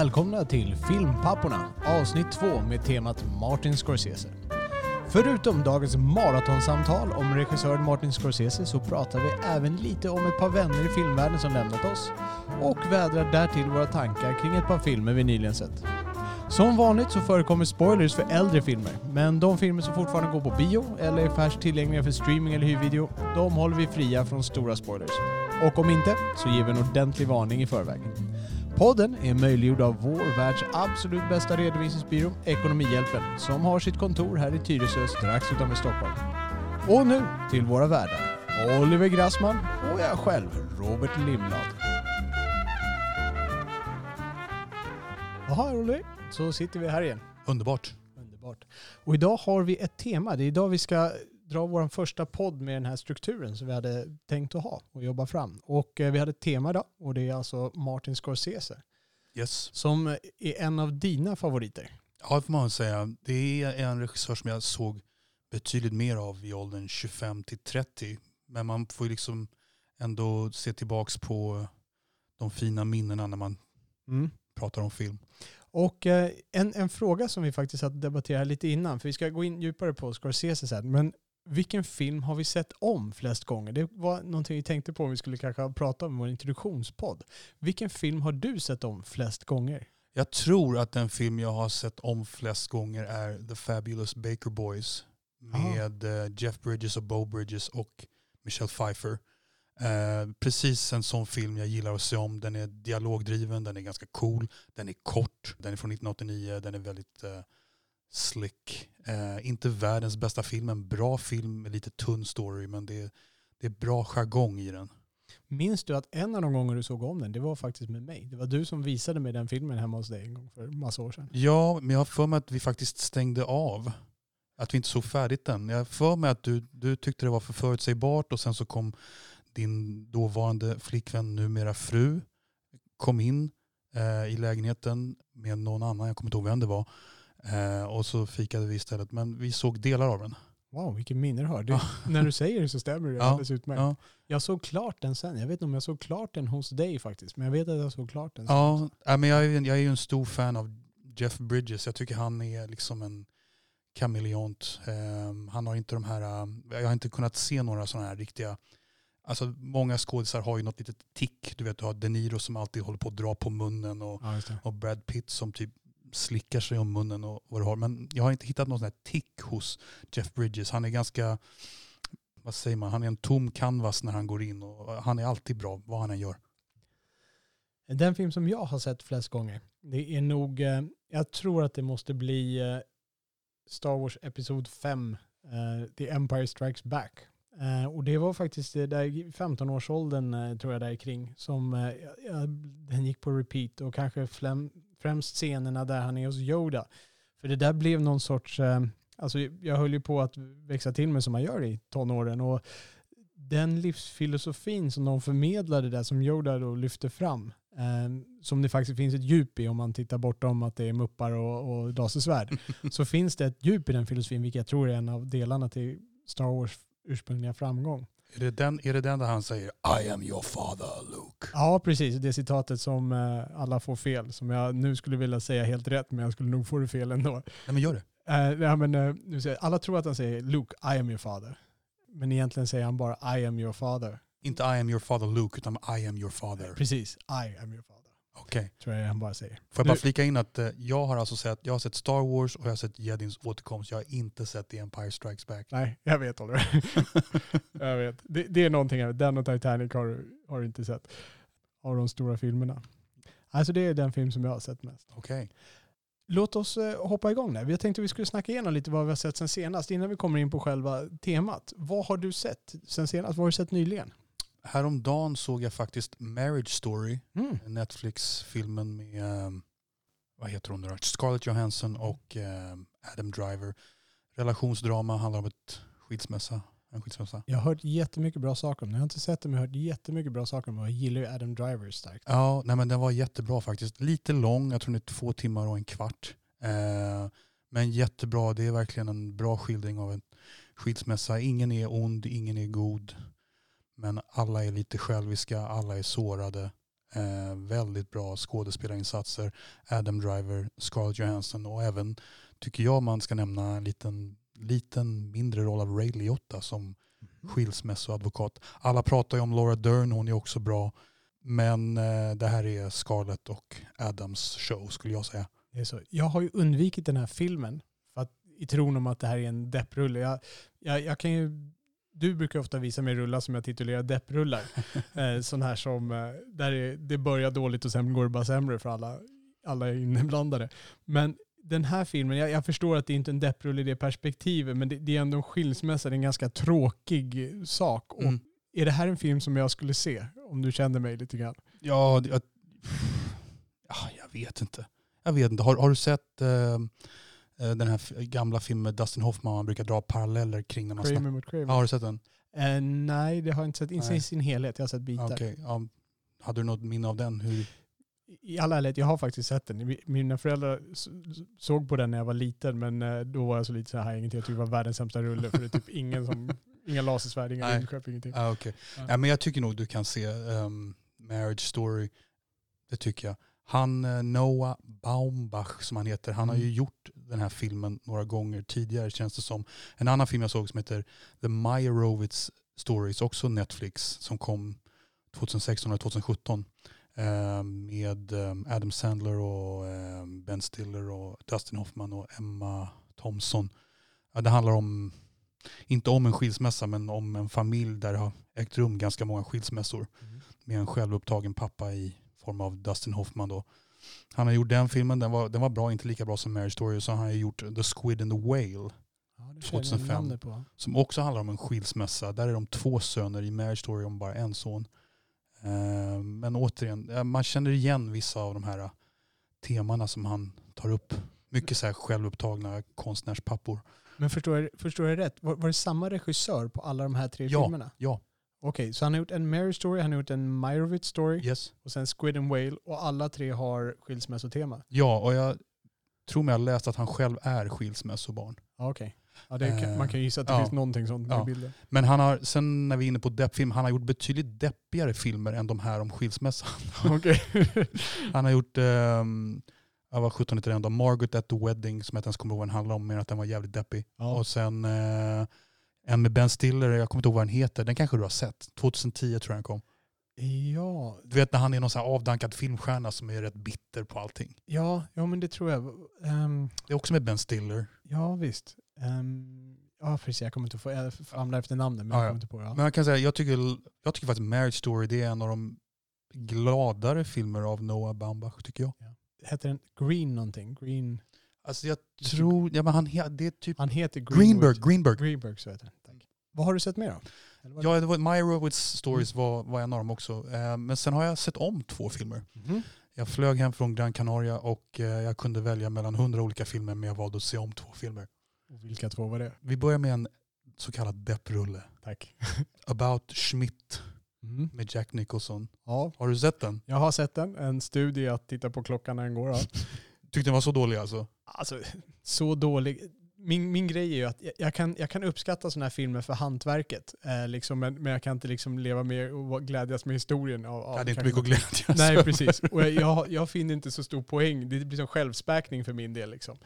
Välkomna till Filmpapporna avsnitt 2 med temat Martin Scorsese. Förutom dagens maratonsamtal om regissören Martin Scorsese så pratar vi även lite om ett par vänner i filmvärlden som lämnat oss och vädrar därtill våra tankar kring ett par filmer vi nyligen sett. Som vanligt så förekommer spoilers för äldre filmer, men de filmer som fortfarande går på bio eller är färskt tillgängliga för streaming eller hyrvideo, de håller vi fria från stora spoilers. Och om inte, så ger vi en ordentlig varning i förväg. Podden är möjliggjord av vår världs absolut bästa redovisningsbyrå, Ekonomihjälpen, som har sitt kontor här i Tyresö strax utanför Stockholm. Och nu till våra värdar, Oliver Grassman och jag själv, Robert Lindblad. Jaha Oliver, så sitter vi här igen. Underbart. Underbart. Och idag har vi ett tema. Det är idag vi ska dra vår första podd med den här strukturen som vi hade tänkt att ha och jobba fram. Och eh, vi hade ett tema idag och det är alltså Martin Scorsese. Yes. Som är en av dina favoriter. Ja, det får man säga. Det är en regissör som jag såg betydligt mer av i åldern 25 till 30. Men man får ju liksom ändå se tillbaks på de fina minnena när man mm. pratar om film. Och eh, en, en fråga som vi faktiskt har debatterat lite innan, för vi ska gå in djupare på Scorsese sen, men vilken film har vi sett om flest gånger? Det var någonting vi tänkte på om vi skulle kanske prata om i vår introduktionspodd. Vilken film har du sett om flest gånger? Jag tror att den film jag har sett om flest gånger är The Fabulous Baker Boys med Aha. Eh, Jeff Bridges och Bo Bridges och Michelle Pfeiffer. Eh, precis en sån film jag gillar att se om. Den är dialogdriven, den är ganska cool, den är kort, den är från 1989, den är väldigt eh, slick. Eh, inte världens bästa film, en bra film med lite tunn story men det, det är bra jargong i den. Minns du att en av de gånger du såg om den, det var faktiskt med mig. Det var du som visade mig den filmen hemma hos dig en gång för massa år sedan. Ja, men jag har för mig att vi faktiskt stängde av. Att vi inte såg färdigt den. Jag har för mig att du, du tyckte det var för förutsägbart och sen så kom din dåvarande flickvän, numera fru, kom in eh, i lägenheten med någon annan, jag kommer inte ihåg vem det var. Eh, och så fikade vi istället. Men vi såg delar av den. Wow, vilken minne du har. Det, när du säger det så stämmer det ja, alldeles utmärkt. Ja. Jag såg klart den sen. Jag vet inte om jag såg klart den hos dig faktiskt. Men jag vet att jag såg klart den sen. Ja, men jag, är, jag är ju en stor fan av Jeff Bridges. Jag tycker han är liksom en kameleont. Um, han har inte de här, um, jag har inte kunnat se några sådana här riktiga Alltså många skådisar har ju något litet tick. Du vet, du har De Niro som alltid håller på att dra på munnen och, ja, och Brad Pitt som typ slickar sig om munnen och vad du har. Men jag har inte hittat någon sån här tick hos Jeff Bridges. Han är ganska, vad säger man, han är en tom canvas när han går in och han är alltid bra vad han än gör. Den film som jag har sett flest gånger, det är nog, eh, jag tror att det måste bli eh, Star Wars Episod 5, eh, The Empire Strikes Back. Och det var faktiskt där 15-årsåldern tror jag där kring som den gick på repeat och kanske främst scenerna där han är hos Yoda. För det där blev någon sorts, eh, alltså jag höll ju på att växa till mig som man gör i tonåren. Och den livsfilosofin som de förmedlade där, som Yoda då lyfte fram, eh, som det faktiskt finns ett djup i om man tittar bortom att det är muppar och, och lasersvärd, så finns det ett djup i den filosofin, vilket jag tror är en av delarna till Star Wars ursprungliga framgång. Är det, den, är det den där han säger I am your father Luke? Ja, precis. Det citatet som uh, alla får fel. Som jag nu skulle vilja säga helt rätt, men jag skulle nog få det fel ändå. Nej, men gör det. Uh, ja, men, uh, alla tror att han säger Luke, I am your father. Men egentligen säger han bara I am your father. Inte I am your father Luke, utan I am your father. Precis, I am your father. Okej. Okay. Tror jag han bara säger. Får jag bara flika in att eh, jag har alltså sett, jag har sett Star Wars och jag har sett Jedins återkomst. Jag har inte sett The Empire Strikes Back. Nej, jag vet Oliver. jag vet. Det, det, är någonting, den och Titanic har, du, har du inte sett. Av de stora filmerna. Alltså det är den film som jag har sett mest. Okej. Okay. Låt oss eh, hoppa igång där. Vi tänkte att vi skulle snacka igenom lite vad vi har sett sen senast innan vi kommer in på själva temat. Vad har du sett sen senast? Vad har du sett nyligen? Häromdagen såg jag faktiskt Marriage Story, mm. Netflix-filmen med, um, vad heter hon nu Scarlett Johansson och um, Adam Driver. Relationsdrama, handlar om ett skilsmässa. En skilsmässa. Jag har hört jättemycket bra saker om den. Jag har inte sett den men jag har hört jättemycket bra saker om den. Jag gillar ju Adam Driver starkt. Ja, nej men den var jättebra faktiskt. Lite lång, jag tror den är två timmar och en kvart. Eh, men jättebra, det är verkligen en bra skildring av en skilsmässa. Ingen är ond, ingen är god. Men alla är lite själviska, alla är sårade. Eh, väldigt bra skådespelarinsatser. Adam Driver, Scarlett Johansson och även tycker jag man ska nämna en liten, liten mindre roll av Ray Liotta som skilsmässoadvokat. Alla pratar ju om Laura Dern, hon är också bra. Men eh, det här är Scarlett och Adams show skulle jag säga. Det är så. Jag har ju undvikit den här filmen för att, i tron om att det här är en depprulle. Jag, jag, jag kan ju, du brukar ofta visa mig rullar som jag titulerar depprullar. eh, sån här som, eh, där det, det börjar dåligt och sen går det bara sämre för alla, alla inblandade. Men den här filmen, jag, jag förstår att det inte är en depprulle i det perspektivet, men det, det är ändå en skilsmässa, det är en ganska tråkig sak. Och Mm. är det här en film som jag skulle se? Om du känner mig lite grann. Ja, jag, ja, jag vet inte. Jag vet inte. Har, har du sett eh, den här gamla filmen med Dustin Hoffman? Man brukar dra paralleller kring snack- Kramer mot Kramer. Ja, har du sett den? Eh, nej, det har jag inte sett. Inte i sin helhet. Jag har sett bitar. Okej. Ja, hade du något minne av den? Hur? I all ärlighet, jag har faktiskt sett den. Mi- Mina föräldrar såg på den när jag var liten, men eh, då var jag så lite så här, ingenting. Jag tyckte det var världens sämsta rulle, för det är typ ingen som, inga lasersvärd, inga rymdskepp, ingenting. Ah, okay. Ja. ja, men jag tycker nog du kan se ehm, Marriage Story. Det tycker jag. Han eh, Noah Baumbach som han heter, han har ju Mm. gjort den här filmen några gånger tidigare känns det som. En annan film jag såg som heter The Meyerowitz Stories, också Netflix, som kom 2016 eller 2017. eh, med eh, Adam Sandler och eh, Ben Stiller och Dustin Hoffman och Emma Thompson. Ja, det handlar om, inte om en skilsmässa, men om en familj där det har ägt rum ganska många skilsmässor Mm. med en självupptagen pappa i form av Dustin Hoffman. Då. Han har gjort den filmen, den var, den var bra, inte lika bra som Marriage Story. Så han har gjort The Squid and the Whale Ja, det känner jag 2005. namnet på. som också handlar om en skilsmässa. Där är de två söner, i Marriage Story om bara en son. Eh, Men återigen, man känner igen vissa av de här eh, temana som han tar upp. Mycket så här självupptagna konstnärspappor. Men förstår jag, förstår jag rätt? Var, var det samma regissör på alla de här tre Ja. filmerna? Ja, Okej, så han har gjort en Mary Story, han har gjort en Meyerowitz Story yes. och sen Squid and Whale och alla tre har skilsmässotema. Ja, och jag tror mig ha läst att han själv är skilsmässobarn. Okej. Ja, det Eh, man kan gissa att det ja. finns någonting sånt med Ja. bilden. Men han har, sen när vi är inne på deppfilm, han har gjort betydligt deppigare filmer än de här om skilsmässan. Okej. Han har gjort, um, jag var 17 heter den då, Margaret at the Wedding som jag inte ens kommer ihåg vad den handlar om, men att den var jävligt deppig. ja. Och sen eh, en med Ben Stiller, jag kommer inte ihåg vad den heter, den kanske du har sett. 2010 tror jag den kom. ja, Du vet när han är någon sån avdankad filmstjärna som är rätt bitter på allting. ja, ja, men det tror jag. Ehm, Det är också med Ben Stiller. ja, visst. Ehm, ja, precis. Jag kommer inte få, jag famlar efter namnen, men Ja, jag ja. kommer inte på det. Ja. Men jag kan säga, jag tycker, jag tycker faktiskt Marriage Story det är en av de gladare filmer av Noah Baumbach tycker jag. Heter den Green någonting? Green? Alltså jag tror, ja men han, he- det är typ Han heter Greenwood. Greenberg, Greenberg. Greenberg, så heter den. Tack. Vad har du sett mer av? Ja, det var Meyerowitz Stories var, var en av dem också. Eh, men sen har jag sett om två filmer. Mhm. Jag flög hem från Gran Canaria och eh, jag kunde välja mellan hundra olika filmer men jag valde att se om två filmer. Och vilka två var det? Vi börjar med en så kallad depprulle. Tack. About Schmidt Mm. med Jack Nicholson. Ja, Har du sett den? jag har sett den. En studie att titta på klockan när den går. Ja. Tyckte den var så dålig alltså? Alltså, så dålig. Min, min grej är ju att jag, jag, kan, jag kan uppskatta sådana här filmer för hantverket. Eh, liksom, men, men jag kan inte liksom leva med och glädjas med historien. Av, av Jag hade inte mycket att glädjas Nej, precis. Och jag, jag, jag finner inte så stor poäng. Det blir som självspäkning för min del. Liksom.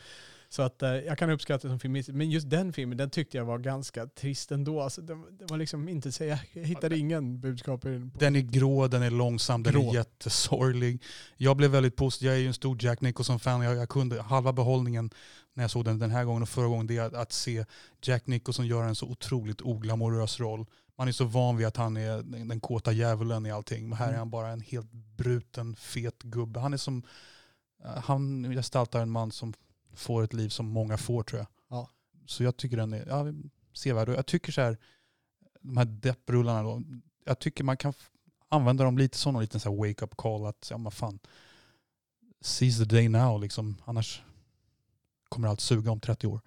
Så att, eh, jag kan uppskatta det som film. Men just den filmen, den tyckte jag var ganska trist ändå. Alltså, den, den var liksom inte så, jag hittade ingen budskap i den. Den är grå, den är långsam, den Grå. är jättesorglig. Jag blev väldigt positiv, jag är ju en stor Jack Nicholson-fan. Jag, jag kunde, halva behållningen när jag såg den den här gången och förra gången, det är att, att se Jack Nicholson göra en så otroligt oglamorös roll. Man är så van vid att han är den, den kåta djävulen i allting. Men här är Mm. han bara en helt bruten, fet gubbe. Han är som, eh, han gestaltar en man som får ett liv som många får tror jag. Ja. Så jag tycker den är ja, sevärd. Jag tycker så här, de här depprullarna då, jag tycker man kan använda dem lite som någon liten så här wake-up call. Att ja, men fan, seize the day now liksom. Annars kommer allt suga om 30 år.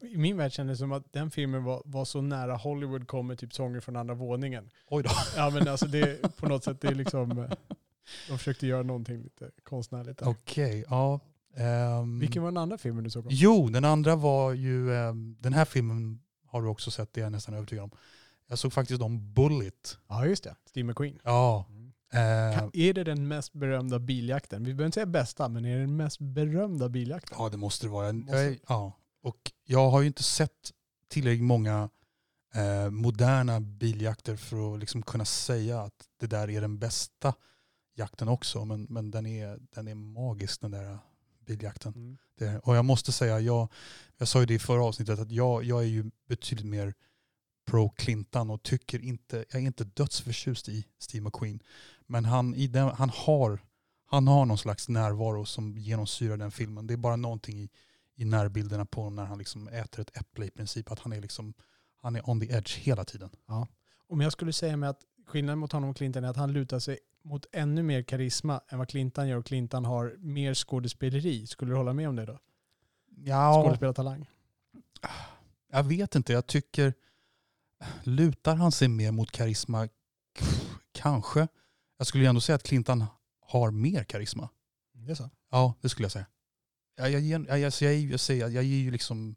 I min värld kändes det som att den filmen var, var så nära Hollywood kommer typ sånger från andra våningen. Oj då. Ja men alltså det på något sätt, det är liksom, de försökte göra någonting lite konstnärligt. Okej, ja. Ehm, Vilken var den andra filmen du såg om? Jo, den andra var ju, ehm, den här filmen har du också sett, det är jag nästan övertygad om. Jag såg faktiskt om Bullet. Ja just det, Steve McQueen. Ja, Eh, Kan- Är det den mest berömda biljakten? Vi behöver inte säga bästa, men är det den mest berömda biljakten? ja, det måste det vara. Jag, Måste. jag, ja. Och jag har ju inte sett tillräckligt många eh, moderna biljakter för att liksom kunna säga att det där är den bästa jakten också. Men, men den, är, den är magisk den där biljakten. Mm. Det och jag måste säga, jag, jag sa ju det i förra avsnittet, att jag, jag är ju betydligt mer pro Clintan och tycker inte, jag är inte dödsförtjust i Steve McQueen. Men han, i den, han, har, han har någon slags närvaro som genomsyrar den filmen. Det är bara någonting i, i närbilderna på honom när han liksom äter ett äpple i princip, att han är, liksom, han är on the edge hela tiden. Om jag skulle säga med att skillnaden mot honom och Clinton är att han lutar sig mot ännu mer karisma än vad Clinton gör och Clinton har mer skådespeleri. Skulle du hålla med om det då? Ja, Skådespelartalang. jag vet inte, jag tycker, lutar han sig mer mot karisma? Kanske. Jag skulle ju ändå säga att Clintan har mer karisma. Det är så. Ja, det skulle jag säga. Jag, jag, ger- jag, jag, jag, jag, jag, jag ger ju liksom,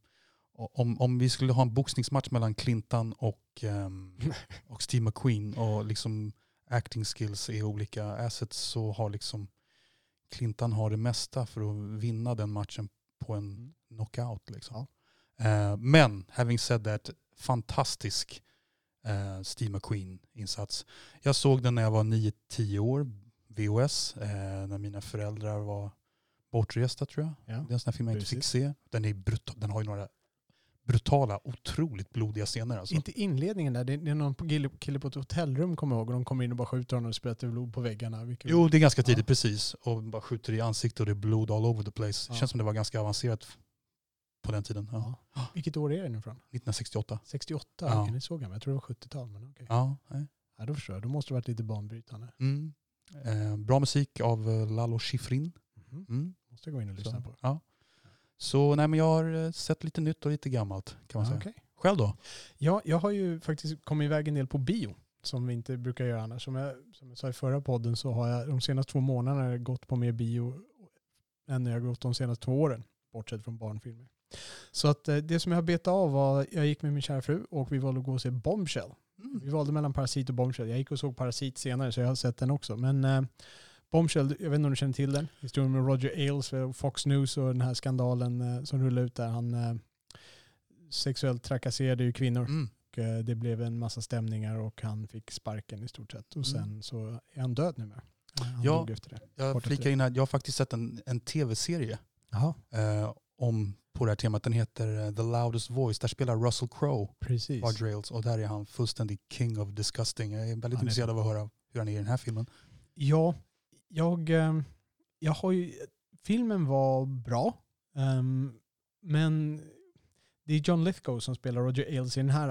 om, om vi skulle ha en boxningsmatch mellan Clintan och, ehm, och Steve McQueen och liksom acting skills är olika assets så har liksom Clintan har det mesta för att vinna den matchen på en Mm. knockout. Liksom. Eh, men having said that, fantastisk eh, Steve McQueen-insats. Jag såg den när jag var 9-10 år, VOS, eh, när mina föräldrar var bortresta tror jag. Ja. Det är en sån här film jag inte fick Precis. se. Den, är brutal, den har ju några brutala, otroligt blodiga scener. Alltså. Inte inledningen där. Det är någon kille- på ett hotellrum kommer jag ihåg och de kommer in och bara skjuter honom och sprätter blod på väggarna. Vilket- Jo, det är ganska Ja. tidigt, precis. Och bara skjuter i ansiktet och det är blod all over the place. Ja. Känns som det var ganska avancerat på den tiden. Ja. Ja. Vilket år är det nu från? 1968. 68? Ja. Okej, det såg jag. men Jag tror det var 70-tal. Men okej. Ja, nej. Ja, då förstår jag. Då måste det varit lite banbrytande. mm. eh, bra musik av eh, Lalo Schifrin. Mhm. Mm. Måste jag gå in och lyssna Så, på. ja. Så nej, men jag har eh, sett lite nytt och lite gammalt kan man säga. okej. Själv då? Ja, jag har ju faktiskt kommit iväg en del på bio. Som vi inte brukar göra annars. Som jag, som jag sa i förra podden så har jag de senaste två månaderna gått på mer bio än jag gått de senaste två åren. Bortsett från barnfilmer. Så att eh, det som jag har betat av var, jag gick med min kära fru och vi valde att gå och se Bombshell. Mm. Vi valde mellan Parasit och Bombshell. Jag gick och såg Parasit senare så jag har sett den också. Men eh, Bombshell, jag vet inte om du känner till den. Historien med Roger Ailes, Fox News och den här skandalen eh, som rullade ut där. Han eh, sexuellt trakasserade ju kvinnor. Mm. Och eh, det blev en massa stämningar och han fick sparken i stort sett. Och sen Mm. så är han död numera. Han Ja. dog efter det. Jag flikar in här, jag har faktiskt sett en, en tv-serie eh, om på det här temat. Den heter The Loudest Voice. Där spelar Russell Crowe precis. Roger Ailes och där är han fullständig king of disgusting. Jag är väldigt är intresserad av att höra hur han är i den här filmen. Ja, jag, eh, jag har ju, filmen var bra. um, men det är John Lithgow som spelar Roger Ailes i den här.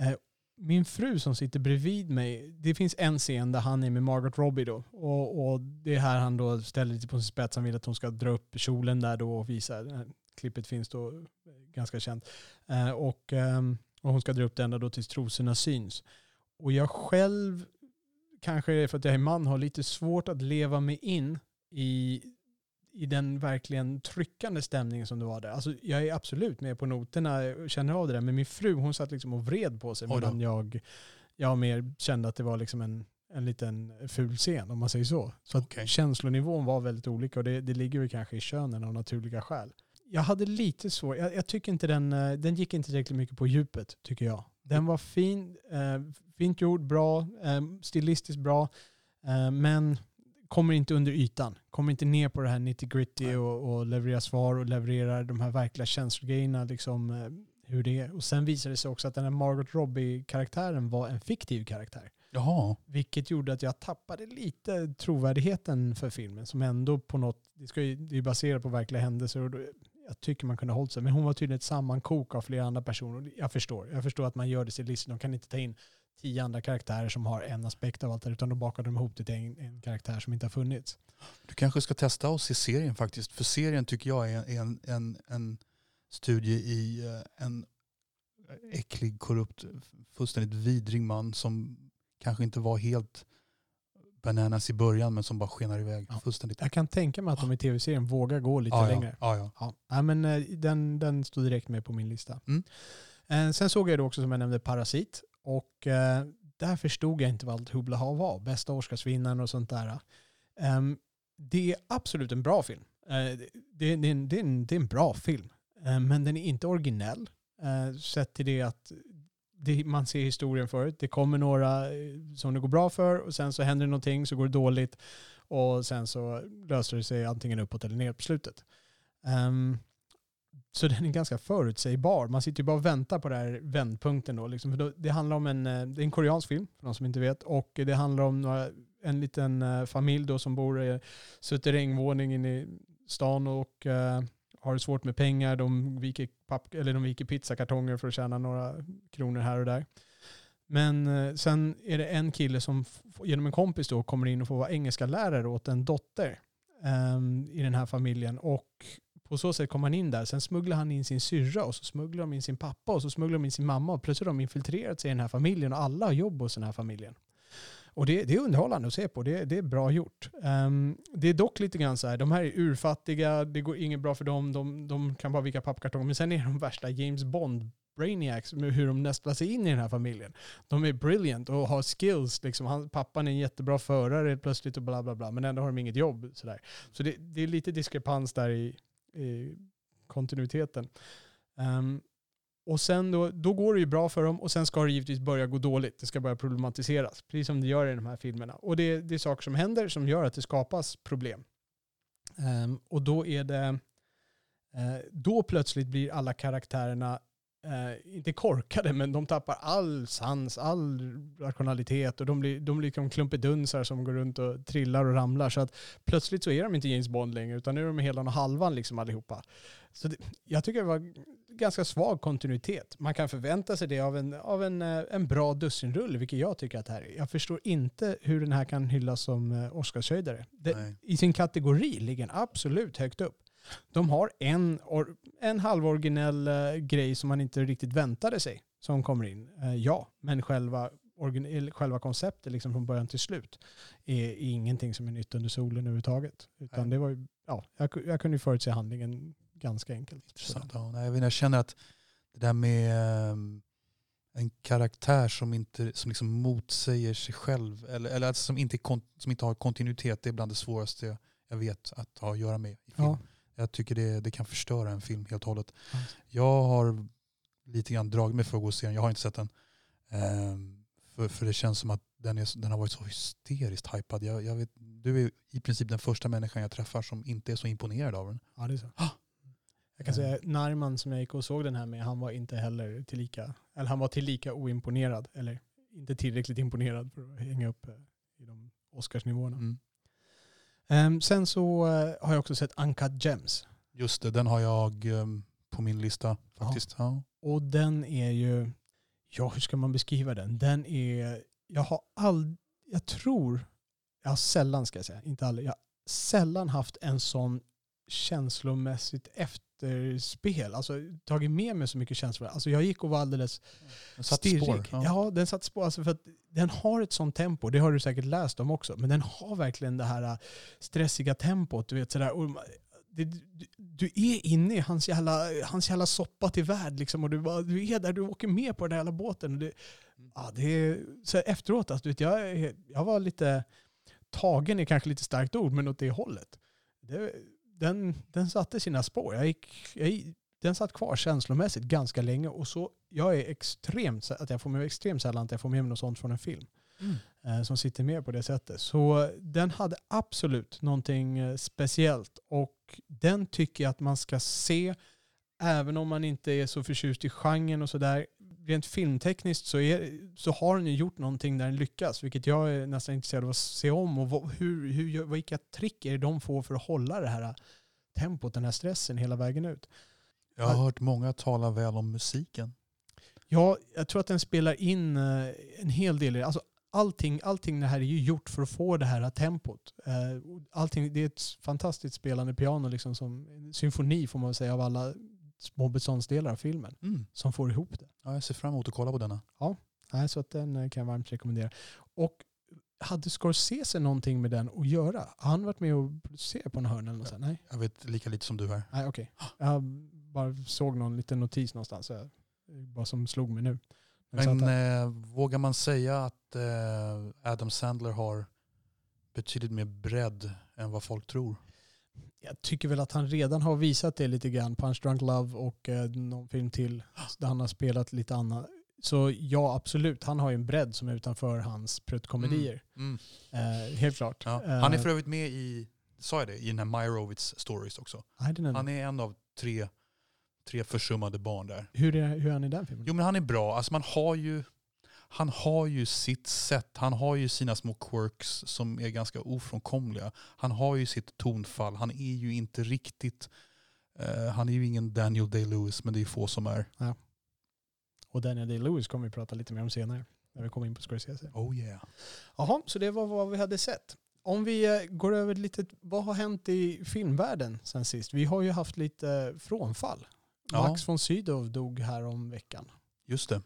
Uh, min fru som sitter bredvid mig, det finns en scen där han är med Margaret Robbie då. Och, och det är här han då ställer lite på sin spets. Han vill att hon ska dra upp kjolen där då och visa. Det här klippet finns då ganska känt. Uh, och, um, och hon ska dra upp den där då tills trosorna syns. Och jag själv, kanske är det för att jag är man, har lite svårt att leva mig in i, i den verkligen tryckande stämningen som det var där. Alltså, jag är absolut med på noterna, jag känner av det där. Men min fru hon satt liksom och vred på sig medan jag, jag mer kände att det var liksom en, en liten ful scen om man säger så. Så att Okej. känslonivån var väldigt olika och det, det ligger ju kanske i könen av naturliga skäl. Jag hade lite svårt, jag, jag tycker inte den, eh, den gick inte tillräckligt mycket på djupet tycker jag. Den var fin, eh, fint gjord, bra, eh, stilistiskt bra, eh, men kommer inte under ytan. Kommer inte ner på det här nitty gritty Nej. och, och levererar svar och levererar de här verkliga känslogrejerna. Liksom, hur det är. Och sen visade det sig också att den här Margot Robbie-karaktären var en fiktiv karaktär. Jaha. Vilket gjorde att jag tappade lite trovärdigheten för filmen. Som ändå på något, det, ska ju, det är baserat på verkliga händelser. Och då, jag tycker man kunde ha hållit sig. Men hon var tydligen ett sammankok av flera andra personer. Jag förstår. Jag förstår att man gör det stilistiskt. De kan inte ta in tio andra karaktärer som har en aspekt av allt det här, utan då bakar de ihop det till en, en karaktär som inte har funnits. Du kanske ska testa och se serien faktiskt. För serien tycker jag är en, en, en studie i eh, en äcklig, korrupt, fullständigt vidrig man som kanske inte var helt bananas i början men som bara skenar iväg Ja. fullständigt. Jag kan tänka mig att de i tv-serien vågar gå lite ja, längre. Ja, ja. Ja, nej, men eh, den, den stod direkt med på min lista. Mm. Eh, Sen såg jag då också som jag nämnde Parasit. Och eh, där förstod jag inte vad Hubla Ha var. Bästa Oscarsvinnaren och sånt där. Um, det är absolut en bra film. Det, är en, det, är en, det är en bra film. Men den är inte originell. Sett till det att det, man ser historien förut. Det kommer några eh, som det går bra för och sen så händer det någonting så går det dåligt och sen så löser det sig antingen uppåt eller ner på slutet. Um, så den är ganska förutsägbar. Man sitter ju bara och väntar på den här vändpunkten. Då, liksom. För det handlar om en, eh, det är en koreansk film, för de som inte vet. Och det handlar om några, en liten eh, familj då som bor i suterrängvåning inne i stan och uh, har det svårt med pengar. De viker, papp, eller de viker pizzakartonger för att tjäna några kronor här och där. Men eh, sen är det en kille som genom en kompis då kommer in och får vara engelska lärare åt en dotter um, i den här familjen. Och på så sätt kom han in där. Sen smugglar han in sin syrra och så smugglar de in sin pappa och så smugglar de in sin mamma. Och plötsligt har de infiltrerat sig i den här familjen och alla har jobb hos den här familjen. Och det, det är underhållande att se på. Det, det är bra gjort. Um, det är dock lite grann så här, de här är urfattiga, det går inget bra för dem, de, de kan bara vika pappkartonger. Men sen är de värsta James Bond brainiacs med hur de nästlar sig in i den här familjen. De är brilliant och har skills. Liksom. Han, pappan är en jättebra förare plötsligt och bla bla bla. Men ändå har de inget jobb. Så, där. så det, det är lite diskrepans där i, i kontinuiteten. Um, och sen då, då går det ju bra för dem och sen ska det givetvis börja gå dåligt. Det ska börja problematiseras, precis som det gör i de här filmerna. Och det, det är saker som händer som gör att det skapas problem. Um, och då är det, uh, då plötsligt blir alla karaktärerna eh, inte korkade, men de tappar all sans, all rationalitet och de blir, de blir liksom klumpedunsar som går runt och trillar och ramlar. Så att plötsligt så är de inte James Bond längre, utan nu är de hela och halvan liksom allihopa. Så det, jag tycker det var ganska svag kontinuitet. Man kan förvänta sig det av en, av en, eh, en bra dussinrulle, vilket jag tycker att det här är. Jag förstår inte hur den här kan hyllas som eh, Oscarshöjdare. I sin kategori ligger den absolut högt upp. De har en, en halvoriginell uh, grej som man inte riktigt väntade sig som kommer in. Uh, ja, men själva, själva konceptet liksom från början till slut är ingenting som är nytt under solen överhuvudtaget. Utan nej. det var ju, ja, jag, jag kunde ju förutse handlingen ganska enkelt. Intressant. Ja, nej, jag känner att det där med um, en karaktär som inte som liksom motsäger sig själv eller, eller alltså som, inte, som inte har kontinuitet, det är bland det svåraste jag vet att ha att göra med i film. Ja. Jag tycker det, det kan förstöra en film helt och hållet. Mm. Jag har lite grann dragit mig för att gå och se den. Jag har inte sett den. Um, för, för det känns som att den, är, den har varit så hysteriskt hypad. Jag, jag vet, du är i princip den första människan jag träffar som inte är så imponerad av den. Ja, det är så. Ah! Jag kan säga Narman som jag gick och såg den här med, han var inte heller tillika, eller han var tillika oimponerad, eller inte tillräckligt imponerad för att hänga upp eh, i de Oscarsnivåerna. Mm. Um, sen så uh, har jag också sett Uncut Gems. Just det, den har jag um, på min lista faktiskt. Ja. ja. Och den är ju, ja hur ska man beskriva den? Den är, jag har all, jag tror, jag har sällan ska jag säga, inte aldrig, jag har sällan haft en sån känslomässigt efterspel. Alltså tagit med mig så mycket känslor. Alltså jag gick och var alldeles stirrig. Ja. ja. den satt spår. Alltså för att den har ett sånt tempo, det har du säkert läst om också, men den har verkligen det här äh, stressiga tempot. Du, vet, sådär. Och det, du är inne i hans jävla, hans jävla soppa till värld liksom, och du, bara, du är där, du åker med på den där jävla båten. Det, ja, det är, så efteråt, alltså, vet, jag, jag var lite tagen är kanske lite starkt ord, men åt det hållet. Det, den, den satte sina spår. Jag gick, jag, den satt kvar känslomässigt ganska länge och så, jag är extremt, att jag får med extremt sällan att jag får med mig något sånt från en film. Mm. Eh, som sitter med på det sättet. Så den hade absolut någonting eh, speciellt och den tycker jag att man ska se även om man inte är så förtjust i genren och sådär rent filmtekniskt så, är, så har den ju gjort någonting där den lyckas, vilket jag är nästan intresserad av att se om. Och vad, hur, hur, vilka trick är det de får för att hålla det här tempot, den här stressen hela vägen ut. Jag har hört många tala väl om musiken. Ja, jag tror att den spelar in eh, en hel del. Alltså allting, allting det här är ju gjort för att få det här tempot. Eh, allting, det är ett fantastiskt spelande piano, liksom som symfoni får man säga av alla små beståndsdelar av filmen mm. som får ihop det. Ja, jag ser fram emot att kolla på denna. Ja, så att den eh, kan jag varmt rekommendera. Och hade Scorsese någonting med den att göra? Har han varit med och producerat på en hörn eller något sånt? Nej. Jag vet lika lite som du här. Nej, okej. Okay. Jag bara såg någon liten notis någonstans. Bara som slog mig nu. Men Men eh, vågar man säga att eh, Adam Sandler har betydligt mer bredd än vad folk tror? Jag tycker väl att han redan har visat det lite grann. Punch Drunk Love och eh, någon film till där han har spelat lite annat. Så ja, absolut. Han har ju en bredd som är utanför hans pruttkomedier. Eh, helt klart. Ja. Eh, Han är för övrigt med i, sa jag det, i den här Meyerowitz stories också. Han är en av tre, tre försummade barn där. hur, är, hur är han i den filmen? Jo men han är bra. Alltså man har ju, han har ju sitt sätt. Han har ju sina små quirks som är ganska ofrånkomliga. Han har ju sitt tonfall. Han är ju inte riktigt, eh, han är ju ingen Daniel Day-Lewis men det är få som är. Och Daniel Day-Lewis kommer vi prata lite mer om senare. När vi kommer in på Scorsese. Oh yeah. Jaha, så det var vad vi hade sett. Om vi eh, går över lite, vad har hänt i filmvärlden sen sist? Vi har ju haft lite frånfall. Ja. Max von Sydow dog här om veckan. Just det.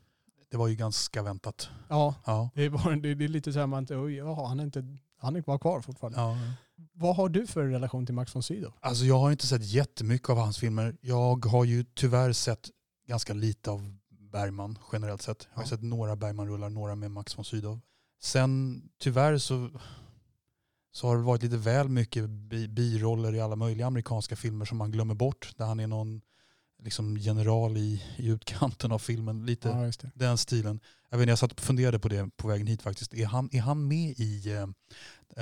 Det var ju ganska väntat. Ja, Ja. det bara, det, det är lite så här man inte, jaha, han är inte, han är bara kvar fortfarande. ja. Vad har du för relation till Max von Sydow? Alltså jag har inte sett jättemycket av hans filmer. Jag har ju tyvärr sett ganska lite av Bergman generellt sett. Jag har Ja. sett några Bergman-rullar, några med Max von Sydow. Sen tyvärr så, så har det varit lite väl mycket bi biroller i alla möjliga amerikanska filmer som man glömmer bort. Där han är någon liksom general i, i utkanten av filmen. Lite Ja, den stilen. Jag, vet, jag satt och funderade på det på vägen hit faktiskt. Är han, är han med i eh,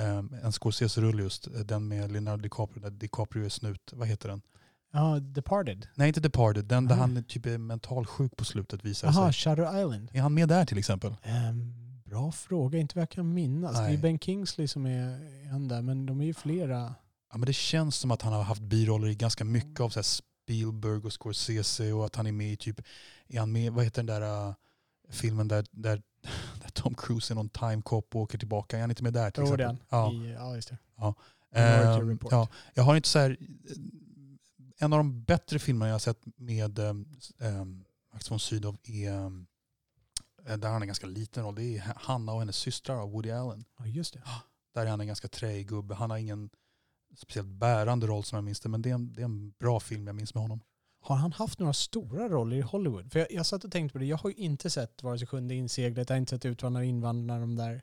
eh, en Scorsese-rulle just? eh, Den med Leonardo DiCaprio, där DiCaprio är snut. Vad heter den? Ja, Departed. Nej, inte Departed. Den där Nej. han är typ är mentalsjuk på slutet visar Jaha, sig. Shutter Island. Är han med där till exempel? Ehm, bra fråga, inte vad jag kan minnas. Det är Nej. Ben Kingsley som är en där, men de är ju flera. Ja, men det känns som att han har haft biroller i ganska mycket av så Spielberg och Scorsese och att han är med i typ, är han med, vad heter den där uh, filmen där, där, där Tom Cruise är någon time cop och åker tillbaka? Är han inte med där till är exempel? han. Ja. I, ja, just det. Minority Report. ja, jag har inte så här, en av de bättre filmerna jag har sett med um, Max von Sydow är, um, där han är en ganska liten roll, det är Hanna och hennes systrar av Woody Allen. Ja, just det. Där är han en ganska träig gubbe. Han har ingen speciellt bärande roll som jag minns det, men det är, en, det är en bra film jag minns med honom. Har han haft några stora roller i Hollywood? För jag, jag satt och tänkte på det, jag har ju inte sett vare sig Sjunde inseglet, jag har inte sett Utvandrarna invandrarna, de där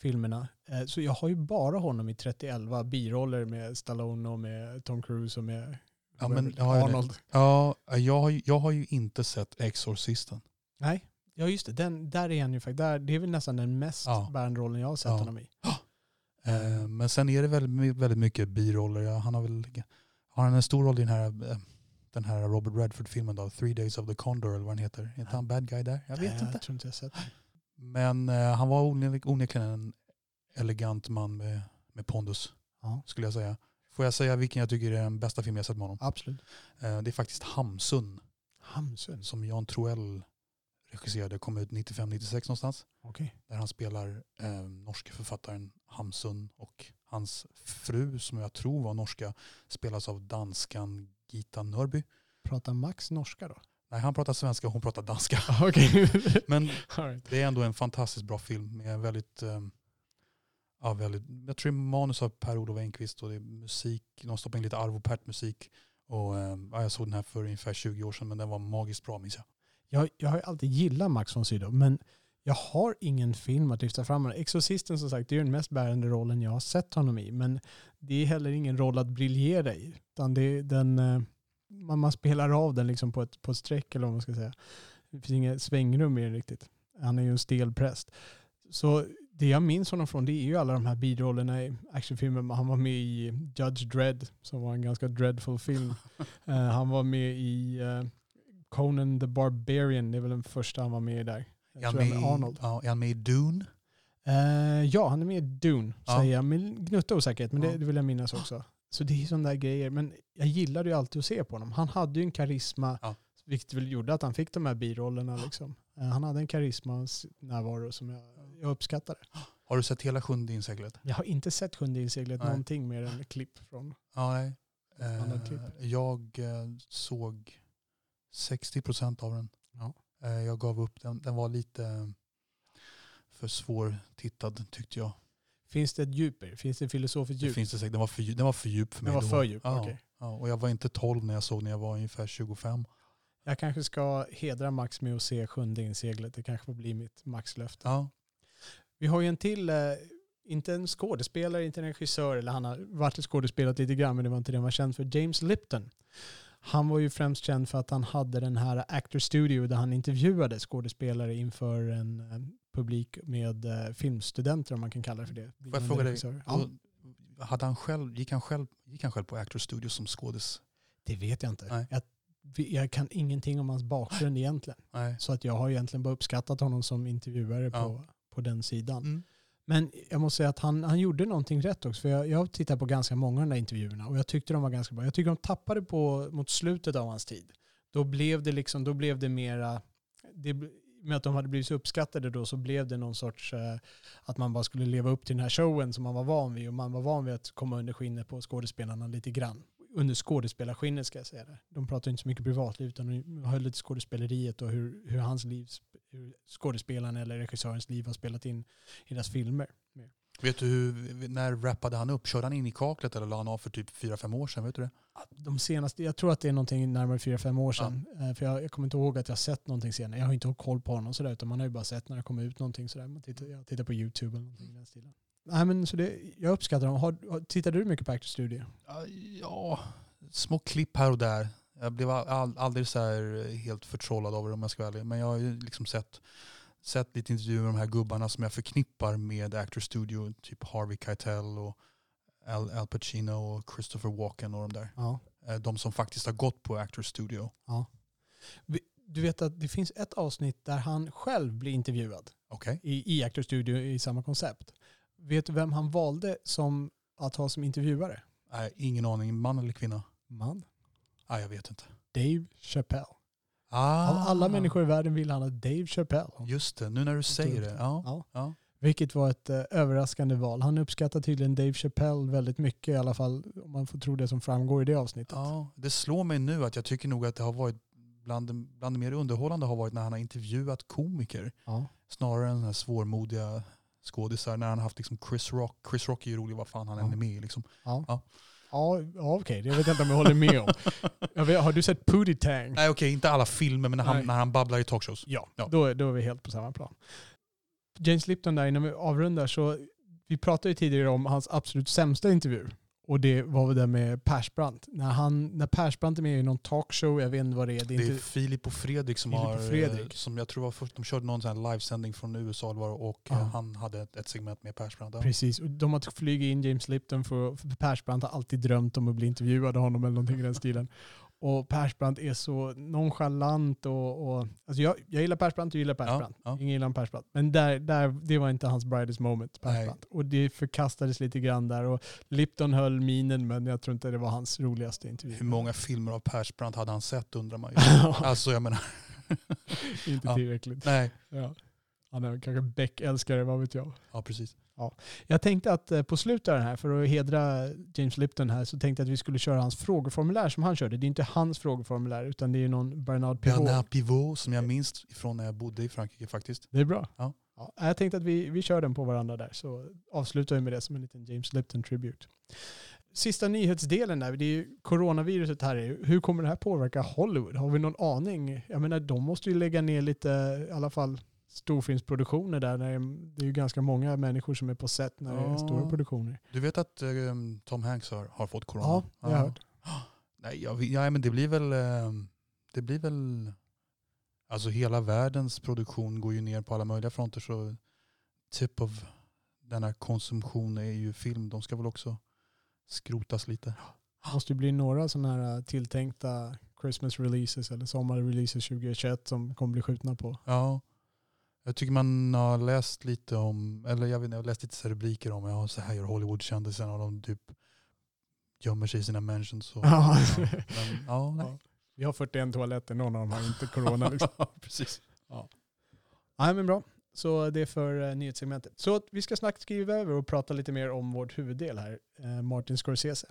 filmerna. Eh, Så jag har ju bara honom i 3011 biroller med Stallone och med Tom Cruise och med Ja, men, ja, Arnold. Ja, jag har, ju- jag har ju inte sett Exorcisten. Nej, ja just det. Den, där är han ju faktiskt. Där, det är väl nästan den mest Ja. bärande rollen jag har sett Ja. honom i. Eh, Men sen är det väldigt, väldigt mycket biroller. Han har väl har han en stor roll i den här, eh, den här Robert Redford-filmen då, Three Days of the Condor eller vad den heter. Är inte han bad guy där? Jag vet Nej, inte. Jag tror inte jag sett. Men eh, han var onek- onekligen en elegant man med, med pondus, Ja, skulle jag säga. Får jag säga vilken jag tycker är den bästa film jag sett med honom? absolut. Eh, Det är faktiskt Hamsun Hamsun. som Jan Troell regisserade, kom ut 95-96 någonstans. Okej. Där han spelar eh, norske författaren Hamsun och hans fru som jag tror var norska spelas av danskan Gita Nörby. Pratar Max norska då? Nej, han pratar svenska och hon pratar danska. Okej. Men right. det är ändå en fantastiskt bra film med väldigt, eh, ja, väldigt jag tror manus av Per-Olof Enquist och det är musik, de stoppar in lite Arvo Pärt-musik. Och, eh, ja, jag såg den här för ungefär 20 år sedan men den var magiskt bra minns jag. Jag, jag har ju alltid gillat Max von Sydow, men jag har ingen film att lyfta fram. Exorcisten som sagt, det är den mest bärande rollen jag har sett honom i. Men det är heller ingen roll att briljera i. Utan det är den, eh, man, man spelar av den liksom på ett, på ett streck eller vad man ska säga. Det finns inget svängrum i den riktigt. Han är ju en stel präst. Så det jag minns honom från det är ju alla de här birollerna i actionfilmer. Han var med i Judge Dredd som var en ganska dreadful film. Eh, han var med i eh, Conan the Barbarian, det är väl den första han var med i där. Jag Är han med, med Arnold. Ja, är han med i Dune? Eh, ja, han är med i Dune, Ja. säger jag. Med gnutta osäkerhet, men Ja. det, det vill jag minnas också. Så det är sådana där grejer. Men jag gillade ju alltid att se på honom. Han hade ju en karisma, Ja. vilket väl gjorde att han fick de här birollerna. Liksom. Eh, han hade en karisma och närvaro som jag, jag uppskattade. Har du sett hela Sjunde inseglet? Jag har inte sett Sjunde inseglet Nej. någonting mer än klipp från... Ja, nej. Eh, jag eh, såg 60% av den. Ja. Eh, jag gav upp den. Den var lite eh, för svårtittad tyckte jag. Finns det ett djup i det? Finns det ett filosofiskt Det djup? finns det säkert. Den var för, den var för djup för Den mig var då. för djup, Ja. okej. Ja, och jag var inte 12 när jag såg när jag var ungefär 25. Jag kanske ska hedra Max med att se sjunde inseglet. Det kanske får bli mitt Max-löfte. Ja. Vi har ju en till, eh, inte en skådespelare, inte en regissör, eller han har varit skådespelat lite grann, men det var inte det han var känd för. James Lipton. Han var ju främst känd för att han hade den här Actor Studio där han intervjuade skådespelare inför en eh, publik med eh, filmstudenter om man kan kalla det för det. Får jag fråga dig. Ja, hade han själv, gick, han själv, gick han själv på Actors Studio som skådis? det vet jag inte. Jag, jag kan ingenting om hans bakgrund egentligen. Nej. Så att jag har egentligen bara uppskattat honom som intervjuare Ja. på, på den sidan. Mm. Men jag måste säga att han, han gjorde någonting rätt också. För jag, jag har tittat på ganska många av de där intervjuerna och jag tyckte de var ganska bra. Jag tycker de tappade på mot slutet av hans tid. Då blev det liksom, då blev det mera, det, med att de hade blivit så uppskattade då så blev det någon sorts, eh, att man bara skulle leva upp till den här showen som man var van vid. Och man var van vid att komma under skinnet på skådespelarna lite grann. Under skådespelarskinnet ska jag säga det. De pratade inte så mycket privatliv utan de höll lite skådespeleriet och hur, hur hans liv, hur skådespelaren eller regissörens liv har spelat in i deras filmer. Vet du hur, när rappade han upp? Körde han in i kaklet eller la han av för typ 4-5 år sedan? Vet du det? De senaste, jag tror att det är någonting närmare 4-5 år sedan. Eh, För jag, jag kommer inte ihåg att jag sett någonting senare. Jag har inte koll på honom sådär, utan man har ju bara sett när det kommer ut någonting sådär. Man tittar, jag tittar på YouTube eller någonting i den stilen. Nej, men så det, jag uppskattar dem. Har, tittar du mycket på Actors Studio? Ja, Ja, små klipp här och där. Jag blev all, aldrig så helt förtrollad av det om jag ska vara ärlig. Men jag har ju liksom sett, sett lite intervjuer med de här gubbarna som jag förknippar med Actors Studio. Typ Harvey Keitel och Al, Al Pacino och Christopher Walken och de där. Ja. Eh, De som faktiskt har gått på Actors Studio. Du vet att det finns ett avsnitt där han själv blir intervjuad Okej. i, i Actors Studio i samma koncept. Vet du vem han valde som, att ha som intervjuare? Nej, ingen aning. Man eller kvinna? Man. Nej, jag vet inte. Dave Chappelle. Ah, Av alla människor i världen vill han ha Dave Chappelle. Just det, nu när du säger det. Ja. Ja. Ja. Vilket var ett eh, överraskande val. Han uppskattar tydligen Dave Chappelle väldigt mycket i alla fall om man får tro det som framgår i det avsnittet. Ja, det slår mig nu att jag tycker nog att det har varit bland, bland det mer underhållande har varit när han har intervjuat komiker. Ja. Snarare än den här svårmodiga skådisar när han haft liksom Chris Rock. Chris Rock är ju rolig vad fan han än Ja. är med i. Liksom. Ja, Ja. ja. ja okej. Det vet jag inte om jag håller med om. Vet, har du sett Pootie Tang? Nej okej, inte alla filmer men när han, Nej. när han babblar i talkshows. Ja, Ja. Då, då är vi helt på samma plan. James Lipton där innan vi avrundar så vi pratade ju tidigare om hans absolut sämsta intervju. Och det var väl det med Persbrandt. När, han, när Persbrandt är med i någon talkshow, jag vet inte vad det är. Det är Det är inte, Filip och Fredrik som Filip och har, Fredrik. eh, som jag tror var först, de körde någon sån livesändning från USA var, och Ja. eh, han hade ett, ett segment med Persbrandt. Precis, och de har flugit in James Lipton för, för Persbrandt har alltid drömt om att bli intervjuad av honom eller någonting i den stilen. Och Persbrandt är så nonchalant och, och alltså jag, jag gillar Persbrandt och gillar Persbrandt. ja. Ingen gillar Persbrandt. Men där, där, det var inte hans brightest moment, Persbrandt. Och det förkastades lite grann där. Och Lipton höll minen men jag tror inte det var hans roligaste intervju. Hur många filmer av Persbrandt hade han sett undrar man ju. alltså jag menar, inte Ja. tillräckligt. nej. Ja. Han är kanske Beck-älskare, vad vet jag. Ja precis. Jag tänkte att eh, på slutet av den här, för att hedra James Lipton här, så tänkte jag att vi skulle köra hans frågeformulär som han körde. Det är inte hans frågeformulär, utan det är någon Bernard Pivot. Bernard Pivot som jag minns ifrån när jag bodde i Frankrike faktiskt. Det är bra. Ja. Ja, jag tänkte att vi, vi kör den på varandra där, så avslutar vi med det som en liten James Lipton tribute. Sista nyhetsdelen där, det är ju coronaviruset här. Hur kommer det här påverka Hollywood? Har vi någon aning? Jag menar, de måste ju lägga ner lite, i alla fall storfilmsproduktioner där. När det är ju ganska många människor som är på set när det är Ja. stora produktioner. Du vet att eh, Tom Hanks har, har fått corona? Ja, det har jag hört. Nej, jag, ja, men det blir väl... eh, Det blir väl... Alltså hela världens produktion går ju ner på alla möjliga fronter så typ av denna konsumtion är ju film. De ska väl också skrotas lite. Det måste ju bli några sådana här äh, tilltänkta Christmas releases eller sommarreleases 2021 som kommer bli skjutna på. Ja. Jag tycker man har läst lite om, eller jag vet inte, jag har läst lite så rubriker om, ja så här gör Hollywood-kändisarna och de typ gömmer sig i sina mansions. Och, Ja. ja. Men, ja, nej. Ja. Vi har 41 toaletter, någon av dem har inte corona. Liksom. Precis. Nej men bra. Så det är för uh, nyhetssegmentet. Så vi ska snabbt skriva över och prata lite mer om vårt huvuddel här, eh, Martin Scorsese.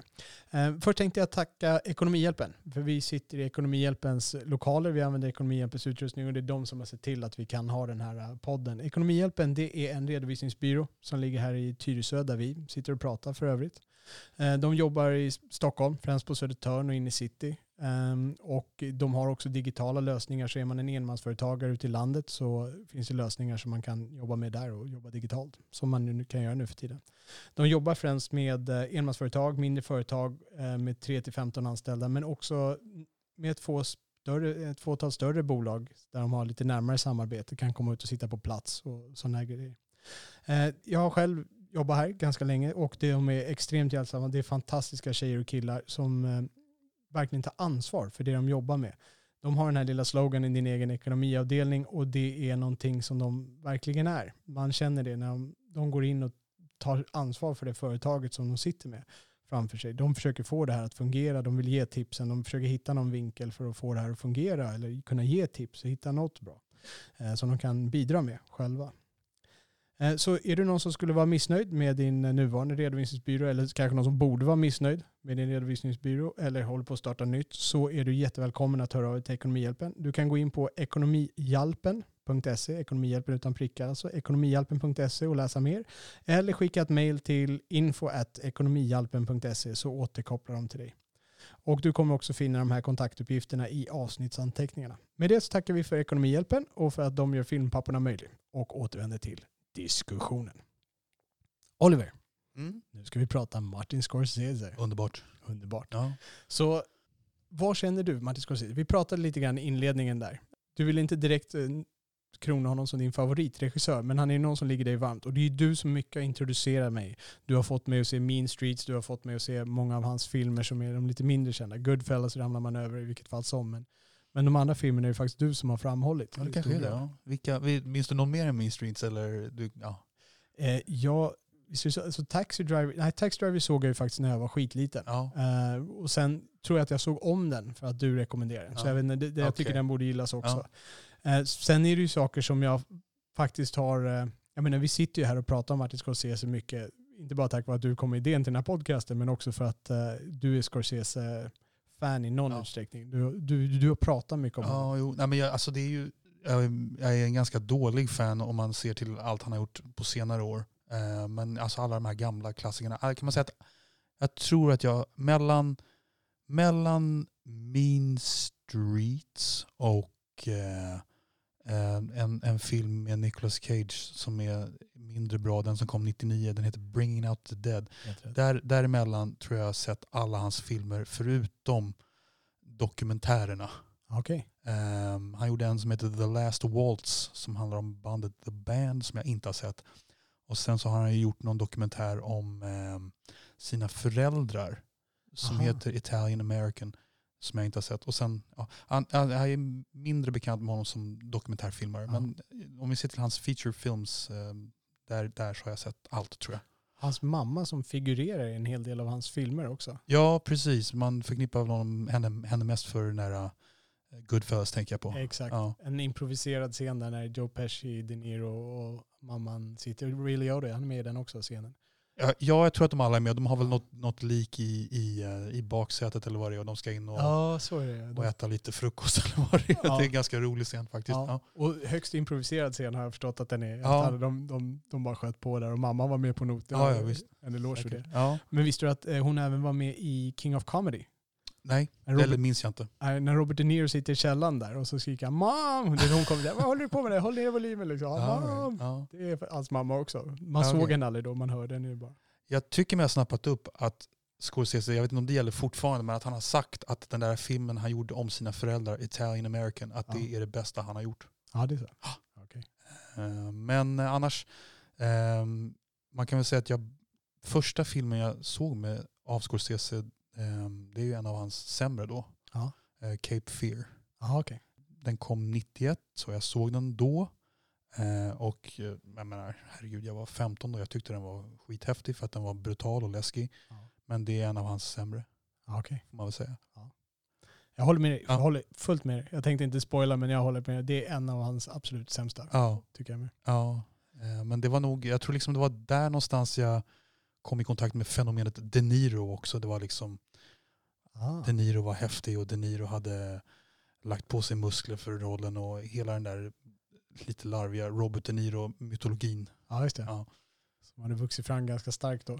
Eh, först tänkte jag tacka Ekonomihjälpen, för vi sitter i Ekonomihjälpens lokaler, vi använder Ekonomihjälpens utrustning och det är de som har sett till att vi kan ha den här podden. Ekonomihjälpen det är en redovisningsbyrå som ligger här i Tyresö där vi sitter och pratar för övrigt. De jobbar i Stockholm, främst på Södertörn och inne i city. Ehm, och de har också digitala lösningar. Så är man en enmansföretagare ute i landet så finns det lösningar som man kan jobba med där och jobba digitalt. Som man nu kan göra nu för tiden. De jobbar främst med eh, enmansföretag, mindre företag eh, med 3-15 anställda. Men också med ett, få större, ett fåtal större bolag där de har lite närmare samarbete. Kan komma ut och sitta på plats och sådana grejer. Eh, jag har själv jobbat här ganska länge och de är extremt hjälpsamma. Det är fantastiska tjejer och killar som verkligen ta ansvar för det de jobbar med. De har den här lilla sloganen din egen ekonomiavdelning och det är någonting som de verkligen är. Man känner det när de, de går in och tar ansvar för det företaget som de sitter med framför sig. De försöker få det här att fungera, de vill ge tipsen, de försöker hitta någon vinkel för att få det här att fungera eller kunna ge tips och hitta något bra eh, som de kan bidra med själva. Eh, så är du någon som skulle vara missnöjd med din eh, nuvarande redovisningsbyrå eller kanske någon som borde vara missnöjd med din redovisningsbyrå eller håller på att starta nytt så är du jättevälkommen att höra av dig till Ekonomihjälpen. Du kan gå in på ekonomihjälpen.se, ekonomihjälpen utan prickar alltså, ekonomihjälpen.se och läsa mer. Eller skicka ett mejl till info.ekonomihjälpen.se så återkopplar de till dig. Och du kommer också finna de här kontaktuppgifterna i avsnittsanteckningarna. Med det så tackar vi för Ekonomihjälpen och för att de gör filmpapporna möjlig och återvänder till diskussionen. Oliver, Mm. nu ska vi prata Martin Scorsese. Underbart. Underbart. Ja. Så vad känner du Martin Scorsese? Vi pratade lite grann i inledningen där. Du vill inte direkt eh, krona honom som din favoritregissör, men han är någon som ligger dig varmt. Och det är du som mycket har introducerat mig. Du har fått mig att se Mean Streets, du har fått mig att se många av hans filmer som är de lite mindre kända. Goodfellas ramlar man över i vilket fall som. Men, men de andra filmerna är det faktiskt du som har framhållit. Ja, det kanske är det. Ja. Vilka, vi- minns du någon mer än Mean Streets? Eller du, ja. Eh, jag, det så- alltså, Taxi Driver, nej, Taxi Driver såg jag ju faktiskt när jag var skitliten. Ja. Eh, och sen tror jag att jag såg om den för att du rekommenderade den. Så Ja. jag, vet, det, det, jag tycker den borde gillas också. Eh, sen är det ju saker som jag faktiskt har, eh, jag menar vi sitter ju här och pratar om Martin Scorsese mycket. Inte bara tack vare att du kom med idén till den här podcasten men också för att eh, du är Scorsese-fan i någon Ja. utsträckning. Du, du, du har pratat mycket om honom. Ja, jo. Nej, men jag, alltså det är ju, jag, är- en ganska dålig fan om man ser till allt han har gjort på senare år. Eh, men alltså alla de här gamla klassikerna. Eh, Kan man säga att jag tror att jag mellan, mellan Mean Streets och eh, en, en film med Nicolas Cage som är mindre bra, den som kom 99, den heter Bringing Out the Dead. Där, däremellan tror jag jag har sett alla hans filmer förutom dokumentärerna. Okej. Ehm, han gjorde en som heter The Last Waltz som handlar om bandet The Band som jag inte har sett. Och sen så har han gjort någon dokumentär om ehm, sina föräldrar som Aha. heter Italian American som jag inte har sett. Och sen, ja, han, han, jag är mindre bekant med honom som dokumentärfilmare. Ja. Men om vi ser till hans feature films, ehm, där, där har jag sett allt tror jag. Hans mamma som figurerar i en hel del av hans filmer också. Ja, precis. Man förknippar honom, henne, henne mest för den där uh, Goodfellas tänker jag på. Exakt. Ja. En improviserad scen där när Joe Pesci, De Niro och mamman sitter. Ray Liotta, han är med i den också scenen. Ja, ja, jag tror att de alla är med. De har väl något, något lik i, i, eh, i baksätet eller vad det är och de ska in och, Ja, så är det. och äta lite frukost eller vad det är. Ja. Det är en ganska rolig scen faktiskt. Ja. Och högst improviserad scen har jag förstått att den är. Ja. Han- de, de, de bara sköt på där och mamma var med på noten. Ja, ja, visst. En eloge för det. Ja. Men visste du att eh, hon även var med i King of Comedy? Nej, När Robert, eller minns jag inte. när Robert De Niro sitter i källaren där och så skriker han Mom! Det är hon kommer där. Vad håller du på med? Det? Håll ner volymen liksom. Ja, Mom! ja. Det är hans mamma också. Man Ja, såg okej. henne aldrig då, man hörde henne bara. Jag tycker mig ha snappat upp att Scorsese, jag vet inte om det gäller fortfarande, men att han har sagt att den där filmen han gjorde om sina föräldrar, Italian American, att det är det bästa han har gjort. Ja, det är så. Okej. Eh, Men eh, annars, ehm, man kan väl säga att jag, första filmen jag såg med av Scorsese, det är ju en av hans sämre då. Ja. Eh, Cape Fear. Ja, okej. Den kom 91, så jag såg den då. Eh, och eh, jag menar, herregud, jag var 15 och jag tyckte den var skithäftig för att den var brutal och läskig. Ja. Men det är en av hans sämre, Ja, får man väl säga. Jag håller med dig. Ja. Jag håller fullt med dig. Jag tänkte inte spoila, men jag håller med dig. Det är en av hans absolut sämsta. Ja, Tycker jag med. ja. Men det var nog, jag tror liksom det var där någonstans jag kom i kontakt med fenomenet De Niro också. Det var liksom, Ah. De Niro var häftig och De Niro hade lagt på sig muskler för rollen och hela den där lite larviga Robert De Niro-mytologin. Ja, just det. Ja. Som hade vuxit fram ganska starkt då.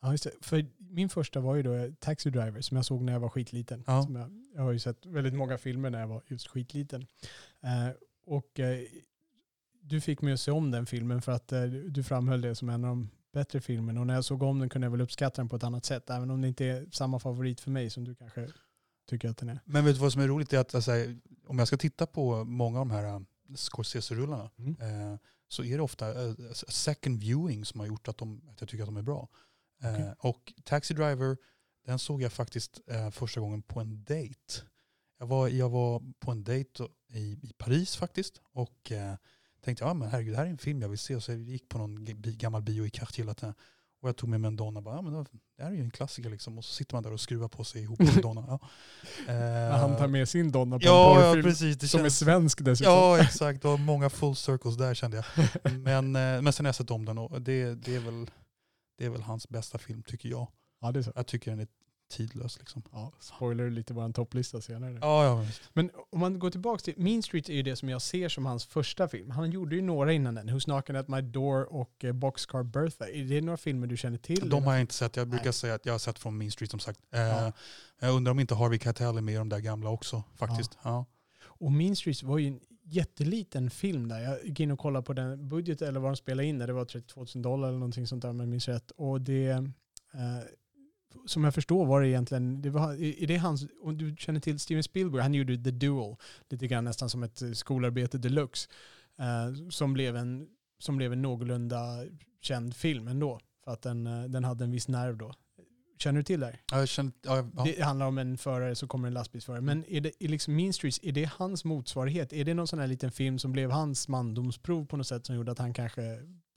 Ja, just det. För min första var ju då Taxi Driver som jag såg när jag var skitliten. Ja. Som jag, jag har ju sett väldigt många filmer när jag var just skitliten. Eh, och eh, du fick mig att se om den filmen för att eh, du framhöll det som en av de bättre filmerna. Och när jag såg om den kunde jag väl uppskatta den på ett annat sätt. Även om det inte är samma favorit för mig som du kanske tycker att den är. Men vet du vad som är roligt? Är att alltså, om jag ska titta på många av de här uh, Scorsese-rullarna Mm. eh, så är det ofta uh, second viewing som har gjort att, de, att jag tycker att de är bra. Eh, och Taxi Driver, den såg jag faktiskt eh, första gången på en dejt. Jag var, jag var på en dejt i, i Paris faktiskt och eh, tänkte, ja men herregud, det här är en film jag vill se. Så jag gick på någon gammal bio i Cartier Latin. Och jag tog med mig en donna och bara, ja men det här är ju en klassiker liksom. Och så sitter man där och skruvar på sig ihop med en donna. Ja. Eh, Han tar med sin Donna på en Ja, ja porrfilm precis. Det som är känns, svensk dessutom. ja, exakt. Det var många full circles där kände jag. Men, eh, men sen har jag sett om den och det, det, är väl, det är väl hans bästa film tycker jag. Ja, det är så. Jag tycker den är tidlös liksom. Ja, spoiler lite vår topplista senare. Ja, ja. visst. Men om man går tillbaka till Mean Street är ju det som jag ser som hans första film. Han gjorde ju några innan den. Who's Knocking at My Door och eh, Boxcar Bertha. Är det några filmer du känner till? De har jag inte sett. Jag brukar Nej. säga att jag har sett från Mean Street som sagt. Eh, Ja. Jag undrar om inte Harvey Keitel är med i de där gamla också faktiskt. Ja. Och Mean Street var ju en jätteliten film där. Jag gick in och kollade på den budget eller vad de spelade in där. Det var 32 000 dollar eller någonting sånt där om jag minns rätt. Och det, eh, som jag förstår var det egentligen, det var, är det hans, om du känner till Steven Spielberg, han gjorde The Duel, lite grann nästan som ett skolarbete deluxe, eh, som, blev en, som blev en någorlunda känd film ändå. För att den, eh, den hade en viss nerv då. Känner du till det här? Ja, Jag känner, ja, ja. Det handlar om en förare så kommer en lastbilsförare. Men är det är liksom Mean Streets, är det hans motsvarighet? Är det någon sån här liten film som blev hans mandomsprov på något sätt som gjorde att han kanske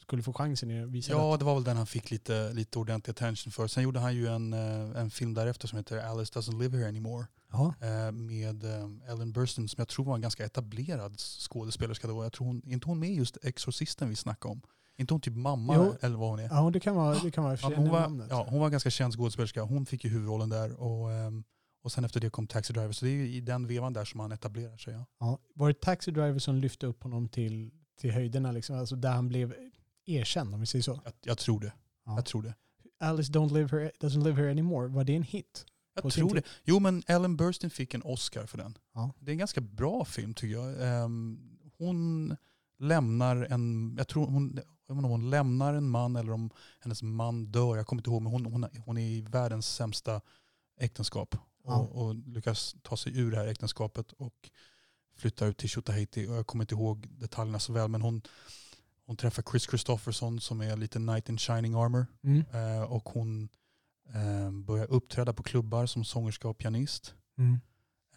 skulle få chansen i att visa ja, det var väl den han fick lite, lite ordentlig attention för. Sen gjorde han ju en, eh, en film därefter som heter Alice doesn't live here anymore. Ja. eh, med eh, Ellen Burstyn som jag tror var en ganska etablerad skådespelerska då. Jag tror hon, inte hon med just Exorcisten vi snackade om? Inte hon typ mamma Jo. eller vad hon är? Ja, det kan vara, det kan vara Ja, hon, var, namnet. ja, hon var ganska känd skådespelerska. Hon fick ju huvudrollen där och, ehm, och sen efter det kom Taxi Driver. Så det är ju i den vevan där som han etablerar sig. Ja. Ja. Var det Taxi Driver som lyfte upp honom till, till höjderna, liksom? alltså där han blev erkänd om vi säger så? Jag, jag tror det. Ja. Jag tror det. Alice don't live here, doesn't live here anymore, var det en hit? Jag tror det. tid. Jo men Ellen Burstyn fick en Oscar för den. Ja. Det är en ganska bra film tycker jag. Ehm, hon lämnar en, jag tror hon, jag vet om hon lämnar en man eller om hennes man dör. Jag kommer inte ihåg men hon, hon, hon är i världens sämsta äktenskap. Ja. Och, och lyckas ta sig ur det här äktenskapet och flyttar ut till Tjotahejti. Och jag kommer inte ihåg detaljerna så väl men hon, hon träffar Chris Christopherson som är lite knight in shining armor. Mm. Eh, och hon eh, börjar uppträda på klubbar som sångerska och pianist. Mm.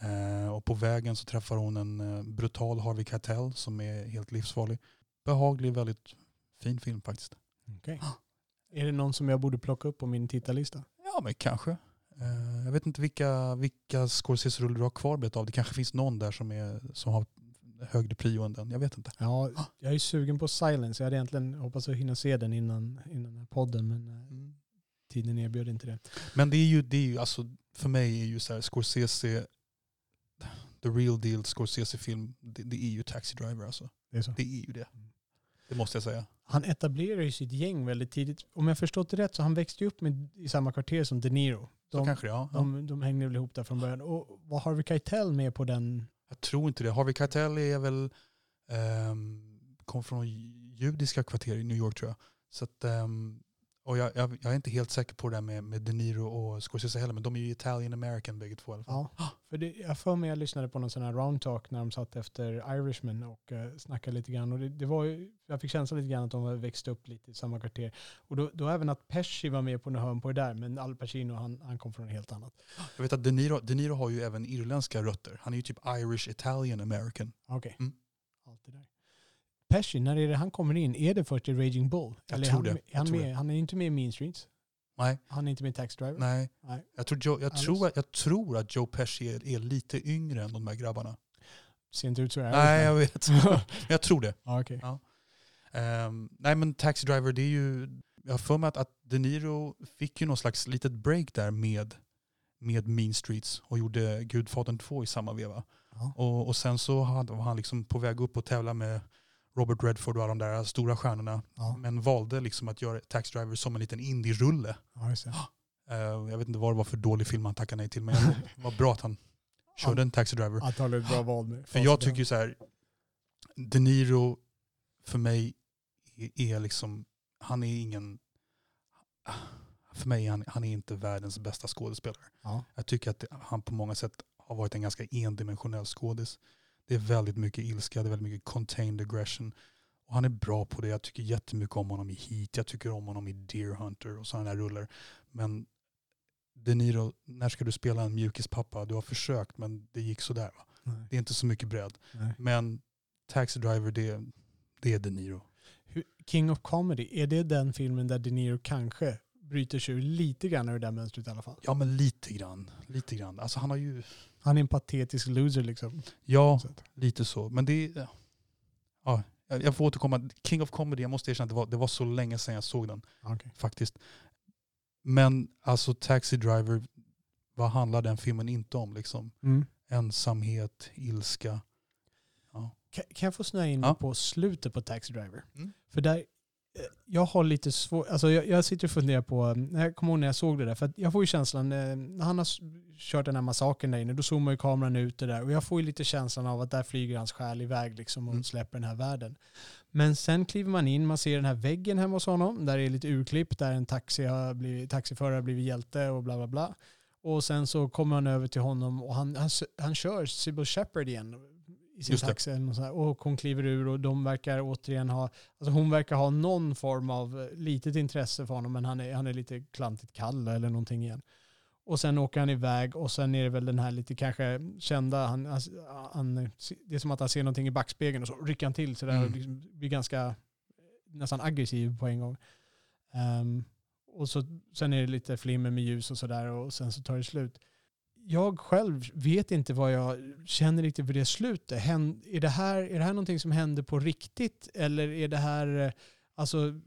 Eh, och på vägen så träffar hon en eh, brutal Harvey Keitel som är helt livsfarlig. Behaglig, väldigt fin film faktiskt. Okej. Är det någon som jag borde plocka upp på min tittarlista? Ja men kanske. Eh, jag vet inte vilka, vilka Scorsese-rullar du har kvar bet av. Det kanske finns någon där som, är, som har högre prio än den. Jag vet inte. Ja, jag är sugen på Silence. Jag hade egentligen hoppats att hinna se den innan, innan den här podden, men eh, tiden erbjöd inte det. Men det är ju, det är ju alltså, för mig är ju så här Scorsese, the real deal Scorsese-film, det, det är ju Taxi Driver alltså. det är så. Det är ju det. Det måste jag säga. Han etablerar ju sitt gäng väldigt tidigt. Om jag förstått det rätt så han växte ju upp med, i samma kvarter som De Niro. Så De, kanske det, ja. ja. de, de hängde väl ihop där från början. Och var Harvey Keitel med på den? Jag tror inte det. Harvey Keitel är väl, um, kom från judiska kvarter i New York tror jag. Så att, um, och jag, jag, jag är inte helt säker på det där med, med De Niro och Scorsese heller, men de är ju Italian American bägge två i alla fall. Ja. För det, jag för mig jag lyssnade på någon sån här round talk när de satt efter Irishman och uh, snackade lite grann. Och det, det var ju, jag fick känslan lite grann att de hade växt upp lite i samma kvarter. Och då, då även att Pesci var med på något hörn på det där, men Al Pacino han, han kom från något helt annat. Jag vet att De Niro, De Niro har ju även irländska rötter. Han är ju typ Irish Italian American. Okej. Mm. Det. Pesci, när är det han kommer in? Är det först i Raging Bull? Jag är tror han, det. Är Jag han, tror med, han är inte med i Mean Streets. Nej, Han är inte med i Tax Driver. nej. Nej. Jag tror, Joe, jag, tror, jag tror att Joe Pesci är, är lite yngre än de här grabbarna. Ser inte ut så. Nej, jag vet. Jag tror det. ja, okej. Ehm, nej men Taxi Driver, det är ju, jag har för mig att, att De Niro fick ju någon slags litet break där med, med Mean Streets och gjorde Gudfadern 2 i samma veva. Ja. Och, och sen så var han liksom på väg upp och tävla med Robert Redford och alla de där stora stjärnorna. Ja. Men valde liksom att göra Taxi Driver som en liten indie-rulle. Ja, det. Eh, jag vet inte vad det var för dålig film han tackade nej till, men det var bra att han körde en Taxi Driver. Antagligen ett bra val med. För jag tycker så här, De Niro för mig är, liksom, han är ingen, för mig är han, han är inte världens bästa skådespelare. Ja. Jag tycker att han på många sätt har varit en ganska endimensionell skådis. Det är väldigt mycket ilska, det är väldigt mycket contained aggression. Och han är bra på det. Jag tycker jättemycket om honom i Heat, jag tycker om honom i Deer Hunter och sådana där rullar. Men De Niro, när ska du spela en mjukispappa? Du har försökt men det gick sådär. Va? Nej. Det är inte så mycket bredd. Nej. Men Taxi Driver, det, det är De Niro. King of Comedy, är det den filmen där De Niro kanske bryter sig lite grann ur det där mönstret i alla fall? Ja men lite grann. Lite grann. Alltså han har ju, Han är en patetisk loser liksom. ja lite så. Men det är, ja, jag får återkomma. King of Comedy, jag måste erkänna att det var, det var så länge sedan jag såg den Ja, okej. faktiskt. Men alltså Taxi Driver, vad handlar den filmen inte om liksom? Mm. Ensamhet, ilska. Kan, kan jag få snöa in Ja. på slutet på Taxi Driver? Mm. För där, jag har lite svårt, alltså jag, jag sitter och funderar på, när jag kommer ihåg när jag såg det där, för jag får ju känslan, eh, när han har kört den här massakern där inne, då zoomar ju kameran ut det där och jag får ju lite känslan av att där flyger hans själ iväg liksom och Mm. släpper den här världen. Men sen kliver man in, man ser den här väggen hemma hos honom, där det är lite urklipp, där en taxi har blivit, taxiförare har blivit hjälte och bla bla bla. Och sen så kommer han över till honom och han, han, han kör Sybil Shepherd igen i sin Just taxi. eller något. Och hon kliver ur och de verkar återigen ha, alltså hon verkar ha någon form av eh, litet intresse för honom men han är, han är lite klantigt kall eller någonting igen. Och sen åker han iväg och sen är det väl den här lite kanske kända, han, han, det är som att han ser någonting i backspegeln och så rycker han till sådär och Mm. liksom blir ganska nästan aggressiv på en gång. Ehm, och så, sen är det lite flimmer med ljus och sådär och sen så tar det slut. Jag själv vet inte vad jag känner riktigt för det slutet. Är det, här, är det här någonting som händer på riktigt eller är det här, eh, alltså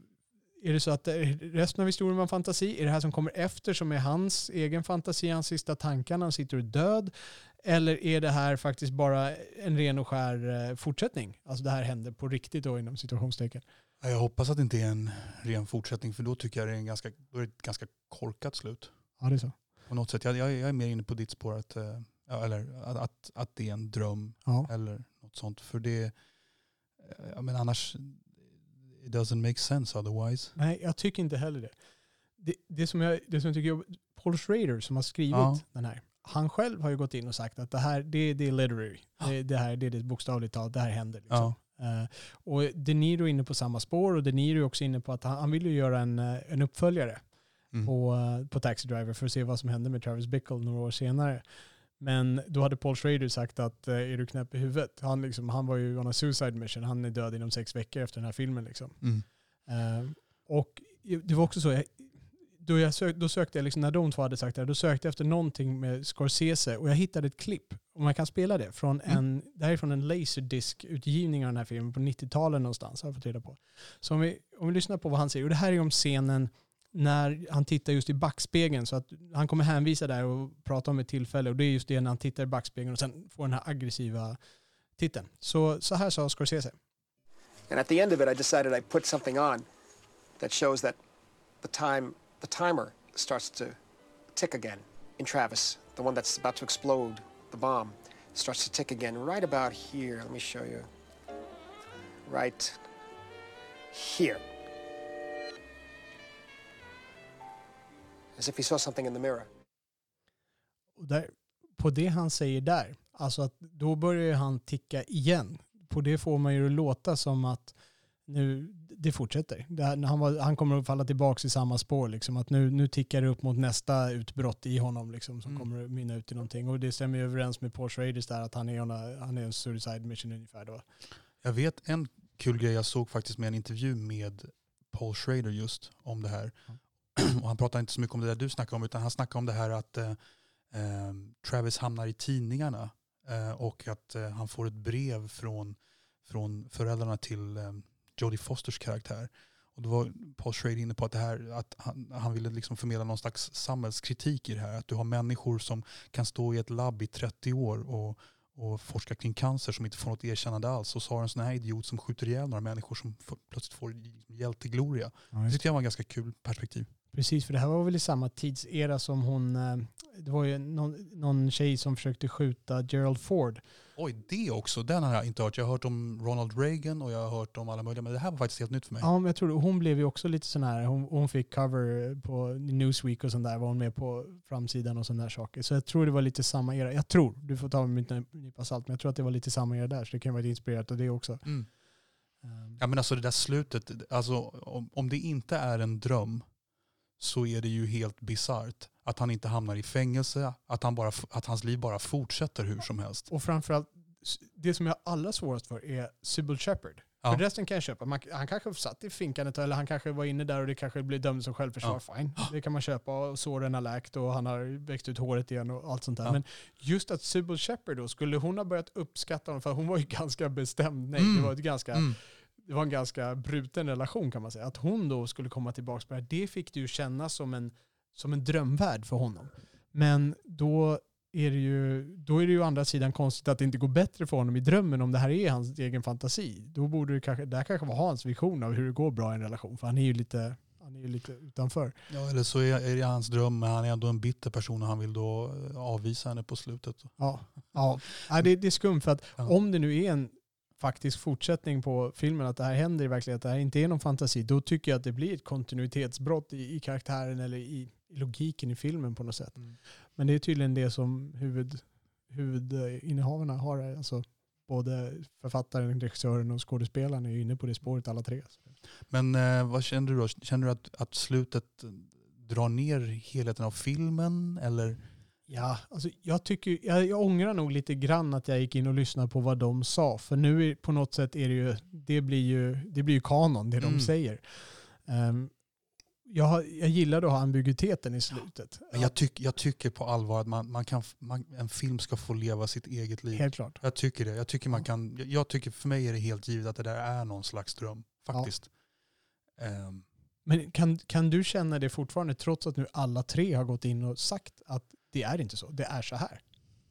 är det så att det- resten av historien var en fantasi? Är det här som kommer efter som är hans egen fantasi, hans sista tankar när han sitter och är död? Eller är det här faktiskt bara en ren och skär eh, fortsättning? Alltså det här händer på riktigt då inom situationstecken. Ja, Jag hoppas att det inte är en ren fortsättning för då tycker jag det är, en ganska, då är det ett ganska korkat slut. Ja, det är så. På något sätt. Jag, jag, jag är mer inne på ditt spår att, ja, eller, att, att, att det är en dröm Ja. eller något sånt. För det, eh, ja, men annars, it doesn't make sense otherwise. Nej, jag tycker inte heller det. Det, det, som, jag, det som jag tycker, är- Paul Schrader som har skrivit Ja. den här, han själv har ju gått in och sagt att det här det, det är literary. Det, det här det är det bokstavligt talat, det här händer. Liksom. Eh, och De Niro är inne på samma spår och De Niro är också inne på att han, han vill ju göra en, en uppföljare Mm. på, på Taxi Driver för att se vad som hände med Travis Bickle några år senare. Men då hade Paul Schrader sagt att eh, är du knäpp i huvudet? Han, liksom, han var ju on a suicide mission. Han är död inom sex veckor efter den här filmen. Liksom. Mm. Eh, och det var också så, jag, då, jag sök, då sökte jag, liksom, när de två hade sagt det här, då sökte jag efter någonting med Scorsese och jag hittade ett klipp, om man kan spela det, från Mm. en, det här är från en Laserdisc-utgivning av den här filmen på 90-talet någonstans, har jag fått reda på. Så om vi, om vi lyssnar på vad han säger, och det här är om scenen när han tittar just i backspegeln, så att han kommer hänvisa där och prata om ett tillfälle, och det är just det när han tittar i backspegeln och sen får den här aggressiva titeln. Så, så här sa Scorsese. And at the end of it, I decided I put something on that shows that the time, the timer starts to tick again in Travis, the one that's about to explode, the bomb, starts to tick again right about here. Let me show you. Right here. As if he saw something in the mirror. Och där, på det han säger där, alltså att då börjar ju han ticka igen. På det får man ju det låta som att nu, det fortsätter. Det här, han, var, han kommer att falla tillbaka i samma spår. Liksom, att nu, nu tickar det upp mot nästa utbrott i honom liksom, som Mm. kommer att mynna ut i någonting. Och det stämmer ju överens med Paul Schraders där att han är, a, han är en suicide mission ungefär då. Jag vet en kul grej jag såg faktiskt med en intervju med Paul Schrader just om det här. Och han pratar inte så mycket om det där du snackar om utan han snackar om det här att eh, eh, Travis hamnar i tidningarna eh, och att eh, han får ett brev från, från föräldrarna till eh, Jodie Fosters karaktär. Och då var Paul Schrader inne på att, det här, att han, han ville liksom förmedla någon slags samhällskritik i det här. Att du har människor som kan stå i ett labb i 30 år och, och forskar kring cancer som inte får något erkännande alls. Och så har en sån här idiot som skjuter ihjäl några människor som plötsligt får hjältegloria. Ja, Det tyckte jag var en ganska kul perspektiv. Precis, för det här var väl i samma tidsera som hon, eh, det var ju någon, någon tjej som försökte skjuta Gerald Ford. Oj, det också. Den har jag inte hört. Jag har hört om Ronald Reagan och jag har hört om alla möjliga. Men det här var faktiskt helt nytt för mig. Ja, men jag tror det. hon blev ju också lite sån här, hon, hon fick cover på Newsweek och sånt där, var hon med på framsidan och sådana där saker. Så jag tror det var lite samma era. Jag tror, du får ta med en nypa salt, men jag tror att det var lite samma era där, så det kan vara inspirerat av det också. Mm. Um, Ja men alltså det där slutet, alltså, om, om det inte är en dröm så är det ju helt bisarrt. Att han inte hamnar i fängelse, att, han bara, att hans liv bara fortsätter hur som helst. Och framförallt, det som jag har allra svårast för är Sybil Shepard. Ja. För resten kan jag köpa. Man, han kanske satt i finkan ett tag, eller han kanske var inne där och det kanske blev dömd som självförsvar. Fine, det kan man köpa. Och såren har läkt och han har växt ut håret igen och allt sånt där. Ja. Men just att Sybil Shepard då, skulle hon ha börjat uppskatta honom, för hon var ju ganska bestämd. Nej, Mm. det var ett ganska... Mm. Det var en ganska bruten relation kan man säga. Att hon då skulle komma tillbaka på det här, det fick du ju känna som en, som en drömvärld för honom. Men då är, det ju, då är det ju å andra sidan konstigt att det inte går bättre för honom i drömmen om det här är hans egen fantasi. Då borde det kanske, det här kanske var hans vision av hur det går bra i en relation. För han är ju lite, han är ju lite utanför. Ja, eller så är, det hans dröm, men han är ändå en bitter person och han vill då avvisa henne på slutet. Ja, ja. ja det, det är skumt för att om det nu är en faktisk fortsättning på filmen, att det här händer i verkligheten, att det här inte är någon fantasi, då tycker jag att det blir ett kontinuitetsbrott i, i karaktären eller i, i logiken i filmen på något sätt. Mm. Men det är tydligen det som huvud, huvudinnehavarna har. Alltså både författaren, regissören och skådespelaren är inne på det spåret alla tre. Men eh, vad känner du då? Känner du att, att slutet drar ner helheten av filmen? Eller? Ja, alltså jag, tycker, jag, jag ångrar nog lite grann att jag gick in och lyssnade på vad de sa. För nu är, på något sätt är det ju, det blir ju, det blir ju kanon, det de Mm. säger. Ehm, jag, jag gillade att ha ambiguiteten i slutet. Jag, tyck, jag tycker på allvar att man, man kan, man, en film ska få leva sitt eget liv. Helt klart. Jag tycker det. Jag tycker man Ja. kan, jag- tycker för mig är det helt givet att det där är någon slags dröm. Faktiskt. Ehm, Men kan, kan du känna det fortfarande, trots att nu alla tre har gått in och sagt att det är inte så, det är så här.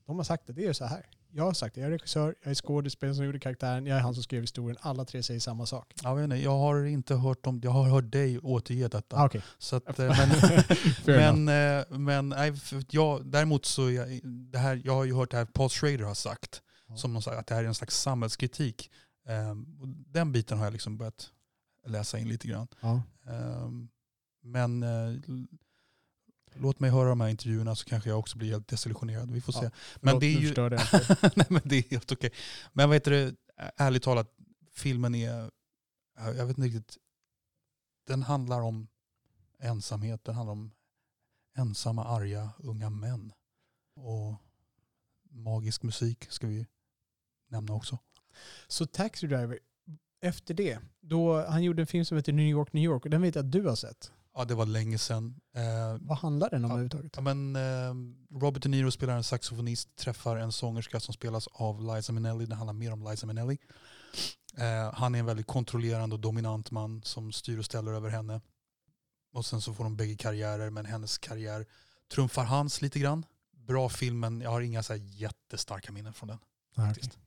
De har sagt det, det är så här. Jag har sagt det, jag är regissör, jag är skådespelare som gjorde karaktären, jag är han som skrev historien. Alla tre säger samma sak. jag, vet inte, jag har inte hört om, jag har hört dig återge detta. Ah, Okej. Så att, eh, men, men, eh, men nej, jag, däremot så, jag, det här, jag har ju hört det här Paul Schrader har sagt, Ja. som någon sagt, att det här är en slags samhällskritik. Och den biten har jag liksom börjat läsa in lite grann. Ja. Ehm, men l- låt mig höra de här intervjuerna så kanske jag också blir helt desillusionerad. Vi får se. Ja, men Förlåt, det är ju... Nej, men det är helt okej. Men vad heter det, ärligt talat, filmen är, jag vet inte riktigt, den handlar om ensamhet, den handlar om ensamma, arga, unga män. Och magisk musik ska vi nämna också. Så Taxi Driver, efter det, då, han gjorde en film som heter New York, New York och den vet jag att du har sett. Ja, det var länge sedan. Eh, Vad handlar den om Ja. överhuvudtaget? Ja, men, eh, Robert De Niro spelar en saxofonist, träffar en sångerska som spelas av Liza Minnelli. Det handlar mer om Liza Minnelli. Eh, han är en väldigt kontrollerande och dominant man som styr och ställer över henne. Och sen så får de bägge karriärer, men hennes karriär trumfar hans lite grann. Bra film, men jag har inga så jättestarka minnen från den. Ah, faktiskt. okej.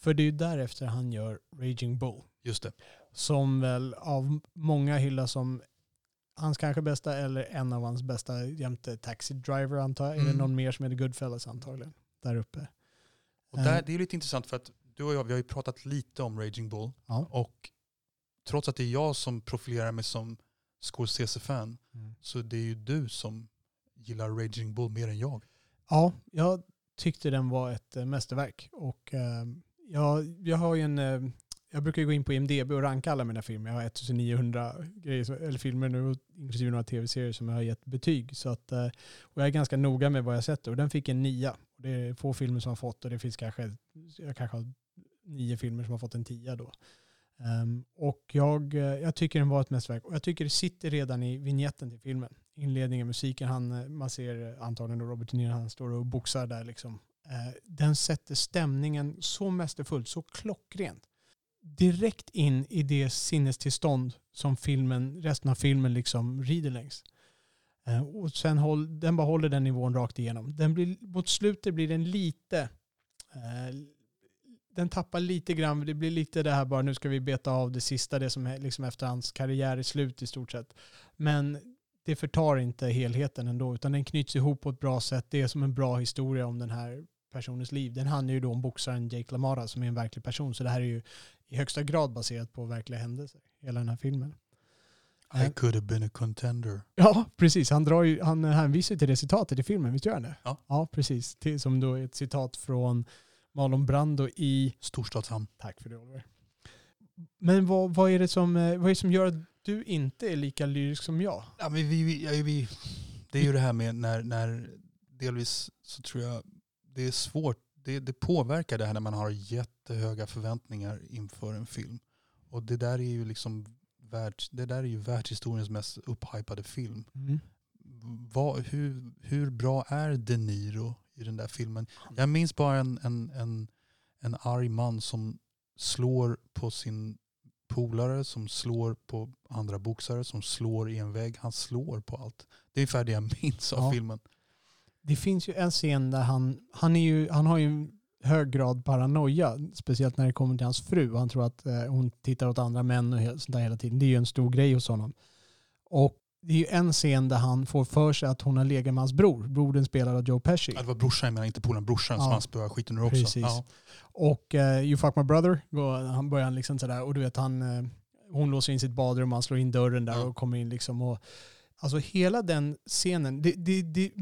För det är ju därefter han gör Raging Bull. Just det. Som väl av många hyllas som hans kanske bästa eller en av hans bästa jämte Taxi Driver antar jag. Är det Mm. någon mer som heter Goodfellas antagligen? Där uppe. Och där, Eh. det är lite intressant för att du och jag vi har ju pratat lite om Raging Bull. Ja. Och trots att det är jag som profilerar mig som Scorsese-fan så det är ju du som gillar Raging Bull mer än jag. Ja, jag tyckte den var ett eh, mästerverk. Och eh, jag, jag har ju en... Jag brukar ju gå in på IMDB och ranka alla mina filmer. Jag har 1900 grejer, eller filmer nu, inklusive några tv-serier som jag har gett betyg. Så att, eh, och jag är ganska noga med vad jag sätter. Och den fick en nia. Och det är få filmer som har fått, och det finns kanske, jag kanske har nio filmer som har fått en tia då. Um, och jag, eh, jag tycker den var ett mästerverk. Och jag tycker det sitter redan i vignetten till filmen. Inledningen, musiken, han, eh, man ser antagligen Robert De Niro, han står och boxar där liksom. Uh, den sätter stämningen så mästerfullt, så klockrent. Direkt in i det sinnestillstånd som filmen, resten av filmen liksom rider längs. Eh, och sen håll, den bara håller den nivån rakt igenom. Den blir, mot slutet blir den lite, Eh, den tappar lite grann, det blir lite det här bara nu ska vi beta av det sista, det som är liksom efter hans karriär är slut i stort sett. Men det förtar inte helheten ändå, utan den knyts ihop på ett bra sätt. Det är som en bra historia om den här personens liv. Den handlar ju då om boxaren Jake LaMotta som är en verklig person, så det här är ju i högsta grad baserat på verkliga händelser, hela den här filmen. I could have been a contender. Ja, precis. Han, drar ju, han hänvisar till det citatet i filmen, visst gör han det? Ja. Ja, precis. Till, som då är ett citat från Marlon Brando i... Storstadshamn. Tack för det Oliver. Men vad, vad, är det som, eh, vad är det som gör att du inte är lika lyrisk som jag? Ja, men vi, vi, ja, vi, det är ju det här med när, när delvis så tror jag det är svårt. Det, det påverkar det här när man har jättehöga förväntningar inför en film. Och det där är ju liksom världs, det där är ju världshistoriens mest upphypade film. Mm. Vad, hur, hur bra är De Niro i den där filmen? Jag minns bara en, en, en, en arg man som slår på sin polare, som slår på andra boxare, som slår i en vägg. Han slår på allt. Det är ungefär det jag minns av Ja. filmen. Det finns ju en scen där han, han, är ju, han har ju en hög grad paranoia, speciellt när det kommer till hans fru. Han tror att eh, hon tittar åt andra män och sånt där hela tiden. Det är ju en stor grej hos honom. Och det är ju en scen där han får för sig att hon har legat med hans bror. Brodern spelad av Joe Pesci. Ja, det var brorsan, jag menar inte polaren, brorsan Ja. som han spöade skiten ur också. Precis. Ja. Och eh, You fuck my brother, han börjar liksom sådär och du vet han, eh, hon låser in sitt badrum och han slår in dörren där Ja. och kommer in liksom och Alltså hela den scenen, det, det, det,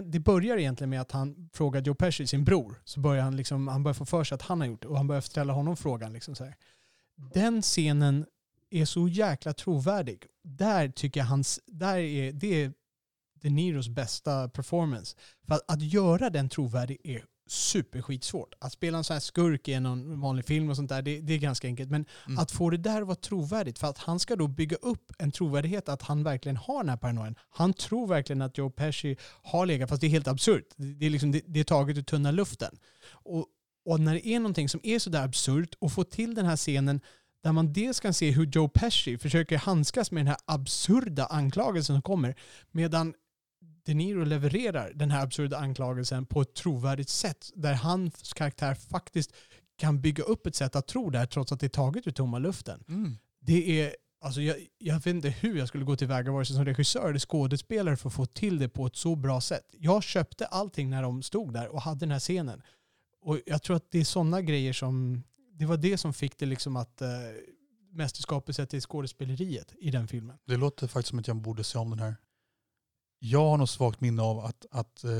det börjar egentligen med att han frågar Joe Pesci, sin bror, så börjar han liksom, han börjar få för sig att han har gjort det och han börjar ställa honom frågan liksom så här. Den scenen är så jäkla trovärdig. Där tycker jag hans, där är, det är De Niros bästa performance. För att, att göra den trovärdig är superskitsvårt. Att spela en sån här skurk i någon vanlig film och sånt där, det, det är ganska enkelt. Men Mm. att få det där att vara trovärdigt, för att han ska då bygga upp en trovärdighet att han verkligen har den här paranoian. Han tror verkligen att Joe Pesci har legat, fast det är helt absurt. Det, det, är, liksom, det, det är taget ur tunna luften. Och, och när det är någonting som är sådär absurt, och få till den här scenen där man dels kan se hur Joe Pesci försöker handskas med den här absurda anklagelsen som kommer, medan De Niro levererar den här absurda anklagelsen på ett trovärdigt sätt där hans karaktär faktiskt kan bygga upp ett sätt att tro det här trots att det är taget ur tomma luften. Mm. Det är, alltså jag, jag vet inte hur jag skulle gå tillväga vare sig som regissör eller skådespelare för att få till det på ett så bra sätt. Jag köpte allting när de stod där och hade den här scenen. Och jag tror att det är sådana grejer som, det var det som fick det liksom att eh, mästerskapet sätter i skådespeleriet i den filmen. Det låter faktiskt som att jag borde se om den här. Jag har något svagt minne av att, att, eh,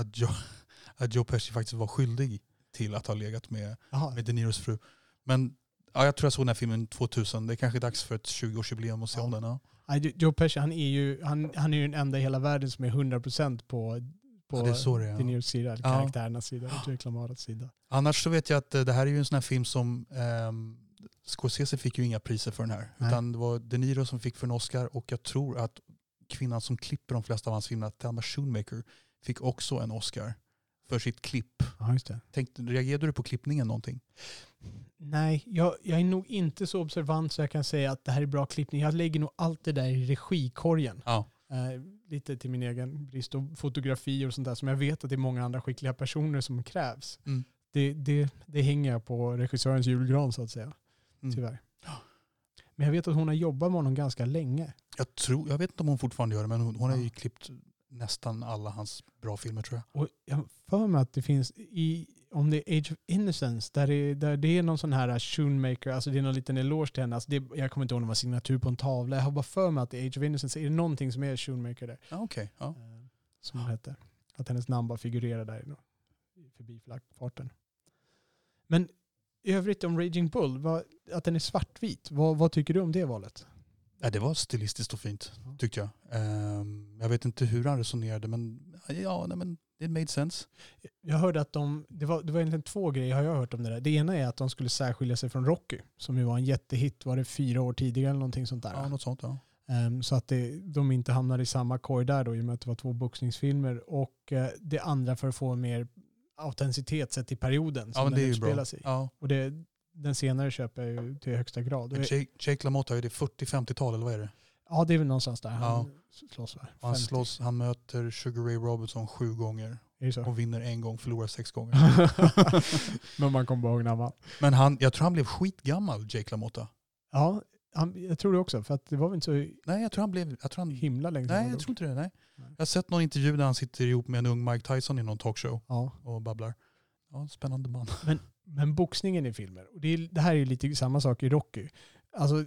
att, Joe, att Joe Pesci faktiskt var skyldig till att ha legat med, med De Niros fru. Men ja, jag tror jag såg den här filmen 2000. Det är kanske dags för ett 20-årsjubileum att se Ja. om den. Ja. Joe Pesci han är ju han, han är ju den enda i hela världen som är 100% på, på Ja, det är så det är. De Niros sida, eller karaktärernas sida, Jake sida. Annars så vet jag att eh, det här är ju en sån här film som ehm, Scorsese fick ju inga priser för den här. Nej. Utan det var De Niro som fick för en Oscar och jag tror att kvinnan som klipper de flesta av hans filmer, Thelma Schoonmaker, fick också en Oscar för sitt klipp. Ja, just det. Tänkte, reagerade du på klippningen någonting? Nej, jag, jag är nog inte så observant så jag kan säga att det här är bra klippning. Jag lägger nog allt det där i regikorgen. Ja. Eh, lite till min egen brist och fotografier och sånt där som jag vet att det är många andra skickliga personer som krävs. Mm. Det, det, det hänger jag på regissörens julgran så att säga, Mm. tyvärr. Men jag vet att hon har jobbat med honom ganska länge. Jag, tror, jag vet inte om hon fortfarande gör det, men hon, hon har ju klippt nästan alla hans bra filmer tror jag. Och jag för mig att det finns i, om det är Age of Innocence, där det, där det är någon sån här Shoemaker, alltså det är någon liten eloge till henne. Alltså det, jag kommer inte ihåg om det var signatur på en tavla. Jag har bara för mig att i Age of Innocence är det någonting som är Shoemaker där. Ja, okej. Ja. eh, Som hon hette. Att hennes namn bara figurerar där i förbifarten. Men i övrigt om Raging Bull, vad, att den är svartvit, vad, vad tycker du om det valet? Ja, det var stilistiskt och fint tyckte jag. Ehm, jag vet inte hur han resonerade men ja, nej, men it made sense. Jag hörde att de, det var, det var egentligen två grejer har jag hört om det där. Det ena är att de skulle särskilja sig från Rocky, som ju var en jättehit, var det fyra år tidigare eller någonting sånt där? Ja, något sånt ja. Ehm, så att det, de inte hamnade i samma korg där då, i och med att det var två boxningsfilmer. Och eh, det andra för att få mer autenticitet sett till perioden som Ja, den sig i. Ja. Och det, den senare köper jag ju till högsta grad. Men Jake, Jake LaMotta är det 40-50-tal eller vad är det? Ja, det är väl någonstans där han Ja. slåss? Han, 50. slåss, han möter Sugar Ray Robinson sju gånger? Och vinner en gång, förlorar sex gånger. Men man kommer bara ihåg när han vann. Men han, jag tror han blev skitgammal, Jake LaMotta. Ja, han, jag tror det också. För att det var väl inte så Nej, jag tror han blev... Jag tror han, himla länge sedan nej, jag tror inte det. Nej. Nej. Jag har sett någon intervju där han sitter ihop med en ung Mike Tyson i någon talkshow Ja. och babblar. Ja, spännande man. Men boxningen i filmer, och det, är, det här är ju lite samma sak i Rocky. Alltså,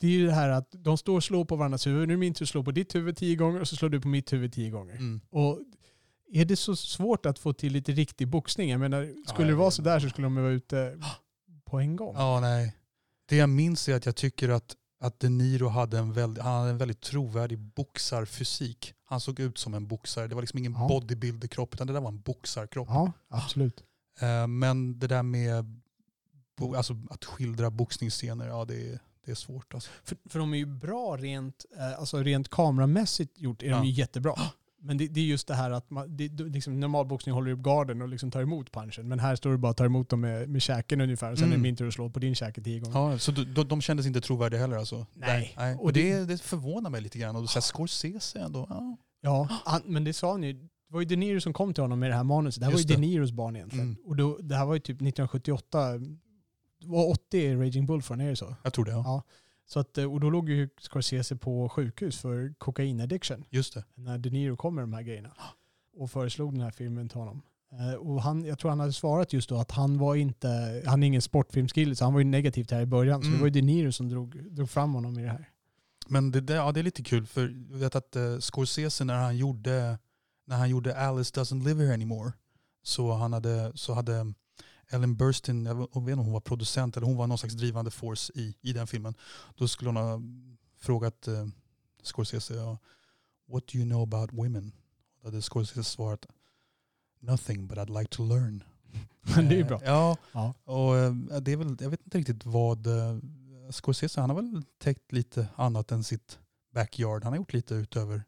det är ju det här att de står och slår på varandras huvud. Nu är min tur att slå på ditt huvud tio gånger och så slår du på mitt huvud tio gånger. Mm. Och är det så svårt att få till lite riktig boxning? Jag menar, skulle jag det vara vet så där så skulle de vara ute på en gång. Ja, nej. Det jag minns är att jag tycker att, att De Niro hade en, väldigt, han hade en väldigt trovärdig boxarfysik. Han såg ut som en boxare. Det var liksom ingen Ja. bodybuilder-kropp utan det där var en boxarkropp. Ja, absolut. Eh, Men det där med alltså att skildra boxningsscener, ja det är, det är svårt. Alltså. För, för de är ju bra rent, eh, alltså rent kameramässigt gjort är de Ja. ju jättebra. Men det, det är just det här att man, det, det- liksom, normal boxning håller upp garden och liksom tar emot punchen. Men här står du bara och tar emot dem med, med käken ungefär. Och sen är det Mm. min tur att slå på din käke tio gånger. Ja, så de, de, de kändes inte trovärdiga heller alltså? Nej. Nej. Och Och det- det, det förvånar mig lite grann. Och så här, Scorsese ändå, ja. Ja, han, men det sa han ju. Det var ju De Niro som kom till honom med det här manuset. Det här Just var ju det. De Niros barn egentligen. Mm. Och då, det här var ju typ 1978. Det var 80 i Raging Bull från, är det så? jag tror det. Ja. Ja. så att, eh, och då låg ju Scorsese på sjukhus för kokainaddiction. Just det. När De Niro kom med de här grejerna. Och föreslog den här filmen till honom. Eh, Och han, jag tror han hade svarat just då att han var inte, han är ingen sportfilmskille så han var ju negativt här i början. Så Mm. det var ju De Niro som drog, drog fram honom i det här. Men det, där, ja, det är lite kul för jag vet att uh, Scorsese när han gjorde när han gjorde Alice doesn't live here anymore så, han hade, så hade Ellen Burstyn, jag vet inte om hon var producent eller hon var någon slags drivande force i, i den filmen. Då skulle hon ha frågat uh, Scorsese, ja, what do you know about women? Då hade Scorsese svarat, nothing but I'd like to learn. Men det är ju bra. Eh, Ja, Ja. och eh, det är väl, jag vet inte riktigt vad eh, Scorsese, han har väl täckt lite annat än sitt backyard. Han har gjort lite utöver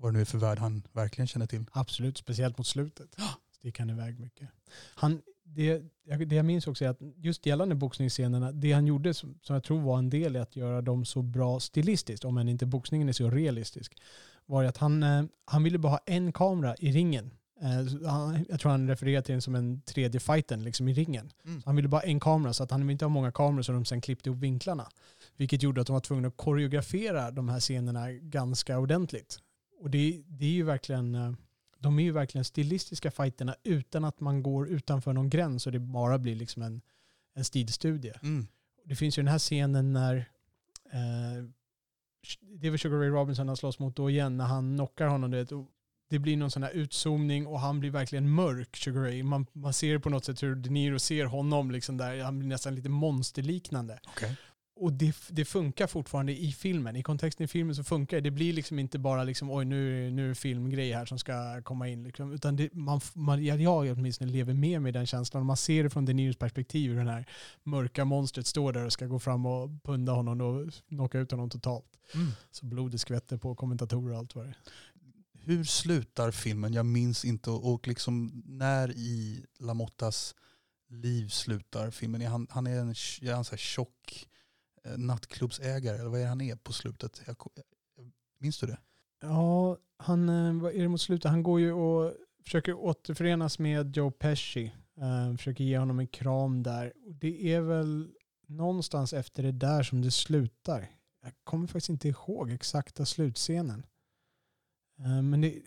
vad det nu är för värld han verkligen känner till. Absolut, speciellt mot slutet. Stick han iväg mycket. Han, det, jag- det jag minns också är att just gällande boxningsscenerna, det han gjorde som, som jag tror var en del i att göra dem så bra stilistiskt, om än inte boxningen är så realistisk, var att han, eh, han ville bara ha en kamera i ringen. Eh, jag tror han refererar till den som en tredje fighten liksom i ringen. Mm. Han ville bara ha en kamera så att han ville inte ha många kameror så de sen klippte ihop vinklarna. Vilket gjorde att de var tvungna att koreografera de här scenerna ganska ordentligt. Och det, det är ju verkligen, eh, de är ju verkligen stilistiska fighterna utan att man går utanför någon gräns och det bara blir liksom en, en stilstudie. Mm. Det finns ju den här scenen när eh, det är väl Sugar Ray Robinson han slåss mot då igen när han knockar honom. Och det blir någon sån här utzoomning och han blir verkligen mörk, Sugar Ray. Man, man ser på något sätt hur De Niro ser honom liksom där. Han blir nästan lite monsterliknande. Okej. Och det, det funkar fortfarande i filmen. I kontexten i filmen så funkar det. Det blir liksom inte bara liksom, oj nu, är- nu är det filmgrej här som ska komma in. Liksom. Utan det, man, man, jag, åtminstone lever med mig den känslan. Man ser det från De Niros perspektiv hur den här mörka monstret står där och ska gå fram och punda honom och knocka ut honom totalt. Mm. Så blodet skvätter på kommentatorer och allt vad det är. Hur slutar filmen? Jag minns inte. Och liksom när i Lamottas liv slutar filmen? Är han, han är en, är han så här tjock Eh, nattklubbsägare eller vad är det han är på slutet? Jag, eh, minns du det? Ja, han, eh, vad är det mot slutet? Han går ju och försöker återförenas med Joe Pesci. Försöker ge honom en kram där. Och det är väl någonstans efter det där som det slutar. Jag kommer faktiskt inte ihåg exakta slutscenen. Men det,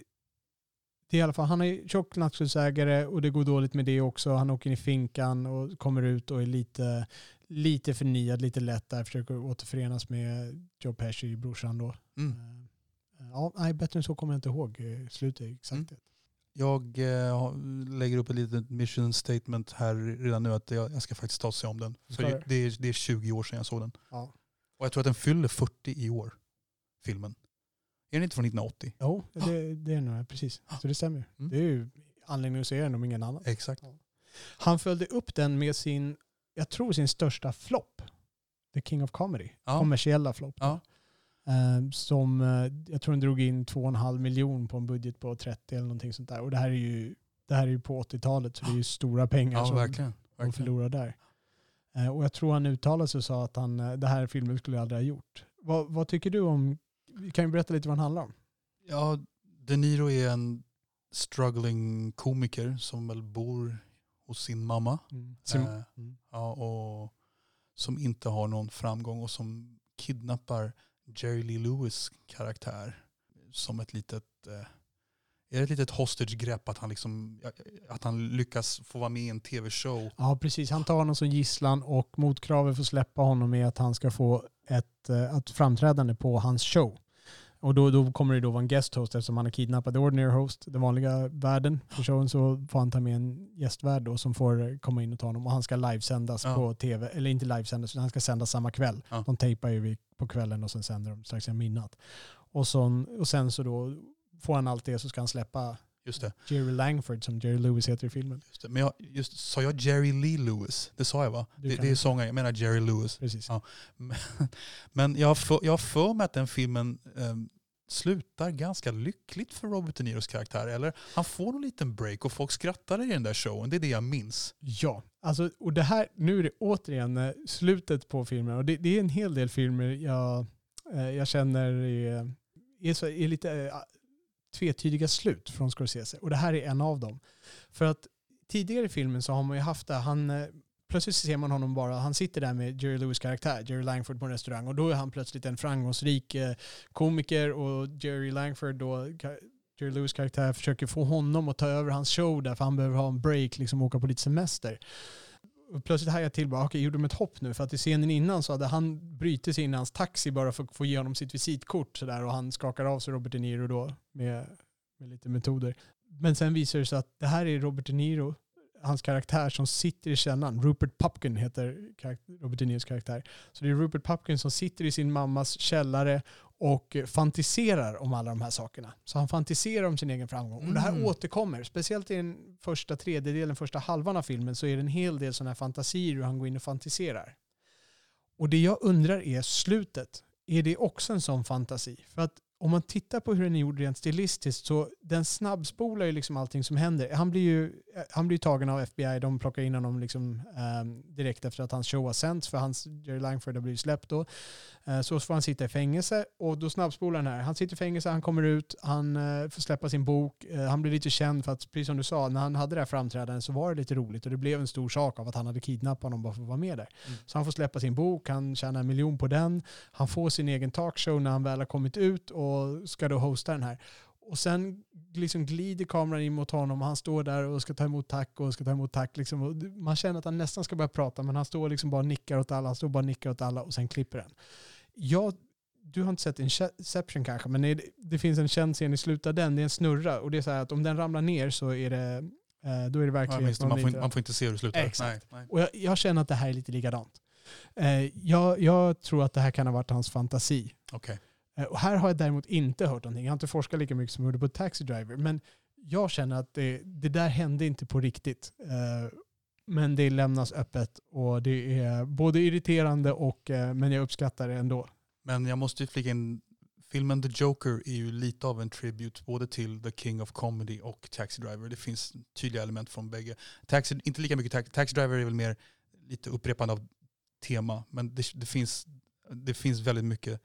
det är i alla fall, han är tjock nattklubbsägare och det går dåligt med det också. Han åker in i finkan och kommer ut och är lite, lite förnyad, lite lätt där. Försöker återförenas med Joe Pesci, brorsan då. Mm. Eh, Ja, nej, bättre än så kommer jag inte ihåg eh, slutet exakt. Mm. Jag har- lägger upp ett litet mission statement här redan nu att jag, jag ska faktiskt ta sig om den. Så det, är, det är 20 år sedan jag såg den. Ja. Och jag tror att den fyller 40 i år, filmen. Är den inte från 1980? Jo, det, det är nog precis. Så det stämmer. Mm. Det är ju anledningen att se den om ingen annan. Exakt. Han följde upp den med sin, jag tror sin största flopp. The King of Comedy. Ja. Kommersiella flopp. Ja. Eh, som eh, jag tror den drog in 2,5 miljon på en budget på 30 eller någonting sånt där. Och det här är ju, det här är ju på 80-talet så det är ju stora pengar Ja, som verkligen. de verkligen. förlorar där. Eh, och jag tror han uttalade sig och sa att han, det här filmen skulle jag aldrig ha gjort. Vad, vad tycker du om, kan du berätta lite vad den handlar om? Ja, De Niro är en, struggling komiker som väl bor hos sin mamma. Mm. Eh, mm. ja, och som inte har någon framgång och som kidnappar Jerry Lee Lewis karaktär som ett litet eh, är det ett litet hostage-grepp att han, liksom, att han lyckas få vara med i en tv-show? Ja, precis. Han tar honom som gisslan och motkravet för att släppa honom är att han ska få ett, eh, ett framträdande på hans show. Och då, då kommer det då vara en guest host eftersom han har kidnappat the ordinary host, den vanliga värden på showen, så får han ta med en gästvärd då som får eh, komma in och ta honom och han ska livesändas Ja. på tv, eller inte livesändas, utan han ska sändas samma kväll. Ja. De tejpar ju på kvällen och sen sänder de strax innan midnatt. Och, så, och sen så då får han allt det så ska han släppa Just det. Jerry Langford som Jerry Lewis heter i filmen. Just det. Men jag, just, sa jag Jerry Lee Lewis? Det sa jag va? Det, det är sångaren, jag menar Jerry Lewis. Precis. Ja. Men, men jag har för, jag för mig att den filmen ehm, slutar ganska lyckligt för Robert De Niros karaktär. Eller han får en liten break och folk skrattar i den där showen. Det är det jag minns. Ja, alltså, och det här, nu är det återigen eh, slutet på filmen. Och det, det är en hel del filmer jag, eh, jag känner är, är, så, är lite eh, tvetydiga slut från Scorsese. Och det här är en av dem. För att tidigare i filmen så har man ju haft det, han, plötsligt ser man honom bara, han sitter där med Jerry Lewis karaktär, Jerry Langford på en restaurang och då är han plötsligt en framgångsrik eh, komiker och Jerry Langford då, Jerry Lewis karaktär försöker få honom att ta över hans show där för han behöver ha en break, liksom åka på lite semester. Och plötsligt hajar jag till bara, okej, gjorde de ett hopp nu? För att i scenen innan så hade han brutit sig in i hans taxi bara för att få ge honom sitt visitkort sådär och han skakar av sig Robert De Niro då med, med lite metoder. Men sen visar det sig att det här är Robert De Niro, hans karaktär som sitter i källaren. Rupert Pupkin heter Robert De Niros karaktär. Så det är Rupert Pupkin som sitter i sin mammas källare och fantiserar om alla de här sakerna. Så han fantiserar om sin egen framgång. Och det här Mm. återkommer. Speciellt i den första tredjedelen, första halvan av filmen så är det en hel del sådana här fantasier hur han går in och fantiserar. Och det jag undrar är slutet. Är det också en sån fantasi? För att om man tittar på hur den är gjord rent stilistiskt så den snabbspolar ju liksom allting som händer. Han blir ju, han blir tagen av FBI, de plockar in honom liksom, ehm, direkt efter att hans show har sänts för hans Jerry Langford har blivit släppt då. Eh, så får han sitta i fängelse och då snabbspolar den här. Han sitter i fängelse, han kommer ut, han eh, får släppa sin bok, eh, han blir lite känd för att, precis som du sa, när han hade det här framträdandet så var det lite roligt och det blev en stor sak av att han hade kidnappat honom bara för att vara med där. Mm. Så han får släppa sin bok, han tjänar en miljon på den, han får sin egen talkshow när han väl har kommit ut och ska då hosta den här. Och sen liksom glider kameran in mot honom och han står där och ska ta emot tack och ska ta emot tack. Liksom. Och man känner att han nästan ska börja prata men han står liksom bara och nickar åt alla, han står bara och nickar åt alla och sen klipper den. Jag, du har inte sett Inception kanske, men det, det finns en känd scen i slutet av den, det är en snurra och det är så här att om den ramlar ner så är det, eh, då är det Ja, verkligen minst, man, får inte, man får inte se hur det slutar. Exakt. Nej, nej. och jag, jag känner att det här är lite likadant. Eh, jag, jag tror att det här kan ha varit hans fantasi. Okej. Eh, och här har jag däremot inte hört någonting. Jag har inte forskat lika mycket som jag gjorde på Taxi Driver. Men jag känner att det, det där hände inte på riktigt. Eh, men det lämnas öppet och det är både irriterande och eh, men jag uppskattar det ändå. Men jag måste ju flika in, filmen The Joker är ju lite av en tribute både till The King of Comedy och Taxi Driver. Det finns tydliga element från bägge. Taxi, inte lika mycket Taxi, Taxi Driver är väl mer lite upprepande av tema, men det, det, finns, det finns väldigt mycket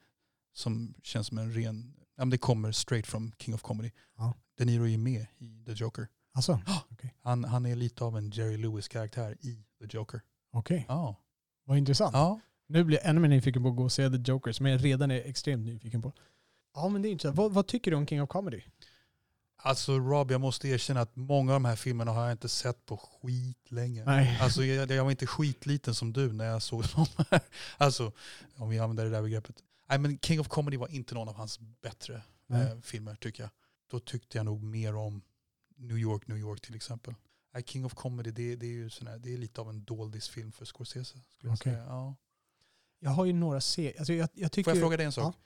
som känns som en ren, ja, men det kommer straight from King of Comedy. Ja. De Niro är med i The Joker. Alltså, Han, han är lite av en Jerry Lewis-karaktär i The Joker. okej. Ja. Vad intressant. ja. Nu blir jag ännu mer nyfiken på att gå och se The Joker som jag redan är extremt nyfiken på. Ja men det är intressant. Vad, vad tycker du om King of Comedy? Alltså Rob, jag måste erkänna att många av de här filmerna har jag inte sett på skit länge. Nej. Alltså jag, jag var inte skitliten som du när jag såg de här. Alltså, om vi använder det där begreppet. Nej men King of Comedy var inte någon av hans bättre eh, filmer tycker jag. Då tyckte jag nog mer om New York, New York till exempel. Nej, King of Comedy, det, det är ju sån här, det är lite av en doldisfilm för Scorsese. Skulle jag Okej. säga. Ja. Jag har ju några serier. Alltså jag, jag tycker... Får jag fråga dig en sak? Ja.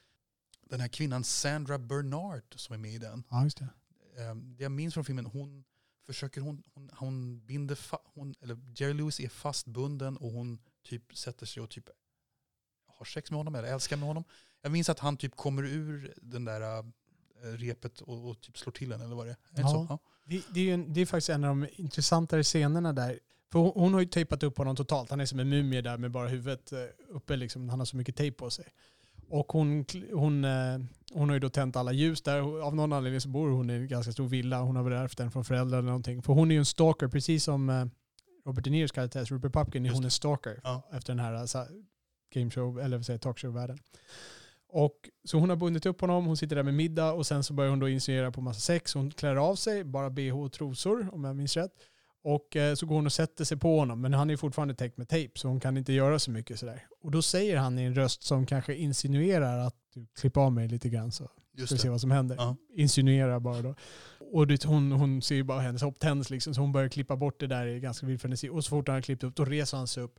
Den här kvinnan Sandra Bernard som är med i den. Ja, just det. eh, det jag minns från filmen, hon försöker, hon, hon, hon binder, fa, hon, eller Jerry Lewis är fastbunden och hon typ sätter sig och typ har sex med honom eller älskar med honom. Jag minns att han typ kommer ur den där äh, repet och, och typ slår till henne eller vad det är. Ja. så? Ja. Det, det, är en, det är faktiskt en av de intressantare scenerna där. För hon, hon har ju tejpat upp honom totalt. Han är som en mumie där med bara huvudet eh, uppe. Liksom. Han har så mycket tejp på sig. Och hon, hon, eh, hon har ju då tänt alla ljus där. Av någon anledning så bor hon i en ganska stor villa. Hon har väl ärvt den från föräldrar eller någonting. För hon är ju en stalker, precis som Robert De Niros karaktär, Rupert Pupkin, är Just hon en stalker Ja. efter den här alltså, gameshow, eller vad säger talkshow-världen. Och så hon har bundit upp honom, hon sitter där med middag och sen så börjar hon då insinuera på massa sex. Hon klär av sig, bara bh och trosor om jag minns rätt. Och eh, så går hon och sätter sig på honom, men han är fortfarande täckt med tejp så hon kan inte göra så mycket sådär. Och då säger han i en röst som kanske insinuerar att du klipper av mig lite grann så Just ska vi se vad som händer. Ja. Insinuerar bara då. Och det, hon, hon ser ju bara hennes hopp tänds liksom, så hon börjar klippa bort det där i ganska vild frenesi. Och så fort han har klippt upp, då reser han sig upp.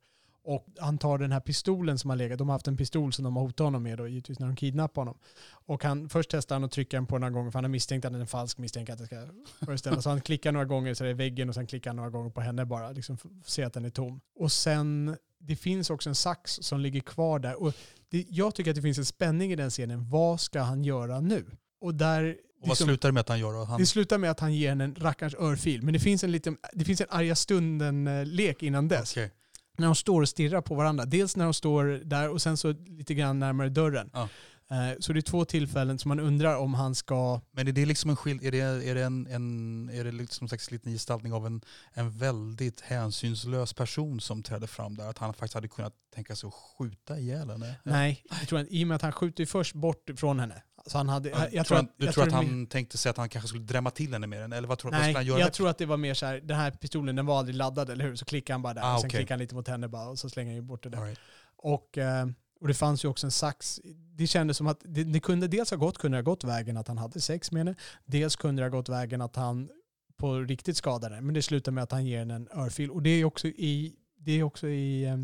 Och han tar den här pistolen som har legat, de har haft en pistol som de har hotat honom med då, givetvis när de kidnappar honom. Och han, först testar han att trycka den på några gånger, för han har misstänkt att den är falsk, misstänker att det ska föreställa. Så han klickar några gånger så det är väggen och sen klickar han några gånger på henne bara, liksom se att den är tom. Och sen, det finns också en sax som ligger kvar där. Och det, jag tycker att det finns en spänning i den scenen. Vad ska han göra nu? Och där... Och vad liksom- slutar det med att han gör? Han, det slutar med att han ger henne en rackarns örfil. Men det finns en, liten, det finns en arga stunden-lek innan dess. Okej. När de står och stirrar på varandra. Dels när de står där och sen så lite grann närmare dörren. Ja. Eh, Så det är två tillfällen som man undrar om han ska... Men är det liksom en skild, är det, är det en, en är det liksom en liten gestaltning av en, en väldigt hänsynslös person som trädde fram där? Att han faktiskt hade kunnat tänka sig att skjuta ihjäl henne? Nej, jag tror att, i och med att han skjuter ju först bort från henne. Så han hade, Ja, jag tror han, att, du jag tror att han tänkte sig att han kanske skulle drämma till henne med den? Eller vad, tror, vad Nej, skulle han göra? jag med- tror att det var mer så här, den här pistolen den var aldrig laddad, eller hur? Så klickar han bara där Ah, och sen okej. klickar han lite mot henne bara och så slänger han bort det där. Right. Och, eh, och det fanns ju också en sax. Det kändes som att det, det kunde dels ha gått, kunde ha gått vägen att han hade sex med henne. Dels kunde det ha gått vägen att han på riktigt skadade henne. Men det slutar med att han ger henne en örfil. Och det är också i, det är också i, eh,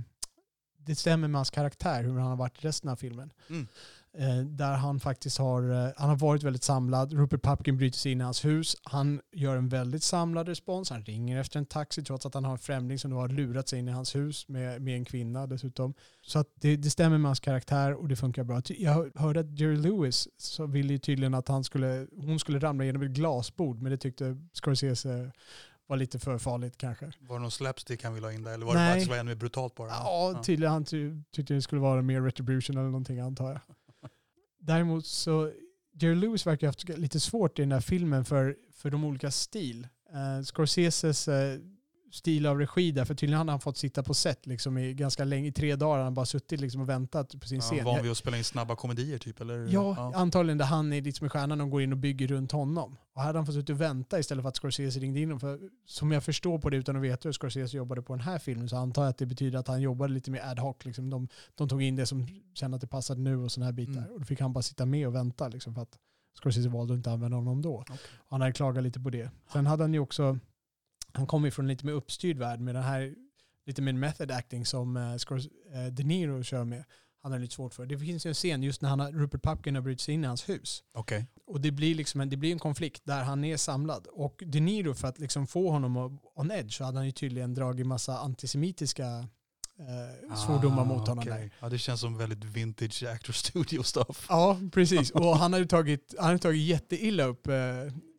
det stämmer med hans karaktär, hur han har varit i resten av filmen. Mm. Eh, där han faktiskt har, eh, han har varit väldigt samlad. Rupert Pupkin bryter sig in i hans hus. Han gör en väldigt samlad respons. Han ringer efter en taxi trots att han har en främling som då har lurat sig in i hans hus med, med en kvinna dessutom. Så att det, det stämmer med hans karaktär och det funkar bra. Jag hörde att Jerry Lewis så ville ju tydligen att han skulle, hon skulle ramla genom ett glasbord men det tyckte Scorsese var lite för farligt kanske. Var det någon slapstick han ville ha in där? Eller var det Nej. bara att det vara ännu mer brutalt bara? Ja, tydligen. Han ty tyckte det skulle vara mer retribution eller någonting antar jag. Däremot så, Jerry Lewis verkar ha haft lite svårt i den här filmen för, för de olika stil. Uh, Scorseses uh, stil av regi där, för tydligen hade han fått sitta på set liksom i ganska länge, i tre dagar, han bara suttit liksom och väntat på sin Ja, scen. van vid att spela in snabba komedier typ? Eller? Ja, antagligen där han är liksom stjärnan och går in och bygger runt honom. Och hade han fått sitta och vänta istället för att Scorsese ringde in honom. För som jag förstår på det utan att veta hur Scorsese jobbade på den här filmen så antar jag att det betyder att han jobbade lite mer ad hoc. Liksom de, de tog in det som kände att det passade nu och sådana här bitar. Mm. Och då fick han bara sitta med och vänta liksom för att Scorsese valde att inte använda honom då. Och han hade klagat lite på det. Sen hade han ju också, han kom ju från lite mer uppstyrd värld med den här lite mer method acting som eh, eh, De Niro kör med. Han har lite svårt för. Det finns ju en scen just när han har, Rupert Pupkin har brutit sig in i hans hus. Okej. Och det blir, liksom en, det blir en konflikt där han är samlad. Och De Niro för att liksom få honom on edge så hade han ju tydligen dragit massa antisemitiska eh, svordomar mot honom Ah, okej. där. Ja, det känns som väldigt vintage actor studio stuff. Ja, precis. Och han hade tagit, han hade tagit jätteilla upp eh,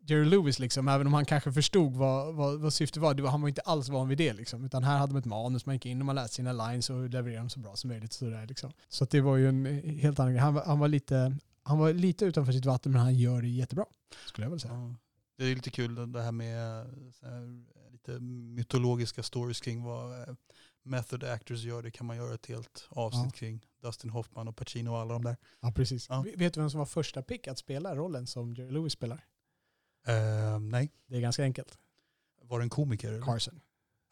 Jerry Lewis, liksom, även om han kanske förstod vad, vad, vad syftet var. Det var. Han var inte alls van vid det. Liksom. Utan här hade man ett manus, man gick in och man läste sina lines och levererade dem så bra som möjligt. Så, där, liksom. så det var ju en helt annan grej. Han, var- han, var lite, han var lite utanför sitt vatten, men han gör det jättebra. Skulle jag väl säga. Ja. Det är lite kul det här med här, lite mytologiska stories kring vad eh, method actors gör. Det kan man göra ett helt avsnitt Ja. kring. Dustin Hoffman och Pacino och alla de där. Ja, precis. Ja. Vet du vem som var första pick att spela rollen som Jerry Lewis spelar? Eh, nej, Det är ganska enkelt. var det en komiker? eller? Carson.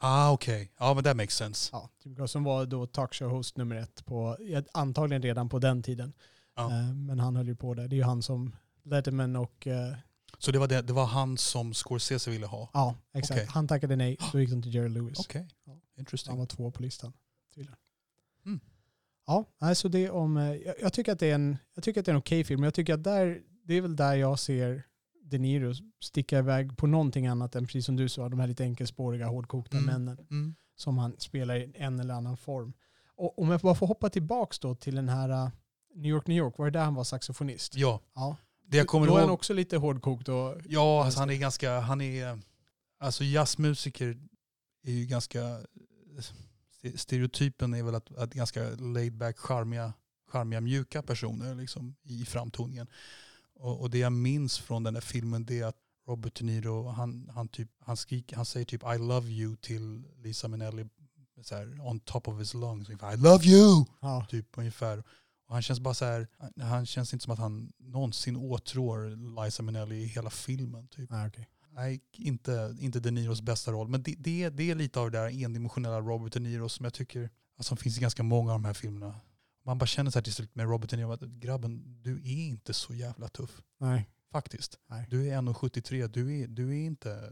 Ah, okej. Ja, men that makes sense. Ja, Jim Carson var då talkshow-host nummer ett på, ja, antagligen redan på den tiden. Ja. Eh, Men han höll ju på där. Det är ju han som Letterman och, eh, Så det var, det, det var han som Scorsese ville ha? ja exakt. Okej. Han tackade nej, då gick de till Jerry Lewis. Okej, Ja. interesting. Han var två på listan. tydligen. Mm. Ja, alltså det om, eh, jag, jag tycker att det är en, jag tycker att det är en okej film. Jag tycker att där, det är väl där jag ser De Niro sticka iväg på någonting annat än precis som du sa, de här lite enkelspåriga, hårdkokta Mm. männen Mm. som han spelar i en eller annan form. Och om jag bara får hoppa tillbaks då till den här uh, New York, New York, var det där han var saxofonist? Ja, Ja. det jag kommer då är han också lite hårdkokt och Ja, alltså han är ganska, han är, alltså jazzmusiker är ju ganska, stereotypen är väl att, att ganska laid back, charmiga, charmiga, mjuka personer liksom, i framtoningen. Och, och det jag minns från den här filmen det är att Robert De Niro, han, han, typ, han, skrik, han säger typ I love you till Lisa Minnelli så här, on top of his lungs. I love you! Ja. Typ ungefär. Och han känns bara så här, han känns inte som att han någonsin åtrår Liza Minnelli i hela filmen. Typ. Ah, okay. Nej, inte, inte De Niros bästa roll. Men det, det, det är lite av det där endimensionella Robert De Niro som jag tycker alltså, finns i ganska många av de här filmerna. Man bara känner så här till slut med Robert De Niro att grabben, du är inte så jävla tuff. Nej. Faktiskt. Nej. Du är 1,73. Du är, du är inte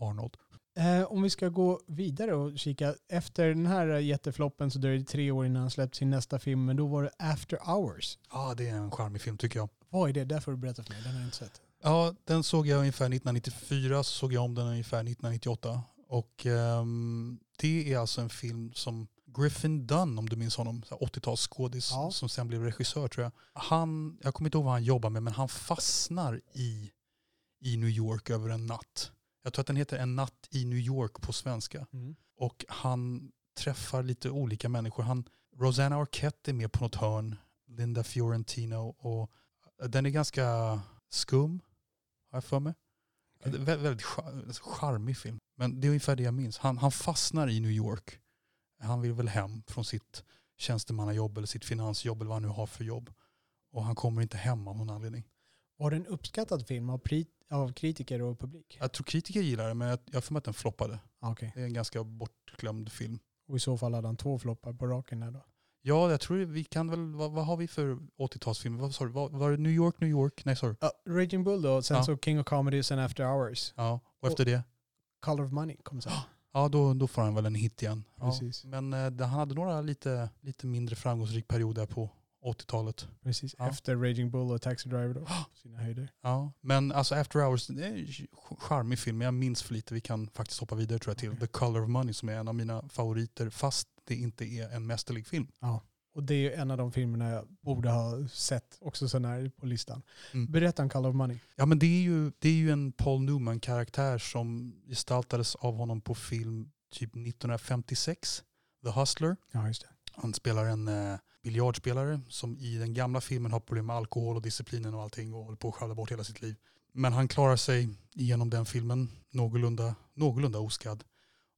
Arnold. Eh, om vi ska gå vidare och kika. Efter den här jättefloppen så dröjde det tre år innan han släppte sin nästa film. Men då var det After Hours. Ja, det är en charmig film tycker jag. Vad är det? Där får du berätta för mig. Den har jag inte sett. Ja, den såg jag ungefär 1994, så såg jag om den ungefär 1998. Och ehm, det är alltså en film som Griffin Dunn, om du minns honom, så här 80-talsskådis Ja. som sen blev regissör tror jag. Han, jag kommer inte ihåg vad han jobbar med, men han fastnar i, i New York över en natt. Jag tror att den heter En natt i New York på svenska. Mm. Och han träffar lite olika människor. Han, Rosanna Arquette är med på något hörn, Linda Fiorentino. Och den är ganska skum, har jag för mig. Vä- väldigt char- alltså, charmig film. Men det är ungefär det jag minns. Han, han fastnar i New York. Han vill väl hem från sitt tjänstemannajobb eller sitt finansjobb eller vad han nu har för jobb. Och han kommer inte hem av någon anledning. Var det en uppskattad film av, av kritiker och publik? Jag tror kritiker gillar det men jag jag mig att den floppade. Ah, Okej. Det är en ganska bortglömd film. Och i så fall hade han två floppar på raken där då. Ja, jag tror vi kan väl, vad, vad har vi för 80-talsfilmer? Vad sa du? Var, det New York, New York? Nej, sorry. Ja, Raging Bull då, sen Ja. så King of Comedy, sen After Hours. Ja, och efter det? Color of Money kom sen. Ja, då, då får han väl en hit igen. Ja. Men eh, han hade några lite, lite mindre framgångsrik period där på 80-talet. Precis, Ja. efter Raging Bull och Taxi Driver då. Sina höjder. Ja, men alltså After Hours, det är en charmig film, men jag minns för lite. Vi kan faktiskt hoppa vidare tror jag till Okej. The Color of Money som är en av mina favoriter, fast det inte är en mästerlig film. Och det är en av de filmerna jag borde ha sett också sån här på listan. Mm. Berätta om Color of Money. Ja men det är ju, det är ju en Paul Newman-karaktär som gestaltades av honom på film typ 1956, The Hustler. Ja, just det. Han spelar en eh, biljardspelare som i den gamla filmen har problem med alkohol och disciplinen och allting och håller på att sjabbla bort hela sitt liv. Men han klarar sig igenom den filmen någorlunda, någorlunda oskadd.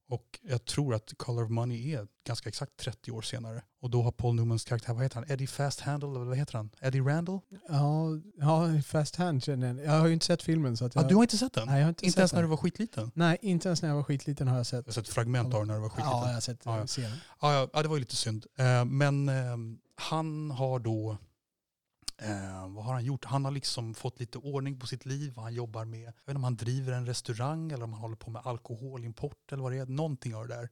Och jag tror att Color of Money är ganska exakt 30 år senare. Och då har Paul Newmans karaktär, vad heter han? Eddie Fast Handle, eller vad heter han? Eddie Randall? Ja, ja, Fast Hand känner jag. Jag har ju inte sett filmen så att jag... Ah, du har inte sett den? Nej, jag har inte, inte sett ens när den. du var skitliten? Nej, inte ens när jag var skitliten har jag sett. Jag har sett fragment av den när du var skitliten. Ja, jag har sett Ja, ja. scenen. Ja, ja, ja, det var ju lite synd. Eh, men eh, han har då, eh, vad har han gjort? Han har liksom fått lite ordning på sitt liv, vad han jobbar med. Jag vet inte om han driver en restaurang eller om han håller på med alkoholimport eller vad det är. Någonting av det där.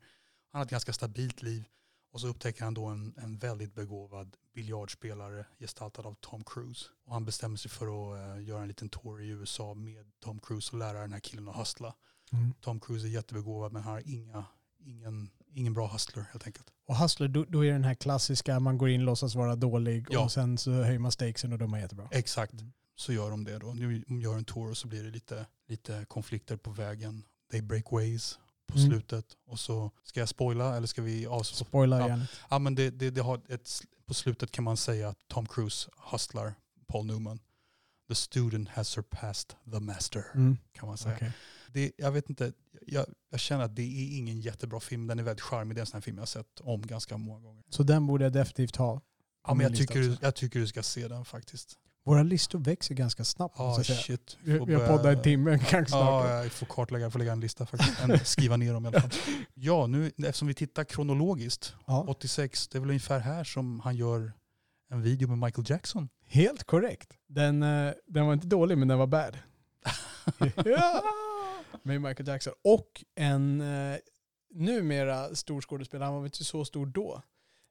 Han har ett ganska stabilt liv. Och så upptäcker han då en, en väldigt begåvad biljardspelare gestaltad av Tom Cruise. Och han bestämmer sig för att eh, göra en liten tour i USA med Tom Cruise och lära den här killen att hustla. Mm. Tom Cruise är jättebegåvad men han har inga, ingen, ingen bra hustler helt enkelt. Och Hustler, då, då är den här klassiska, man går in, låtsas vara dålig Ja. och sen så höjer man stakesen och då är man jättebra. Exakt, Mm. så gör de det då. Nu de gör en tour och så blir det lite, lite konflikter på vägen. They break ways på Mm. slutet. Och så, ska jag spoila eller ska vi avsluta? Spoiler Ja. igen. Ja men det, det, det har ett, på slutet kan man säga att Tom Cruise hustlar Paul Newman. The student has surpassed the master Mm. kan man säga. okej. Det, jag vet inte, jag, jag känner att det är ingen jättebra film. Den är väldigt charmig. Det är en sån här film jag har sett om ganska många gånger. Så den borde jag definitivt ha. Ja, men jag tycker, jag tycker du ska se den faktiskt. Våra listor växer ganska snabbt. Jag säga. shit. Vi, har börja- poddat en timme kanske snart. Ja, jag får kartlägga, jag får lägga en lista faktiskt. En, skriva ner dem i alla fall. Ja, nu, eftersom vi tittar kronologiskt. Ja, 86, det är väl ungefär här som han gör en video med Michael Jackson. helt korrekt. Den, eh, den var inte dålig men den var bad. ja! Med Michael Jackson. Och en eh, numera stor skådespelare, han var väl inte så stor då.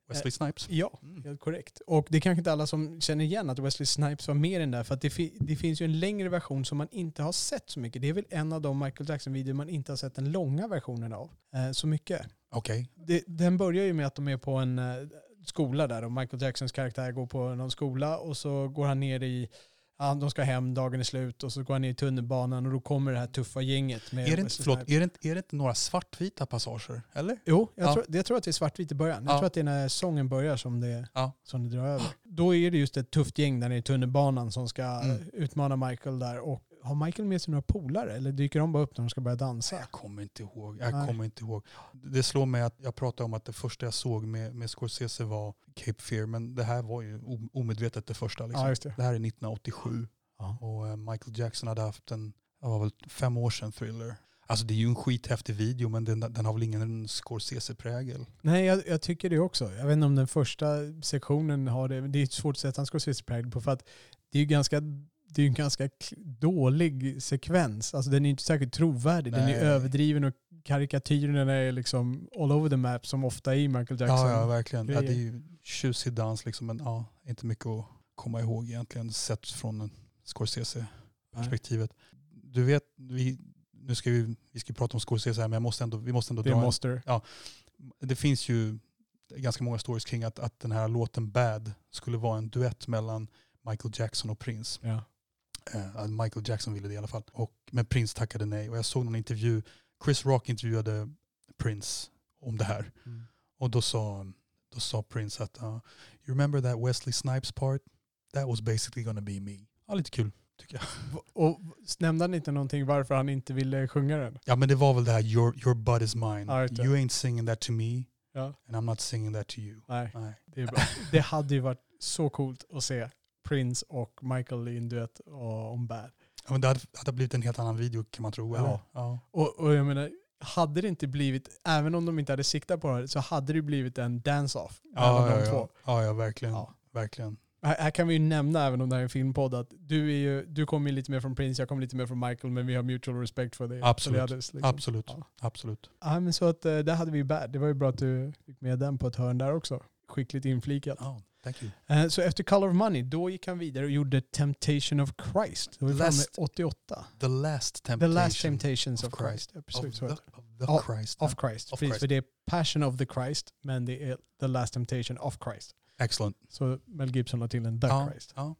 Wesley Snipes. Ja, Mm. helt korrekt. Och det är kanske inte alla som känner igen att Wesley Snipes var med i den där. För att det, fi- det finns ju en längre version som man inte har sett så mycket. Det är väl en av de Michael Jackson-videor man inte har sett den långa versionen av. Eh, så mycket. Okej. Det, den börjar ju med att de är på en eh, skola där och Michael Jacksons karaktär går på någon skola och så går han ner i han, de ska hem, dagen är slut och så går han ner i tunnelbanan och då kommer det här tuffa gänget. Med Är det, inte, förlåt, är, det inte, är det inte några svartvita passager? Eller? Jo, jag, Ja. tror, jag tror att det är svartvit i början. Jag Ja. tror att det är när sången börjar som det, Ja. som det drar över. Då är det just ett tufft gäng där nere i tunnelbanan som ska Mm. utmana Michael där. Och har Michael med sig några polare eller dyker de bara upp när de ska börja dansa? Jag kommer inte ihåg. Jag Nej. kommer inte ihåg. Det slår mig att jag pratade om att det första jag såg med, med Scorsese var Cape Fear, men det här var ju omedvetet det första. Liksom. Ja, det. Det här är 1987 Ja. och eh, Michael Jackson hade haft en, det var väl fem år sedan thriller. Alltså det är ju en skithäftig video men den, den har väl ingen Scorsese-prägel. Nej, jag, jag tycker det också. Jag vet inte om den första sektionen har det. Det är svårt att sätta en Scorsese-prägel på för att det är ju ganska det är ju en ganska dålig sekvens. Alltså den är inte särskilt trovärdig. Den är Nej. överdriven och karikatyrerna är liksom all over the map som ofta är i Michael Jackson. Ja, ja verkligen. Ja, det är ju tjusig dans liksom men ja, inte mycket att komma ihåg egentligen sett från Scorsese-perspektivet. Du vet, vi, nu ska vi, vi ska prata om Scorsese här men jag måste ändå, vi måste ändå Det dra måste det finns ju ganska många stories kring att, att den här låten Bad skulle vara en duett mellan Michael Jackson och Prince. ja. Eh, Michael Jackson ville det i alla fall. Och, men Prince tackade nej. Och jag såg någon intervju, Chris Rock intervjuade Prince om det här. Mm. Och då sa, då sa Prince att uh, you remember that Wesley Snipes part? That was basically gonna be me. Ja, lite kul tycker jag. Och nämnde han inte någonting varför han inte ville sjunga den? Ja men det var väl det här your, your butt is mine. Jag. you ain't singing that to me Ja. and I'm not singing that to you. Nej, Nej. det är bra. Det hade ju varit så coolt att se Prince och Michael i en duett och- om Bad. Ja, men det hade, hade blivit en helt annan video kan man tro. Ja. Ja. Och, och jag menar, hade det inte blivit, även om de inte hade siktat på det, så hade det blivit en dance-off mellan Ja, de ja, två. ja. ja, ja, verkligen. Ja. verkligen. Här, här kan vi ju nämna, även om det här är en filmpodd, att du, är ju, du kommer ju lite mer från Prince, jag kommer lite mer från Michael, men vi har mutual respect för det. Absolut. för others, liksom. Absolut. Ja. Absolut. Ja, men så att eh, där hade vi ju Bad. Det var ju bra att du fick med den på ett hörn där också. Skickligt inflikat. Ja, thank you. Eh, Så efter Color of Money, då gick han vidare och gjorde Temptation of Christ. Då var framme Last 88. The last The temptation Last Temptations of of Christ. Christ. Ja, of the, heter of the Ja, Christ. Of Christ. Of Precis, Christ. för det är Passion of the Christ, men det är The Last Temptation of Christ. Excellent. Så Mel Gibson la till en The Ja, Christ. ja.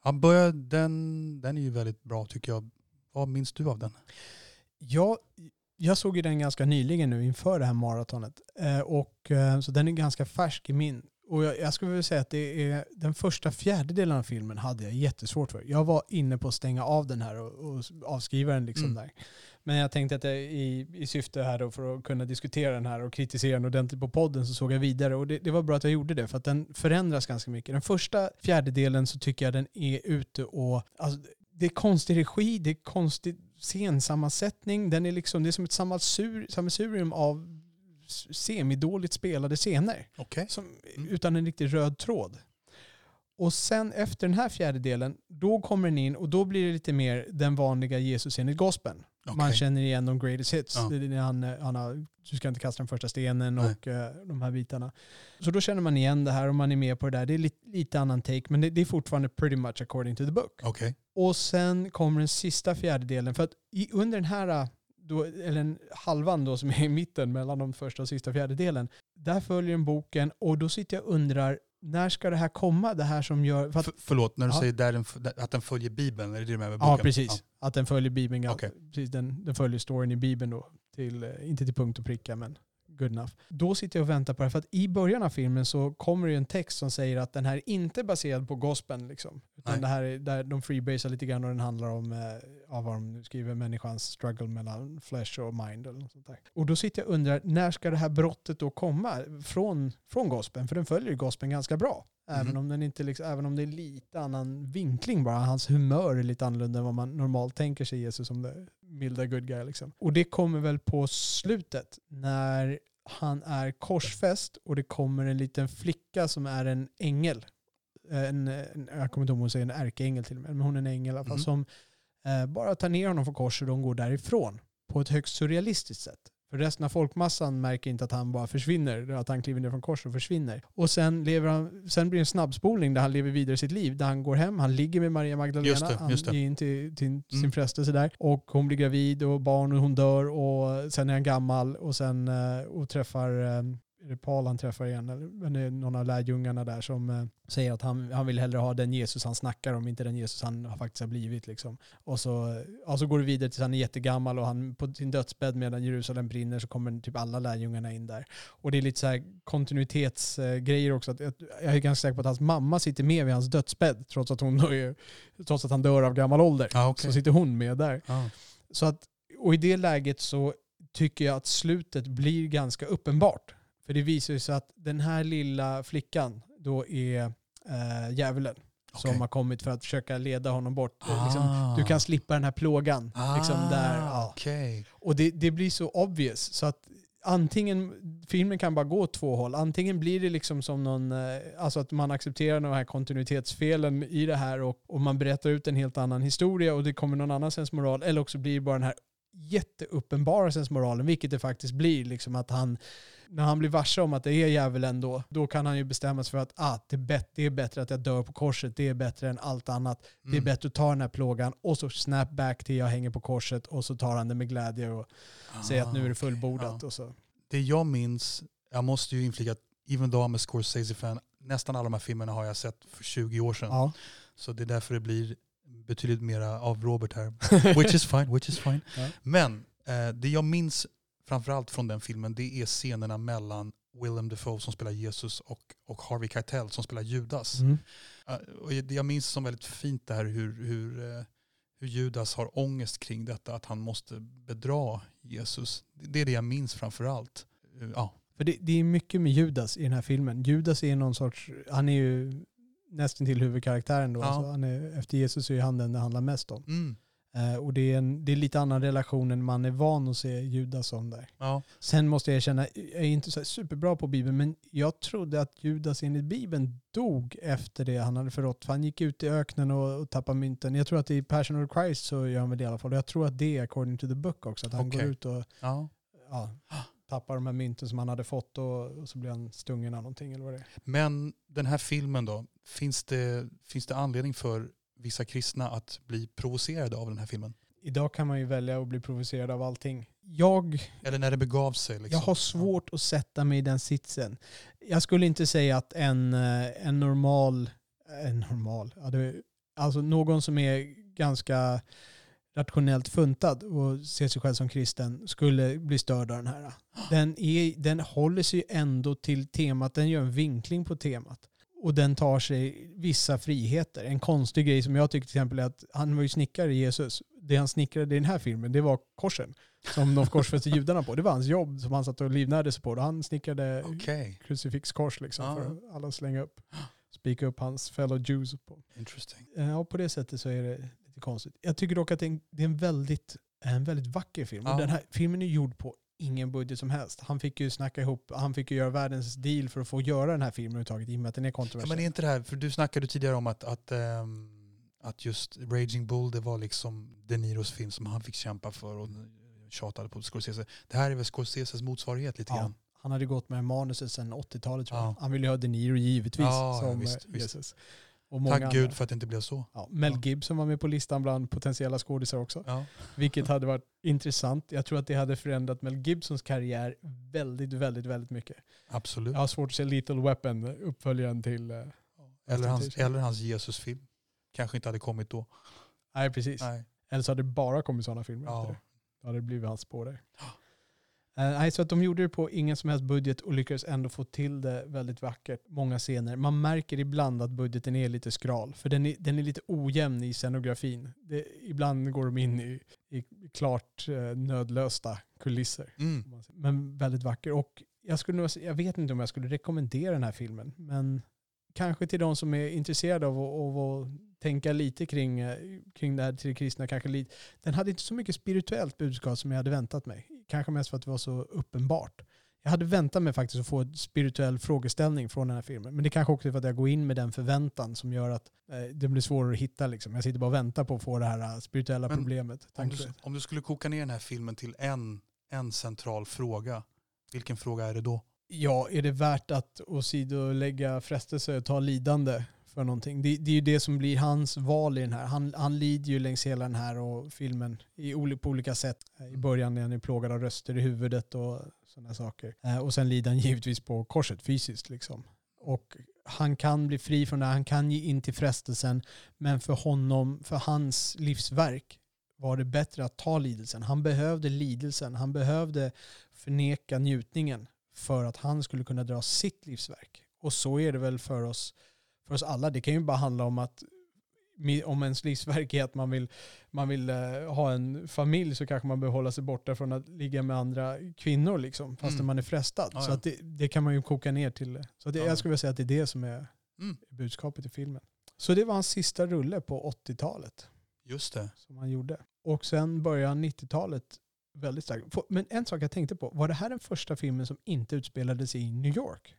Han börjar, den, den är ju väldigt bra tycker jag. Vad minns du av den? Jag, jag såg ju den ganska nyligen nu inför det här maratonet. Eh, och, eh, så den är ganska färsk i min. Och jag, jag skulle vilja säga att det är den första fjärdedelen av filmen hade jag jättesvårt för. Jag var inne på att stänga av den här och, och avskriva den liksom Mm. där. Men jag tänkte att jag, i, i syfte här då för att kunna diskutera den här och kritisera den ordentligt på podden så såg jag vidare. Och det, det var bra att jag gjorde det för att den förändras ganska mycket. Den första fjärdedelen så tycker jag den är ute och alltså, det är konstig regi, det är konstig scensammansättning. Den är liksom, det är som ett sammelsur, sammelsurium av semidåligt spelade scener. Okej. Som, Mm. Utan en riktig röd tråd. Och sen efter den här fjärdedelen, då kommer den in och då blir det lite mer den vanliga Jesus enligt gospeln. Man Okej. känner igen de greatest hits. Ja. Han, eh, han har, du ska inte kasta den första stenen Nej. och eh, de här bitarna. Så då känner man igen det här och man är med på det där. Det är lite, lite annan take, men det, det är fortfarande pretty much according to the book. Okej. Och sen kommer den sista fjärdedelen. För att i, under den här, då, eller den halvan då som är i mitten mellan de första och sista fjärdedelen, där följer den boken och då sitter jag och undrar, när ska det här komma? Det här som gör... För att, F- Förlåt, när du Ja. säger där den, att den följer Bibeln, är det det du menar med boken? ja, precis. Att den följer Bibeln. Okej. Precis, den, den följer storyn i Bibeln då. Till, eh, inte till punkt och pricka, men good enough. Då sitter jag och väntar på det. För att i början av filmen så kommer det en text som säger att den här är inte baserad på gospeln. Liksom. Utan Nej. det här är, där de freebasar lite grann och den handlar om eh, ja, vad de nu skriver, människans struggle mellan flesh och mind. Eller något sånt där. Och då sitter jag och undrar, när ska det här brottet då komma från, från gospeln? För den följer ju gospeln ganska bra. Även, Mhm. om den inte liksom, även om det är lite annan vinkling bara. Hans humör är lite annorlunda än vad man normalt tänker sig Jesus som det milda good guy. Liksom. Och det kommer väl på slutet när han är korsfäst och det kommer en liten flicka som är en ängel. En, en, jag kommer inte ihåg om hon säger en ärkeängel till och med, men hon är en ängel i alla fall. Mhm. Som eh, bara tar ner honom från korset och de går därifrån. På ett högst surrealistiskt sätt. För resten av folkmassan märker inte att han bara försvinner, att han kliver ner från korset och försvinner. Och sen, lever han, sen blir det en snabbspolning där han lever vidare sitt liv. Där han går hem, han ligger med Maria Magdalena, Just det, han just det. ger in till, till sin Mm. frestelse där. Och hon blir gravid och barn och hon dör och sen är han gammal och sen eh, och träffar eh, är det Paul han träffar igen, eller någon av lärjungarna där som eh, säger att han, han vill hellre ha den Jesus han snackar om, inte den Jesus han faktiskt har blivit. Liksom. Och, så, och så går det vidare tills han är jättegammal och han på sin dödsbädd medan Jerusalem brinner så kommer typ alla lärjungarna in där. Och det är lite så här kontinuitetsgrejer också. Att jag är ganska säker på att hans mamma sitter med vid hans dödsbädd trots att, hon då är, trots att han dör av gammal ålder. Ja, Så okej. sitter hon med där. Ja. Så att, och i det läget så tycker jag att slutet blir ganska uppenbart. För det visar ju sig att den här lilla flickan då är äh, djävulen som Okej. har kommit för att försöka leda honom bort. Ah. Liksom, du kan slippa den här plågan. Liksom där, ja. Okej. Och det, det blir så obvious så att antingen, filmen kan bara gå åt två håll. Antingen blir det liksom som någon, eh, alltså att man accepterar de här kontinuitetsfelen i det här och, och man berättar ut en helt annan historia och det kommer någon annan sensmoral. Eller också blir det bara den här jätteuppenbara sensmoralen, vilket det faktiskt blir. Liksom att han, när han blir varse om att det är djävulen då, då kan han ju bestämma sig för att ah, det, är bet- det är bättre att jag dör på korset, det är bättre än allt annat. Det är Mm. bättre att ta den här plågan och så snap back till jag hänger på korset och så tar han det med glädje och säger att nu är det Ah, fullbordat. Ja. Och så. Det jag minns, jag måste ju inflika att even though I'm a Scorsese-fan, nästan alla de här filmerna har jag sett för 20 år sedan. Ja. Så det är därför det blir betydligt mera av Robert här. Which is fine, which is fine. Ja. Men eh, det jag minns framförallt från den filmen det är scenerna mellan Willem Dafoe som spelar Jesus och, och Harvey Keitel som spelar Judas. Mm. Eh, och jag minns som väldigt fint det här hur, hur, eh, hur Judas har ångest kring detta att han måste bedra Jesus. Det är det jag minns framförallt. Eh, Ja, För det, det är mycket med Judas i den här filmen. Judas är någon sorts, han är ju nästan till huvudkaraktären då. Ja. Alltså han är, efter Jesus är han den det handlar mest om. mm, och det är, en, det är lite annan relation än man är van att se Judas som där. ja. Sen måste jag erkänna, jag är inte så superbra på Bibeln, men jag trodde att Judas enligt Bibeln dog efter det han hade förrått. För han gick ut i öknen och, och tappade mynten. Jag tror att i Passion of Christ så gör han väl det i alla fall. Och jag tror att det är according to the book också. Att han Okej. går ut och ja. ja, tappar de här mynten som han hade fått och, och så blir han stungen av någonting eller vad det är. Men den här filmen då, finns det, finns det anledning för vissa kristna att bli provocerade av den här filmen? Idag kan man ju välja att bli provocerad av allting. Jag, Eller när det begav sig? Liksom. jag har svårt att sätta mig i den sitsen. Jag skulle inte säga att en, eh, en normal, en normal, ja, det, alltså någon som är ganska rationellt funtad och ser sig själv som kristen skulle bli störd av den här. Den, är, den håller sig ändå till temat, den gör en vinkling på temat. Och den tar sig vissa friheter. En konstig grej som jag tycker till exempel är att han var ju snickare Jesus. Det han snickrade i den här filmen det var korsen som de korsfäste judarna på. Det var hans jobb som han satt och livnärde sig på. Och han snickrade Okej, krucifixkors liksom Ja. för att alla slänga upp. Spika upp hans fellow Jews på. interesting. Eh, Ja, på det sättet så är det lite konstigt. Jag tycker dock att det är en, det är en, väldigt, en väldigt vacker film. Ja. Och den här filmen är gjord på ingen budget som helst. Han fick ju snacka ihop, han fick ju göra världens deal för att få göra den här filmen överhuvudtaget i och med att den är Ja, kontroversiell. men är inte det här, för du snackade tidigare om att, att, ehm, att just Raging Bull det var liksom De Niros film som han fick kämpa för och tjatade på Scorsese. Det här är väl Scorseses motsvarighet lite Ja. grann? Han hade gått med manuset sedan 80-talet tror jag. Ja. Han ville ha De Niro givetvis Ja, ja, som visst, eh, visst. Och många Tack andra. gud för att det inte blev så. Ja, Mel. Gibson var med på listan bland potentiella skådisar också. Ja. Vilket hade varit intressant. Jag tror att det hade förändrat Mel Gibsons karriär väldigt, väldigt, väldigt mycket. Absolut. Jag har svårt att se Little Weapon, uppföljaren till... eh, eller, hans, eller hans Jesus-film. Kanske inte hade kommit då. Nej, precis. Nej. Eller så hade det bara kommit sådana filmer Ja. efter det. Då hade det blivit hans spår där. Eh, nej, så att de gjorde det på ingen som helst budget och lyckades ändå få till det väldigt vackert. Många scener. Man märker ibland att budgeten är lite skral. För den är, den är lite ojämn i scenografin. Det, ibland går de in i, i klart eh, nödlösta kulisser. Mm. Men väldigt vacker. Och jag, skulle nog, jag vet inte om jag skulle rekommendera den här filmen. Men kanske till de som är intresserade av att, av att tänka lite kring, eh, kring det här till det kristna. Kanske lite. Den hade inte så mycket spirituellt budskap som jag hade väntat mig. Kanske mest för att det var så uppenbart. Jag hade väntat mig faktiskt att få en spirituell frågeställning från den här filmen. Men det kanske också är för att jag går in med den förväntan som gör att eh, det blir svårare att hitta. Liksom. Jag sitter bara och väntar på att få det här eh, spirituella Men problemet. Om, du, om du skulle koka ner den här filmen till en, en central fråga, vilken fråga är det då? Ja, är det värt att åsidolägga frestelse och ta lidande för någonting. Det, det är ju det som blir hans val i den här. Han, han lider ju längs hela den här och filmen i, på olika sätt. Eh, I början när han är plågad av röster i huvudet och sådana saker. Eh, Och sen lider han givetvis på korset fysiskt. Liksom. Och han kan bli fri från det, han kan ge in till frestelsen. Men för honom, för hans livsverk var det bättre att ta lidelsen. Han behövde lidelsen, han behövde förneka njutningen för att han skulle kunna dra sitt livsverk. Och så är det väl för oss, för oss alla. Det kan ju bara handla om att om ens livsverk är att man vill, man vill eh, ha en familj så kanske man behöver hålla sig borta från att ligga med andra kvinnor liksom, fast Mm. man är frestad. Ja, Så ja. att det, det kan man ju koka ner till. Så att det, Ja. jag skulle vilja säga att det är det som är Mm. budskapet i filmen. Så det var hans sista rulle på 80-talet Just det. som han gjorde. Och sen började han 90-talet väldigt starkt. Men en sak jag tänkte på, var det här den första filmen som inte utspelades i New York?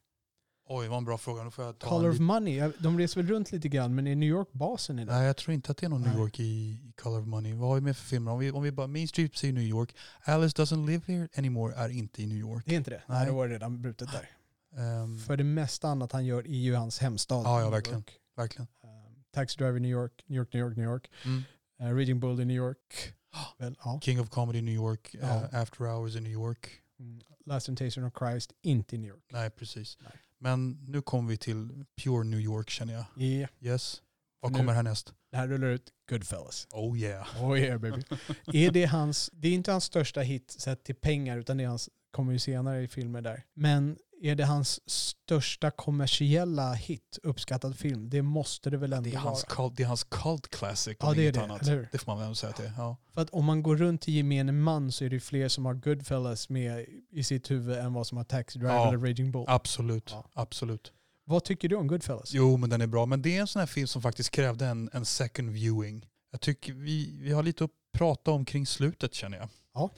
Oj, vad en bra fråga. Då får jag ta Color of Money, de reser väl runt lite grann, men är New York basen i det? Nej, jag tror inte att det är någon New. York i, i Color of Money. Vad har vi med för filmer? Om vi, om vi bara, Main Street säger New York. Alice Doesn't Live Here Anymore är inte i New York. Det är inte det? Nej, Nej. det var redan brutet där. Ehm, För det mesta annat han gör är ju hans hemstad. Ja, ja, verkligen. Verkligen. Um, Taxi Driver New York, New York, New York, New York. Mm. Uh, Reading Bull i New York. Väl, ja. King of Comedy New York. Ja. eh, After Hours i New York. Mm. Last Temptation of Christ, inte i New York. Nej, precis. Nej. Men nu kommer vi till Pure New York känner jag. Ja, Yes. Vad Nu- kommer härnäst? det här rullar ut Goodfellas. Oh yeah. Oh yeah baby. är det hans, det är inte hans största hit sett till pengar utan det är hans, kommer ju senare i filmer där. Men är det hans största kommersiella hit, uppskattad film? Det måste det väl ändå Det är, vara. hans cult, det är hans cult classic Ja, om det inget det, annat. Det får man väl säga att det är. Ja. För att om man går runt till gemene man så är det fler som har Goodfellas med i sitt huvud än vad som har Taxi Driver Ja. eller Raging Bull. Absolut. Ja. Absolut. Vad tycker du om Goodfellas? Jo, men den är bra. Men det är en sån här film som faktiskt krävde en, en second viewing. Jag tycker vi, vi har lite att prata om kring slutet känner jag. Ja.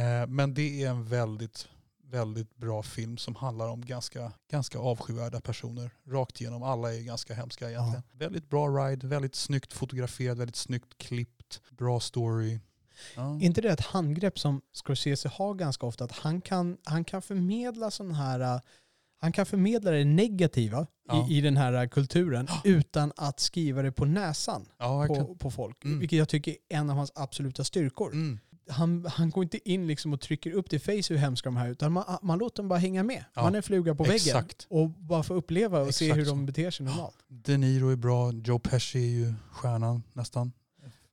Eh, men det är en väldigt, väldigt bra film som handlar om ganska, ganska avskyvärda personer. Rakt igenom. Alla är ganska hemska egentligen. Väldigt bra ride, väldigt snyggt fotograferad, väldigt snyggt klippt, bra story. Ja. Inte det ett handgrepp som Scorsese har ganska ofta? Att han kan, han kan förmedla sån här... äh, Han kan förmedla det negativa Ja. i, i den här äh, kulturen utan att skriva det på näsan Ja, på, på folk. Mm. Vilket jag tycker är en av hans absoluta styrkor. Mm. Han, han går inte in liksom och trycker upp till face hur hemska de här är, utan man, man låter dem bara hänga med. Ja. Man är en fluga på väggen. Exakt. Och bara få uppleva och se Exakt hur så. de beter sig normalt. De Niro är bra, Joe Pesci är ju stjärnan nästan.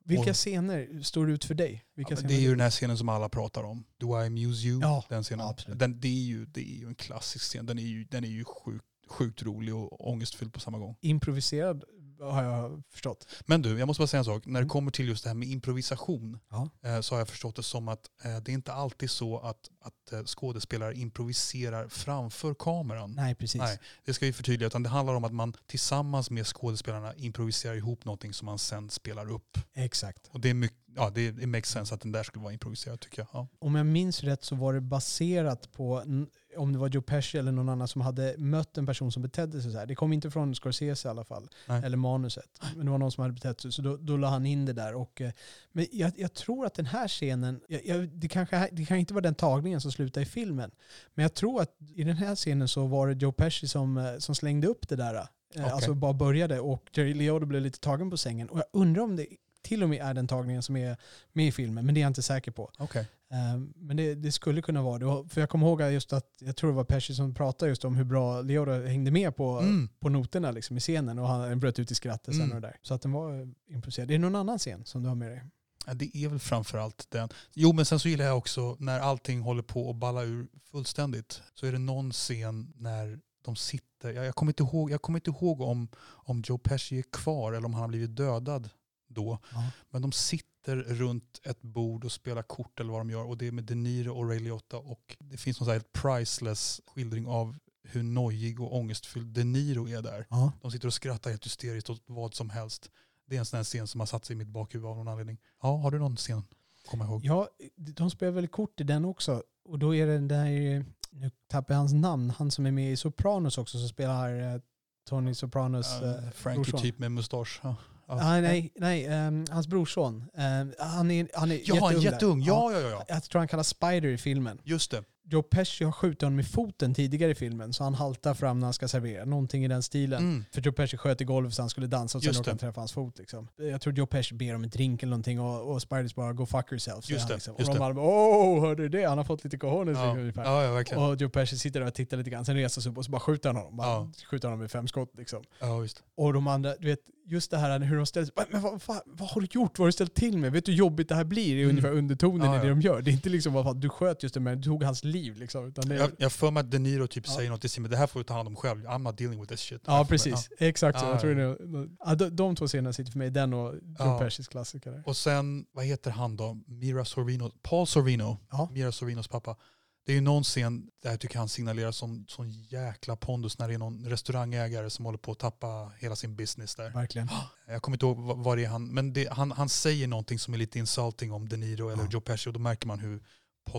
Vilka scener står ut för dig? Ja, det är ju den här scenen som alla pratar om. Do I amuse you? Ja, den scenen. absolut. den, det, är ju, det är ju en klassisk scen. Den är ju, den är ju sjukt, sjukt rolig och ångestfylld på samma gång. Improviserad har jag förstått. Men du, jag måste bara säga en sak. När det Mm. kommer till just det här med improvisation Ja. eh, så har jag förstått det som att eh, det är inte alltid så att, att eh, skådespelare improviserar framför kameran. Nej, precis. Nej, det ska vi förtydliga. Utan det handlar om att man tillsammans med skådespelarna improviserar ihop någonting som man sen spelar upp. Exakt. Och det, är mycket, ja, det, det makes sense att den där skulle vara improviserad tycker jag. Ja. Om jag minns rätt så var det baserat på om det var Joe Pesci eller någon annan som hade mött en person som betedde sig så här. Det kom inte från Scorsese i alla fall, Nej. eller manuset. Men det var någon som hade betett sig, så då, då la han in det där. Och, eh, men jag, jag tror att den här scenen, jag, jag, det, kanske, det kan inte vara den tagningen som slutar i filmen, men jag tror att i den här scenen så var det Joe Pesci som, eh, som slängde upp det där. Eh, Okej. Alltså bara började och Jerry Liotta blev lite tagen på sängen. Och jag undrar om det till och med är den tagningen som är med i filmen, men det är jag inte säker på. Okej. Eh, Men det, det skulle kunna vara det. För jag kommer ihåg just att, jag tror det var Pesci som pratade just om hur bra Leota hängde med på, Mm. på noterna liksom, i scenen och han bröt ut i skratt sen Mm. och det där. Så att den var eh, improviserad. Det är någon annan scen som du har med dig? Ja, det är väl framförallt den. Jo men sen så gillar jag också när allting håller på att balla ur fullständigt. Så är det någon scen när de sitter, jag, jag kommer inte ihåg, jag kommer inte ihåg om, om Joe Pesci är kvar eller om han har blivit dödad då. Ja. Men de sitter runt ett bord och spelar kort eller vad de gör och det är med De Niro och Ray Liotta och det finns någon sån här priceless skildring av hur nojig och ångestfylld De Niro är där. Ja. De sitter och skrattar helt hysteriskt åt vad som helst. Det är en sån här scen som har satt sig i mitt bakhuvud av någon anledning. Ja, har du någon scen? Kommer ihåg. ja, de spelar väl kort i den också. Och då är det den där, nu tappar jag hans namn, han som är med i Sopranos också som spelar eh, Tony Sopranos Uh, Frankie brorson. typ med mustasch. Ja. Ja. Ah, nej, nej ehm, hans brorson. Ehm, han är, han är Ja, jätteung. jätteung. Ja, ja, ja. ja. Jag tror han kallas Spider i filmen. Just det. Joe Pesci har skjutit honom i foten tidigare i filmen så han haltar fram när han ska servera. Någonting i den stilen. Mm. För Joe Pesci sköt i golvet så han skulle dansa och sen råkade han träffa hans fot. Liksom. Jag tror Joe Pesci ber om en drink eller någonting och, och Spiders bara “Go fuck yourself”. Just han det, Liksom. just och de bara “Åh, hörde du det? Han har fått lite cojones” Ja. ungefär. Ja, ja, verkligen. Och Joe Pesci sitter där och tittar lite grann, sen reser sig upp och så bara skjuter han honom. Bara Ja. skjuter honom med fem skott liksom. Ja, visst. Och de andra, du vet, just det här hur de ställer sig. Men vad, vad, vad har du gjort? Vad har du ställt till med? Vet du hur jobbigt det här blir? Det är Mm. ungefär undertonen Ja, i det de gör. Det är inte liksom vad fan, du sköt just det, men du tog hans liv liksom. Utan det är, Jag, jag för mig att De Niro typ Ja. säger något till Simon, det här får du ta hand om själv. I'm not dealing with this shit. ja, precis. Exakt så. Ja, jag tror ja. det, ja, de, de två scenerna sitter för mig, den och Joe Ja. Pescis klassiker. Och sen, vad heter han då? Mira Sorvino, Paul Sorvino, Ja. Mira Sorvinos pappa. Det är ju någon scen där jag tycker han signalerar som sån jäkla pondus när det är någon restaurangägare som håller på att tappa hela sin business där. Verkligen. Jag kommer inte ihåg vad det är han, men det, han, han säger någonting som är lite insulting om De Niro eller Ja. Joe Pesci och då märker man hur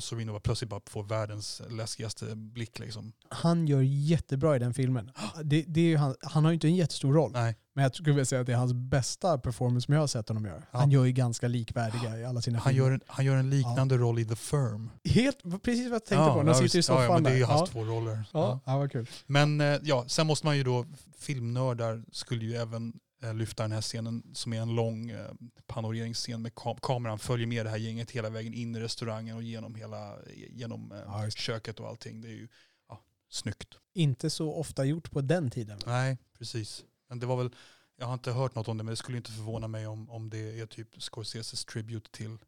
Sorvino bara plötsligt bara får världens läskigaste blick liksom. Han gör jättebra i den filmen. Det, det är han, han har ju inte en jättestor roll, Nej, men jag skulle vilja säga att det är hans bästa performance som jag har sett honom göra. Ja. Han gör ju ganska likvärdiga i alla sina han filmer. gör, en, han gör en liknande roll i The Firm. Helt, precis vad jag tänkte på, när han sitter i soffan ja, ja, men det är ju hans Ja. två roller. Ja, ja, vad kul. Men eh, ja, sen måste man ju då, filmnördar skulle ju även lyfta den här scenen som är en lång eh, panoreringsscen med kam- kameran följer med det här gänget hela vägen in i restaurangen och genom hela genom eh, Ja, köket och allting. Det är ju ja, snyggt. Inte så ofta gjort på den tiden. Nej, precis. Men det var väl, jag har inte hört något om det men det skulle inte förvåna mig om, om det är typ Scorseses tribute till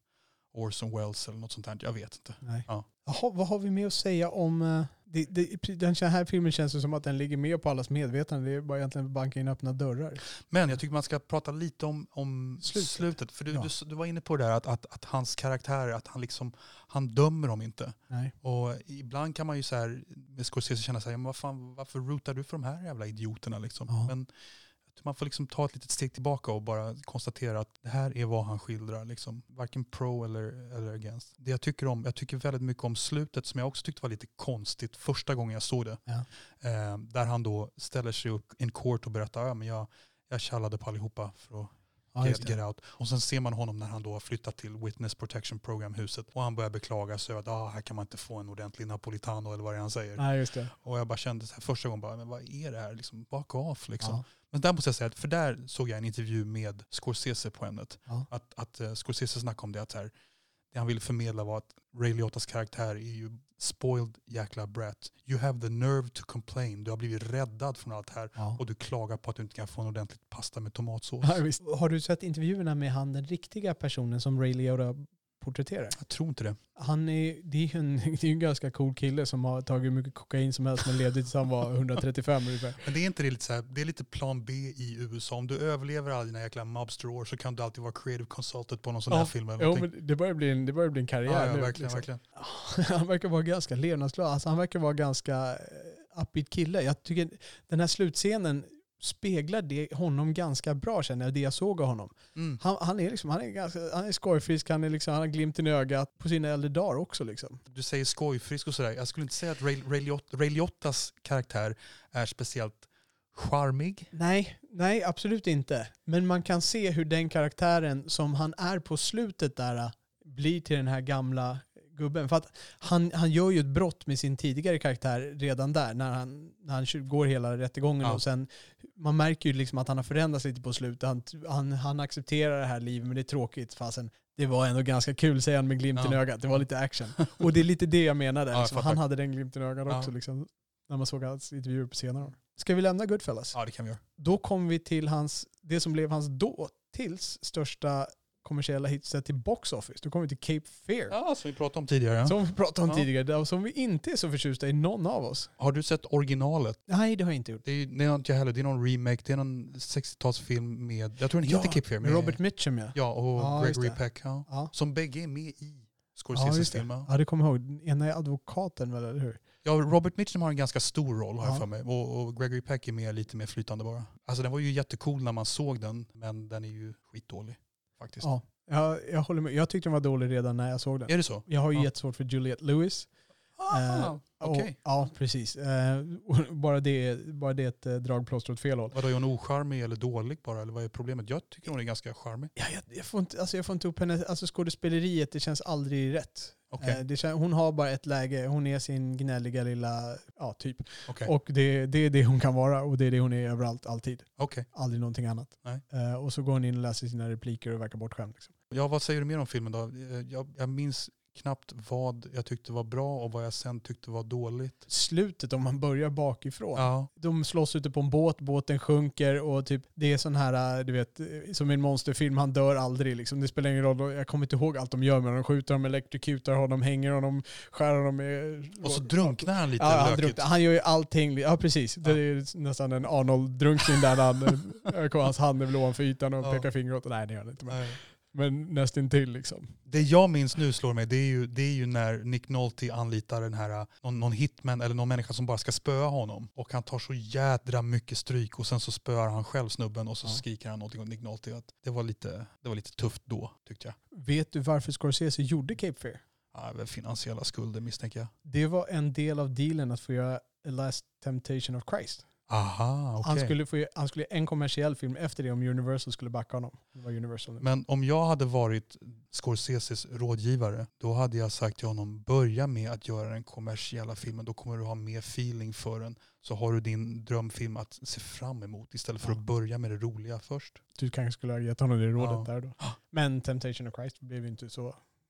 Orson Welles eller något sånt här. Jag vet inte. Nej. Ja. Jaha, vad har vi med att säga om... eh, Det, det, den här filmen känns som att den ligger med på allas medvetande. Det är bara egentligen att banka in öppna dörrar. Men jag tycker man ska prata lite om, om Slutet. slutet. För du, Ja. du, du var inne på det där att, att, att hans karaktär, att han liksom, han dömer dem inte. Nej. Och ibland kan man ju så här, med Scorsese känna här, men vad fan, varför rootar du för de här jävla idioterna liksom? Ja. Men man får liksom ta ett litet steg tillbaka och bara konstatera att det här är vad han skildrar. Liksom. Varken pro eller, eller against. Det jag tycker om, jag tycker väldigt mycket om slutet som jag också tyckte var lite konstigt första gången jag såg det. Ja. Eh, där han då ställer sig upp in court och berättar, ja men jag, jag tjallade på allihopa för att Ja, just get, out. Och sen ser man honom när han då har flyttat till Witness Protection Program-huset. Och han börjar beklaga sig över att ah, här kan man inte få en ordentlig napolitano eller vad det är han säger. Nej, just det. Och jag bara kände så här, första gången, bara, men vad är det här? Liksom, back off liksom. Ja. Men där måste jag säga, för där såg jag en intervju med Scorsese på ämnet. Ja. Att, att uh, Scorsese snackade om det, att så här, det han ville förmedla var att Ray Liotas karaktär är ju spoiled jäkla brat. You have the nerve to complain. Du har blivit räddad från allt här Ja. och du klagar på att du inte kan få en ordentligt pasta med tomatsås. Ja. Har du sett intervjuerna med han, den riktiga personen som Ray Liotta porträtterar? Jag tror inte det. Han är, det är ju en, det är en ganska cool kille som har tagit hur mycket kokain som helst men levde tills han var 135 ungefär. Men det är inte det lite så här, det är lite plan B i USA. Om du överlever alla dina jäkla mobster år så kan du alltid vara creative consultant på någon sån här Ja, film. Eller Jo, någonting. men det börjar bli en, det börjar bli en karriär ja, ja, nu. verkligen, liksom. verkligen. Han verkar vara ganska levnadsglad. Alltså, han verkar vara ganska eh, upbeat kille. Jag tycker den här slutscenen speglar det honom ganska bra känner jag, det jag såg av honom. Mm. Han, han är liksom, han är ganska, han är skojfrisk, han, är liksom, han har glimten i ögat på sina äldre dagar också liksom. Du säger skojfrisk och sådär. Jag skulle inte säga att Ray, Ray, Liotta, Ray Liottas karaktär är speciellt charmig. Nej, nej absolut inte. Men man kan se hur den karaktären som han är på slutet där äh, blir till den här gamla gubben. För att han, han gör ju ett brott med sin tidigare karaktär redan där när han, när han går hela rättegången Ja. och sen man märker ju liksom att han har förändrats lite på slutet. Han, han, han accepterar det här livet men det är tråkigt fasen. Det var ändå ganska kul säger han med glimten i Ja. ögat. Det var lite action. Och det är lite det jag menade. Ja, liksom. Han hade den glimten i ögat Ja. också liksom, när man såg hans intervjuer på senare år. Ska vi lämna Goodfellas? Ja, det kan vi göra. Då kom vi till hans, det som blev hans då tills största kommersiella hitset till Box Office. Då kom vi till Cape Fear. Ja, som vi pratade om tidigare. Som vi pratade om Ja. tidigare, och som vi inte är så förtjusta i någon av oss. Har du sett originalet? Nej, det har jag inte gjort. Det är, det är inte jag heller. Det är någon remake. Det är någon 60-talsfilm med, jag tror den heter Cape Fear. med Robert Mitchum ja. Ja, och Ja, Gregory. Peck. Ja. Ja, Som bägge är med i ja Scorseses. Ja. Ja, det kommer jag ihåg. Den ena är advokaten väl, eller hur? Ja, Robert Mitchum har en ganska stor roll har Ja. jag för mig. Och, och Gregory Peck är mer, lite mer flytande bara. Alltså den var ju jättecool när man såg den, men den är ju skitdålig faktiskt. Ja, jag, jag håller med. Jag tyckte den var dålig redan när jag såg den. Är det så? Jag har ju Ja. jättesvårt för Juliette Lewis. Ah, Eh, Okej. Och- Ja, precis. Eh, bara, det, bara det är ett eh, dragplåster åt fel håll. Vadå, är hon ocharmig eller dålig bara? Eller vad är problemet? Jag tycker hon är ganska charmig. Ja, jag, jag, får inte, alltså jag får inte upp henne, alltså skådespeleriet, det känns aldrig rätt. Okej, Eh, det hon har bara ett läge, hon är sin gnälliga lilla, ja typ. okej, Och det, det är det hon kan vara och det är det hon är överallt, alltid. okej. Aldrig någonting annat. Nej. Eh, och så går hon in och läser sina repliker och verkar bortskämd. Liksom. Ja, vad säger du mer om filmen då? Eh, Jag, jag minns knappt vad jag tyckte var bra och vad jag sen tyckte var dåligt. Slutet, om man börjar bakifrån. Ja, De slåss ute på en båt, båten sjunker och typ, det är sån här, du vet, som i en monsterfilm, han dör aldrig. Liksom. Det spelar ingen roll, jag kommer inte ihåg allt de gör med honom. De skjuter honom, elektrokutar honom, hänger honom, skär honom med... och så drunknar han lite Ja, han, drunknar. han gör ju allting. Ja, precis. Det är nästan en Arnold-drunkning där han, hans hand är väl ovanför ytan och Ja. pekar finger åt. Nej, det gör han inte. Men, Nej. Men nästintill liksom. Det jag minns nu slår mig, det är ju, det är ju när Nick Nolte anlitar den här, uh, någon, någon hitman eller någon människa som bara ska spöa honom. Och han tar så jädra mycket stryk och sen så spöar han själv snubben och så Ja. skriker han någonting åt Nick Nolte. Att det, var lite, det var lite tufft då tyckte jag. Vet du varför Scorsese gjorde Cape Fear? Ja, finansiella skulder misstänker jag. Det var en del av dealen att få göra A Last Temptation of Christ. Aha, okej. Han, skulle få, han skulle en kommersiell film efter det om Universal skulle backa honom. Det var Universal nu. Men om jag hade varit Scorseses rådgivare, då hade jag sagt till honom, börja med att göra den kommersiella filmen. Då kommer du ha mer feeling för den. Så har du din drömfilm att se fram emot istället för Ja. att börja med det roliga först. Du kanske skulle ha gett honom det rådet Ja. där då. Men Temptation of Christ blev ju inte så,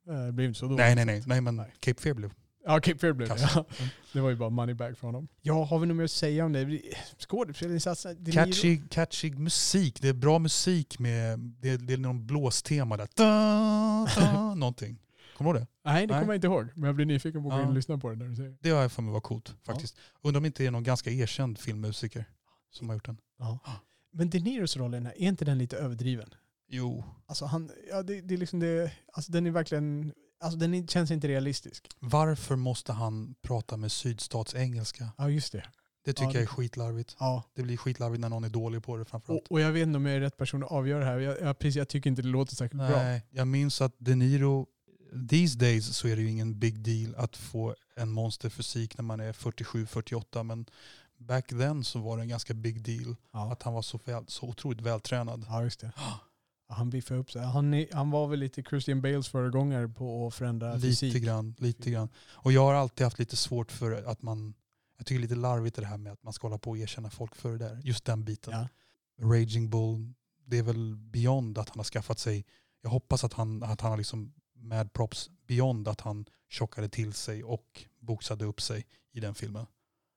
äh, blev inte så dåligt. Nej, nej, nej. nej men Nej. Cape Fear blev Ja, Cape Fear blev det. Ja. Det var ju bara money back för honom. Ja, har vi något mer att säga om det? Skådespelarinsatserna? De Niro- Catchy, catchy musik. Det är bra musik med, det är, det är någon blåstema där. Da, da, någonting. Kommer du ihåg det? Nej, det Nej. kommer jag inte ihåg. Men jag blir nyfiken på att gå in Ja. och lyssna på det när du säger det. Det har jag för mig var coolt faktiskt. Undrar om det inte är någon ganska erkänd filmmusiker som har gjort den. Ja. Men De Niros roll i den här, är inte den lite överdriven? Jo, Alltså, han, ja, det, det är liksom det, alltså den är verkligen, alltså den känns inte realistisk. varför måste han prata med sydstatsengelska? Ja, just det. Det tycker Ja, jag är skitlarvigt. Ja. Det blir skitlarvigt när någon är dålig på det framförallt. Och, och jag vet inte om jag är rätt person att avgöra det här. Jag, jag, precis, jag tycker inte det låter särskilt bra. Nej, jag minns att De Niro, these days så är det ju ingen big deal att få en monsterfysik när man är 47-48 men back then så var det en ganska big deal Ja, att han var så, väl, så otroligt vältränad. ja just det. Ja, Han biffade upp sig. Han, han var väl lite Christian Bales föregångare på att förändra Lite fysik. grann, lite grann. Och jag har alltid haft lite svårt för att man, jag tycker lite larvigt det här med att man ska hålla på och erkänna folk för det där. Just den biten. Ja. Raging Bull, det är väl beyond att han har skaffat sig, jag hoppas att han, att han har liksom mad props beyond att han tjockade till sig och boxade upp sig i den filmen.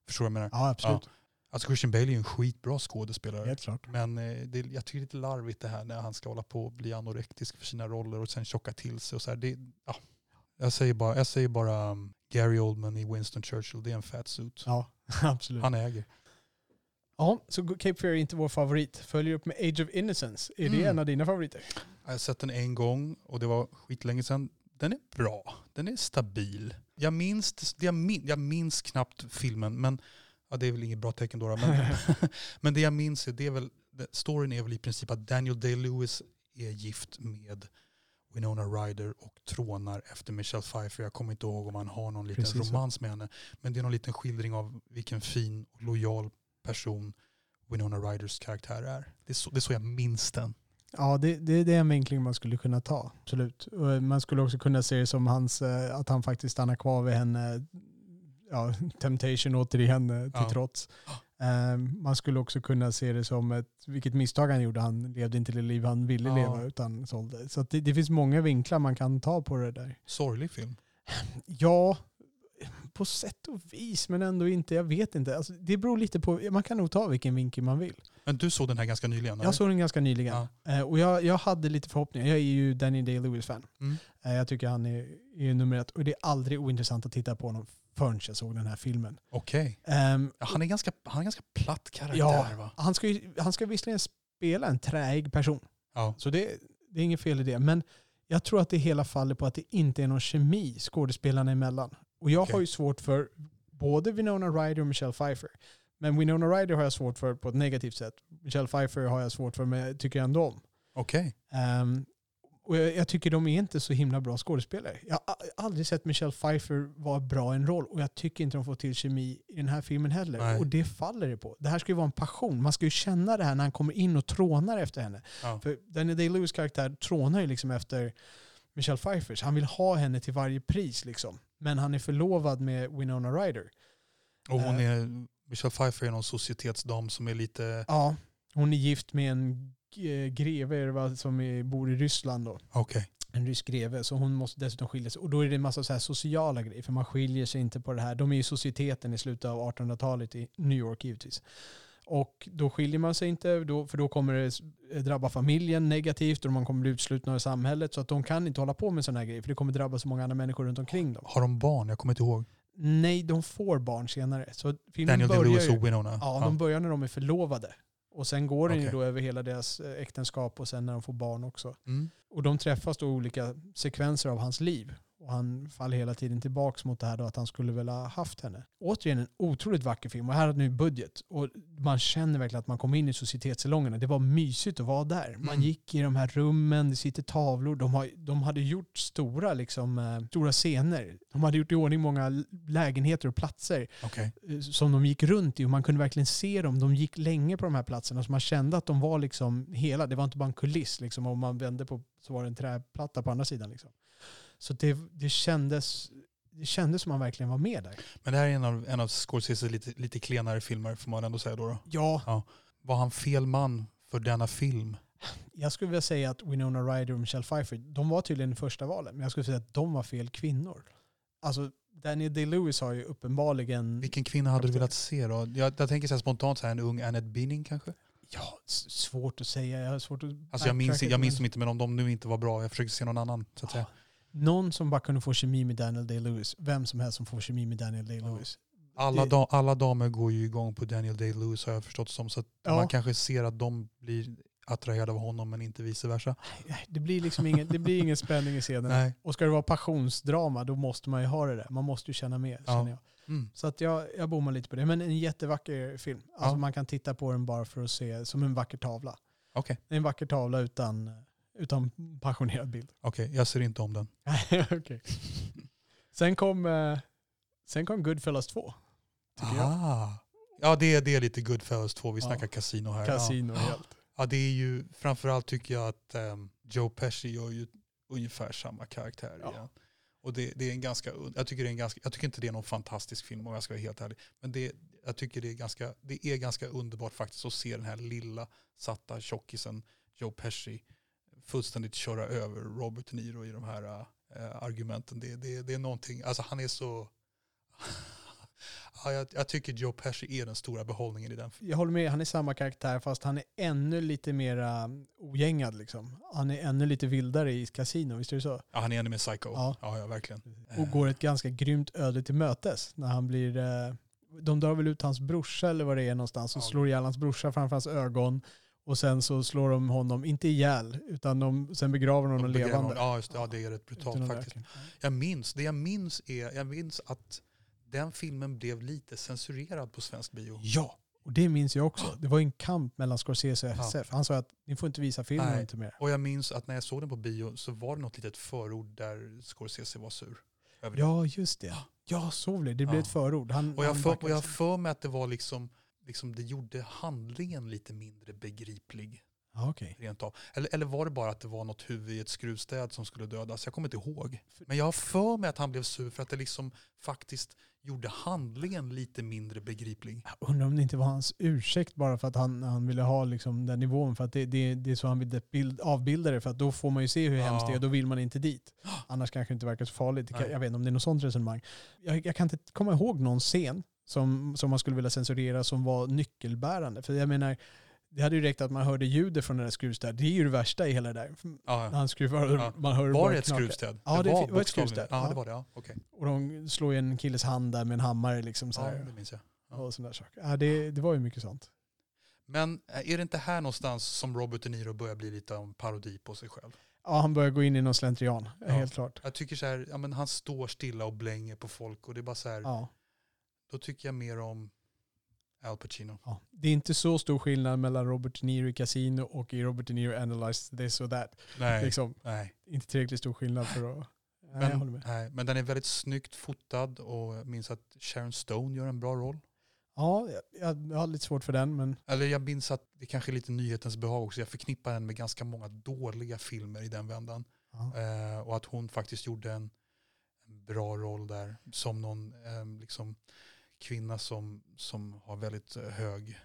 Förstår du vad jag menar? Ja, absolut. Alltså Christian Bale är ju en skitbra skådespelare. Helt klart. Men eh, det, jag tycker det är lite larvigt det här när han ska hålla på och bli anorektisk för sina roller och sen tjocka till sig och så här. Det, ja. Jag säger bara, jag säger bara um, Gary Oldman i Winston Churchill, det är en fat suit. Ja, absolut. Han äger. Ja, så Cape Fear är inte vår favorit. Följer upp med Age of Innocence. Är det Mm. en av dina favoriter? Jag har sett den en gång och det var skitlänge sedan. Den är bra. Den är stabil. Jag minns, jag minns, jag minns knappt filmen, men ja, det är väl inget bra tecken då. Men, men det jag minns är, det är väl, det- storyn är väl i princip att Daniel Day-Lewis är gift med Winona Ryder och trånar efter Michelle Pfeiffer. Jag kommer inte ihåg om han har någon liten Precis romans med henne. Men det är någon liten skildring av vilken fin och lojal person Winona Ryders karaktär är. Det är så, det är så jag minns den. Ja, det, det, det är en vinkling man skulle kunna ta. Absolut. Och man skulle också kunna se det som hans, eh, att han faktiskt stannar kvar vid henne. Ja, temptation återigen till Ja. trots. Eh, Man skulle också kunna se det som ett, vilket misstag han gjorde. Han levde inte det liv han ville Ja. leva utan sålde. Så det, det finns många vinklar man kan ta på det där. Sorglig film. Ja, på sätt och vis, men ändå inte. Jag vet inte. Alltså, det beror lite på, man kan nog ta vilken vinkel man vill. Men du såg den här ganska nyligen? eller? Jag såg den ganska nyligen. Ja. Eh, och jag, jag hade lite förhoppningar. Jag är ju Danny Day-Lewis-fan. Mm. Eh, jag tycker han är, är nummer ett. Och det är aldrig ointressant att titta på honom förrän jag såg den här filmen. Okej. Ehm, Ja, han är ganska, han är ganska platt karaktär Ja. va? han, ska ju, han ska visserligen spela en träig person. Ja. Så det, det är inget fel i det. Men jag tror att det hela faller på att det inte är någon kemi skådespelarna emellan. Och jag Okej. har ju svårt för både Winona Ryder och Michelle Pfeiffer. Men Winona Ryder har jag svårt för på ett negativt sätt. Michelle Pfeiffer har jag svårt för men jag tycker ändå om. Okej. Ehm, Och jag, jag tycker de är inte så himla bra skådespelare. Jag har aldrig sett Michelle Pfeiffer vara bra i en roll och jag tycker inte de får till kemi i den här filmen heller. Nej. Och det faller det på. Det här ska ju vara en passion. Man ska ju känna det här när han kommer in och trånar efter henne. Ja. För Daniel Day-Lewis karaktär trånar ju liksom efter Michelle Pfeiffers. Han vill ha henne till varje pris liksom. Men han är förlovad med Winona Ryder. Och hon Eh. är, Michelle Pfeiffer är någon societetsdam som är lite, Ja, hon är gift med en greve det va, som bor i Ryssland då. okej. En rysk greve. Så hon måste dessutom skilja sig. Och då är det en massa så sociala grejer. För man skiljer sig inte på det här. De är ju societeten i slutet av 1800-talet i New York givetvis. Och då skiljer man sig inte, då, för då kommer det s- drabba familjen negativt och man kommer bli utslutna ur samhället. Så att de kan inte hålla på med sådana här grejer, för det kommer drabba så många andra människor runt omkring dem. Har de barn? Jag kommer inte ihåg. Nej, de får barn senare. Så filmen Daniel börjar ju, och Winona. ja, de börjar när de är förlovade. Och sen går den ju då över hela deras eh, äktenskap och sen när de får barn också. Mm. Och de träffas då olika sekvenser av hans liv. Och han faller hela tiden tillbaks mot det här då att han skulle väl ha haft henne. Återigen en otroligt vacker film. Och här hade nu budget. Och man känner verkligen att man kom in i societetssalongerna. Det var mysigt att vara där. Man Mm. gick i de här rummen, det sitter tavlor. De, har, de hade gjort stora, liksom, eh, stora scener. De hade gjort i ordning många lägenheter och platser Okej. eh, som de gick runt i och man kunde verkligen se dem. De gick länge på de här platserna så man kände att de var liksom hela. Det var inte bara en kuliss liksom. Om man vände på så var det en träplatta på andra sidan. Liksom. Så det, det, kändes, det kändes som man verkligen var med där. Men det här är en av, en av Scorseses lite, lite klenare filmer får man ändå säga då, då. Ja, Var han fel man för denna film? jag skulle vilja säga att Winona Ryder och Michelle Pfeiffer, de var tydligen första valen. Men jag skulle säga att de var fel kvinnor. Alltså Daniel Day-Lewis har ju uppenbarligen... Vilken kvinna hade du velat se då? Jag, jag tänker så här spontant så här, en ung Annette Bening kanske? Ja, svårt att säga. Jag har svårt att Alltså jag minns, jag minns dem inte men om de nu inte var bra, jag försöker se någon annan så att säga. Någon som bara kunde få kemi med Daniel Day-Lewis. Vem som helst som får kemi med Daniel Day-Lewis. Alla, Det- da, alla damer går ju igång på Daniel Day-Lewis har jag förstått som. Så att Ja. man kanske ser att de blir attraherade av honom men inte vice versa. Det blir liksom ingen, det blir ingen spänning i scenen. Och ska det vara passionsdrama då måste man ju ha det där. Man måste ju känna med Ja. känner jag. Mm. Så att jag, jag bommar lite på det. Men en jättevacker film. Alltså Ja. man kan titta på den bara för att se som en vacker tavla. Är en vacker tavla utan, utan passionerad bild. okej, jag ser inte om den. Okej. Sen kom, eh, sen kom Goodfellas 2. Tycker jag. Ah. Ja det är, det är lite Goodfellas 2, vi Ja. snackar kasino här. Casino Ja. helt. ja det är ju, framförallt tycker jag att ehm, Joe Pesci gör ju ungefär samma karaktär Ja. igen. Och det, det är en ganska, jag tycker, det är en ganska, jag tycker inte det är någon fantastisk film om jag ska vara helt ärlig. Men det, jag tycker det är, ganska, det är ganska underbart faktiskt att se den här lilla satta tjockisen Joe Pesci fullständigt köra över Robert De Niro i de här äh, argumenten. Det, det, det är någonting, alltså han är så... ja, jag, jag tycker Joe Pesci är den stora behållningen i den. Jag håller med, han är samma karaktär fast han är ännu lite mera ogängad liksom. Han är ännu lite vildare i Casino, visst är det så? Ja, han är ännu mer psycho. Ja. Ja, ja, verkligen. Och går ett ganska grymt öde till mötes när han blir... Eh, de drar väl ut hans brorsa eller vad det är någonstans och slår ihjäl hans brorsa framför hans ögon. Och sen så slår de honom, inte ihjäl, utan de, sen begraver de honom levande. honom. Ja, just det. Ja, det är rätt brutalt faktiskt. Jag minns, det jag minns är, jag minns att den filmen blev lite censurerad på svensk bio. Ja, och det minns jag också. Det var en kamp mellan Scorsese och Ja. FSF. Han sa att ni får inte visa filmen Nej. inte mer. Och jag minns att när jag såg den på bio så var det något litet förord där Scorsese var sur. Ja, just det. Ja, så blev det. Det blev Ja. ett förord. Han, Och jag han för, för mig att det var liksom, liksom, det gjorde handlingen lite mindre begriplig. Okej. Rent av. Eller, eller var det bara att det var något huvud i ett skruvstäd som skulle dödas? Jag kommer inte ihåg. Men jag har för mig att han blev sur för att det liksom faktiskt gjorde handlingen lite mindre begriplig. Jag undrar om det inte var hans ursäkt bara för att han, han ville ha liksom den nivån. För att det, det, det är så han vill bild, avbilda det. För att då får man ju se hur Ja. hemskt det är och då vill man inte dit. Annars kanske det inte verkar så farligt. Nej. jag vet inte om det är något sånt resonemang. Jag, jag kan inte komma ihåg någon scen som, som man skulle vilja censurera som var nyckelbärande. För jag menar, det hade ju räckt att man hörde ljudet från den där skruvstädet. Det är ju det värsta i hela det där. Ja. han skruvar Ja. man hör Var det ett skruvstäd? Ja, det var ett bokstavligen- skruvstäd. Ja, Ja. det var det. Ja. Okej. Och de slår ju en killes hand där med en hammare. Liksom, så Ja, här, det minns jag. Ja. och sådana där saker. Ja, det, det var ju mycket sånt. Men är det inte här någonstans som Robert De Niro börjar bli lite av en parodi på sig själv? Ja, han börjar gå in i någon slentrian. Ja. Helt klart. Jag tycker så här, ja, men han står stilla och blänger på folk och det är bara så här, Ja. Då tycker jag mer om Al Pacino. Ja, det är inte så stor skillnad mellan Robert De Niro i Casino och i Robert De Niro Analyze This or That. Nej, Liksom, nej. inte tillräckligt stor skillnad för att... Nej, jag håller Men, med. nej, men den är väldigt snyggt fotad och jag minns att Sharon Stone gör en bra roll. Ja, jag, jag, har lite svårt för den, men Eller jag minns att det kanske är lite nyhetens behag också. Jag förknippar den med ganska många dåliga filmer i den vändan. Eh, och att hon faktiskt gjorde en, en bra roll där som någon eh, liksom, kvinna som, som har väldigt eh, hög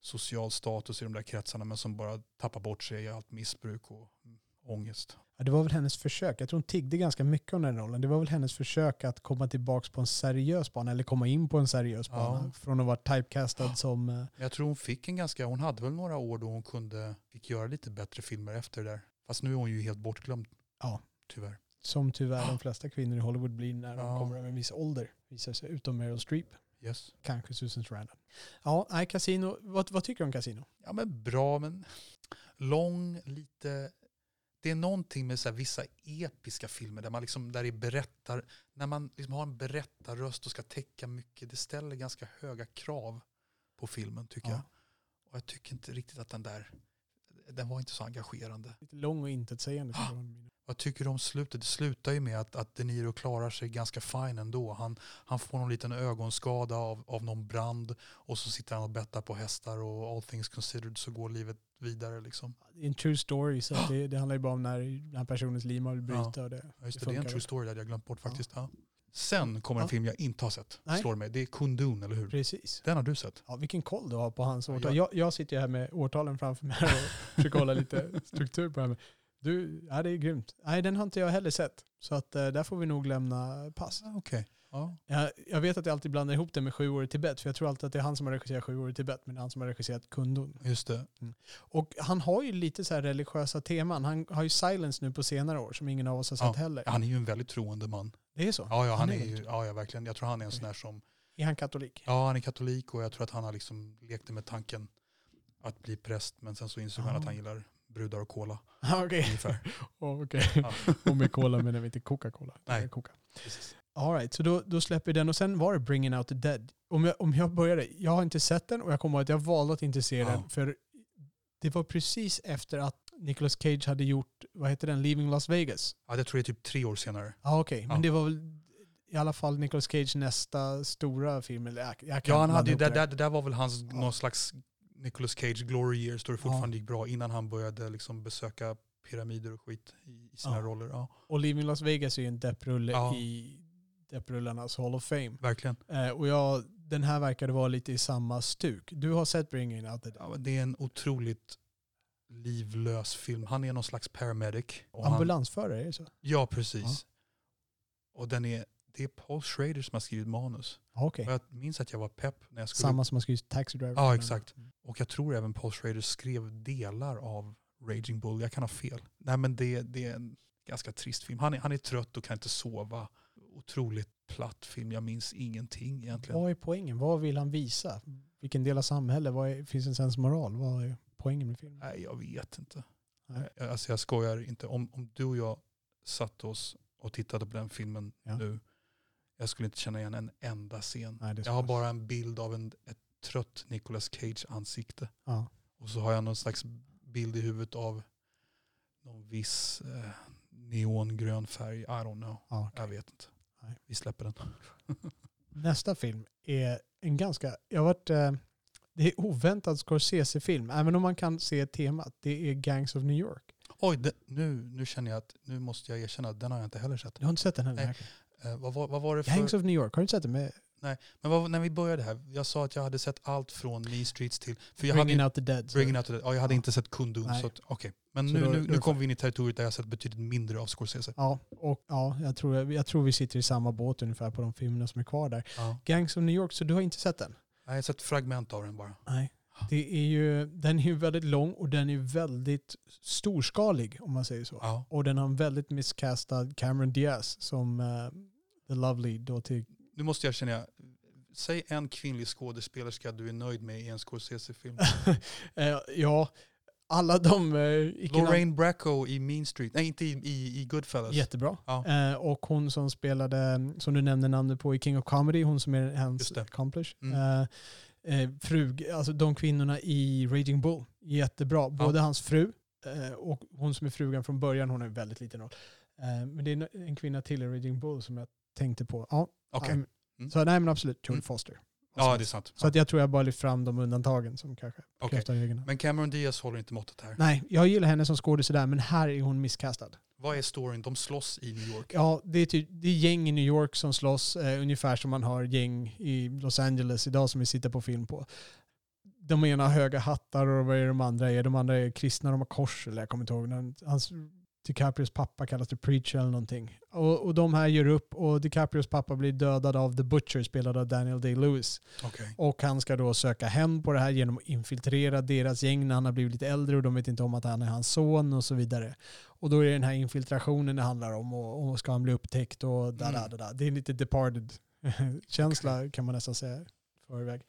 social status i de där kretsarna men som bara tappar bort sig i allt missbruk och mm, ångest. Ja, det var väl hennes försök. Jag tror hon tiggde ganska mycket om den rollen. Det var väl hennes försök att komma tillbaka på en seriös bana, eller komma in på en seriös bana. Ja. Från att vara typecastad som... eh, Jag tror hon fick en ganska, hon hade väl några år då hon kunde, fick göra lite bättre filmer efter det där. Fast nu är hon ju helt bortglömd. Ja. Tyvärr. Som tyvärr de flesta kvinnor i Hollywood blir när de Ja. kommer över en viss ålder. Visar sig, utom Meryl Streep. Yes. Kanske Susan Sarandon. Ja, nej, Casino. Vad, vad tycker du om Casino? Ja men bra men lång, lite... Det är någonting med så här vissa episka filmer där man liksom, där det berättar, när man liksom har en berättarröst och ska täcka mycket, det ställer ganska höga krav på filmen tycker Ja. jag. Och jag tycker inte riktigt att den där, den var inte så engagerande. Lite lång och intetsägande. min- Vad tycker du om slutet? Det slutar ju med att, att De Niro klarar sig ganska fine ändå. Han, han får någon liten ögonskada av, av någon brand och så sitter han och bettar på hästar och all things considered så går livet vidare liksom. Det är en true story, så det, det handlar ju bara om när den här personens liv man vill bryta. Och det, Ja, just Det det, det är en true story där jag glömt bort faktiskt. Ja. Sen kommer en Ja. film jag inte har sett, Nej. slår mig. Det är Kundun, eller hur? Precis. Den har du sett? Ja, vilken koll du har på hans årtal. Jag, jag sitter ju här med årtalen framför mig och försöker hålla lite struktur på det här. med- Du, ja, det är grymt. Nej, den har inte jag heller sett. Så att, eh, där får vi nog lämna pass. Ah, Okej. Ja. Jag, jag vet att jag alltid blandar ihop det med Sju år i Tibet, för jag tror alltid att det är han som har regisserat Sju år i Tibet, men det är han som har regisserat Kundun. Just det. Och han har ju lite så här religiösa teman. Han har ju Silence nu på senare år, som ingen av oss har sett Ja, heller. Han är ju en väldigt troende man. Det är så? Ja, ja, han är väldigt ju, ja, ja verkligen. Jag tror han är en sån där som, Är han katolik? ja han är katolik och jag tror att han har liksom lekte med tanken att bli präst men sen så insåg han att han gillar brudar och cola Okej. ungefär. Oh, okej. Ja. Och med cola menar vi inte Coca-Cola. Nej. Är Coca. Precis. All right, så då, då släpper vi den och sen var det Bringing Out the Dead. Om jag, om jag började, jag har inte sett den och jag kommer ihåg att jag valde att inte se Ja. den för det var precis efter att Nicolas Cage hade gjort, vad heter den, Leaving Las Vegas. Ja, det tror jag är typ tre år senare. Ja okej, men Ja. det var väl i alla fall Nicolas Cage nästa stora film. Eller jag, Ja, han hade det, det. det där var väl hans Ja. någon slags Nicolas Cage glory years då det fortfarande gick bra innan han började liksom besöka pyramider och skit i, i sina Ja. roller. Ja, Och Leaving Las Vegas är ju en depprulle Ja. i depprullarnas Hall of Fame. verkligen. Eh, och jag, den här verkade vara lite i samma stuk. Du har sett Bringing Out the Dead? Ja, det är en otroligt livlös film. Han är någon slags paramedic. Och han, Ambulansförare, är det så? ja, precis. Och den är, det är Paul Schrader som har skrivit manus. Ja, Okej. Och jag minns att jag var pepp när jag skulle... Samma som har skrivit Taxi Driver. Ja, exakt. Och jag tror även Paul Schrader skrev delar av Raging Bull. Jag kan ha fel. Nej men det, det är en ganska trist film. Han är, han är trött och kan inte sova. Otroligt platt film. Jag minns ingenting egentligen. Vad är poängen? Vad vill han visa? Vilken del av samhället? Vad är, finns en sensmoral? Vad är poängen med filmen? Nej, jag vet inte. Nej. Alltså jag skojar inte. Om, om du och jag satt oss och tittade på den filmen Ja. nu, jag skulle inte känna igen en enda scen. Nej, Jag har bara en bild av en, ett trött Nicolas Cage ansikte. Ja. Och så har jag någon slags bild i huvudet av någon viss eh, neongrön färg. I don't know. Ja, okej. Jag vet inte. Nej. Vi släpper den. Nästa film är en ganska... Jag har varit, eh, det är oväntad Scorsese-film, även om man kan se temat. Det är Gangs of New York. Oj, det, nu, nu känner jag att nu måste jag erkänna att den har jag inte heller sett. Du har inte sett den heller? Nej. Eh, vad, var, vad var det för... Gangs of New York, har du inte sett den? Med Men vad, när vi började här, jag sa att jag hade sett allt från Mean Streets till... För jag hade, Bringing ju- Out the Dead. Bringing Out the Dead. Ja, jag hade inte sett Kundun. Nej. Så att, okej. Men Så nu, då- nu, nu kommer vi in i territoriet där jag har sett betydligt mindre av Scorsese. Ja, och ja, jag, tror, jag tror vi sitter i samma båt ungefär på de filmerna som är kvar där. Ja. Gangs of New York, så du har inte sett den? Jag har sett fragment av den bara. Nej. Det är ju, den är ju väldigt lång och den är väldigt storskalig om man säger så. Ja. Och den har en väldigt miscastad Cameron Diaz som eh, The Lovely då till... Nu måste jag känna, säg en kvinnlig skådespelerska du är nöjd med i en Scorsese-film. Eh, ja, alla de... Uh, Lorraine Bracco i Mean Street, nej inte i, i, i Goodfellas. Jättebra. Ja. Eh, och hon som spelade, som du nämnde namnet på i King of Comedy, hon som är hans accomplish. Mm. Eh, eh, frug, alltså de kvinnorna i Raging Bull. Jättebra. Både hans fru eh, och hon som är frugan från början, hon har väldigt liten roll. Eh, men det är en- en kvinna till i Raging Bull som jag tänkte på. Ja, ehm, Mm. Så nej men absolut, Jodie Mm. Foster. Ja, det är sant. Så att jag tror jag bara lyft fram de undantagen som kanske bekräftar reglerna. Men Cameron Diaz håller inte måttet här. Nej, jag gillar henne som skådis där, men här är hon misskastad. Vad är storyn? De slåss i New York. Ja, det är, typ, det är gäng i New York som slåss, eh, ungefär som man har gäng i Los Angeles idag som vi sitter på film på. De ena har höga hattar och vad är de andra är? De andra är kristna, de har kors, eller jag kommer inte ihåg. Hans, DiCaprios pappa kallas det Preacher eller någonting. Och, och de här gör upp och DiCaprios pappa blir dödad av The Butcher spelad av Daniel Day-Lewis. Okej. Och han ska då söka hämnd på det här genom att infiltrera deras gäng när han har blivit lite äldre och de vet inte om att han är hans son och så vidare. Och då är det den här infiltrationen det handlar om och, och ska han bli upptäckt och da, da, Mm. da, da. Det är lite departed känsla kan man nästan säga förväg.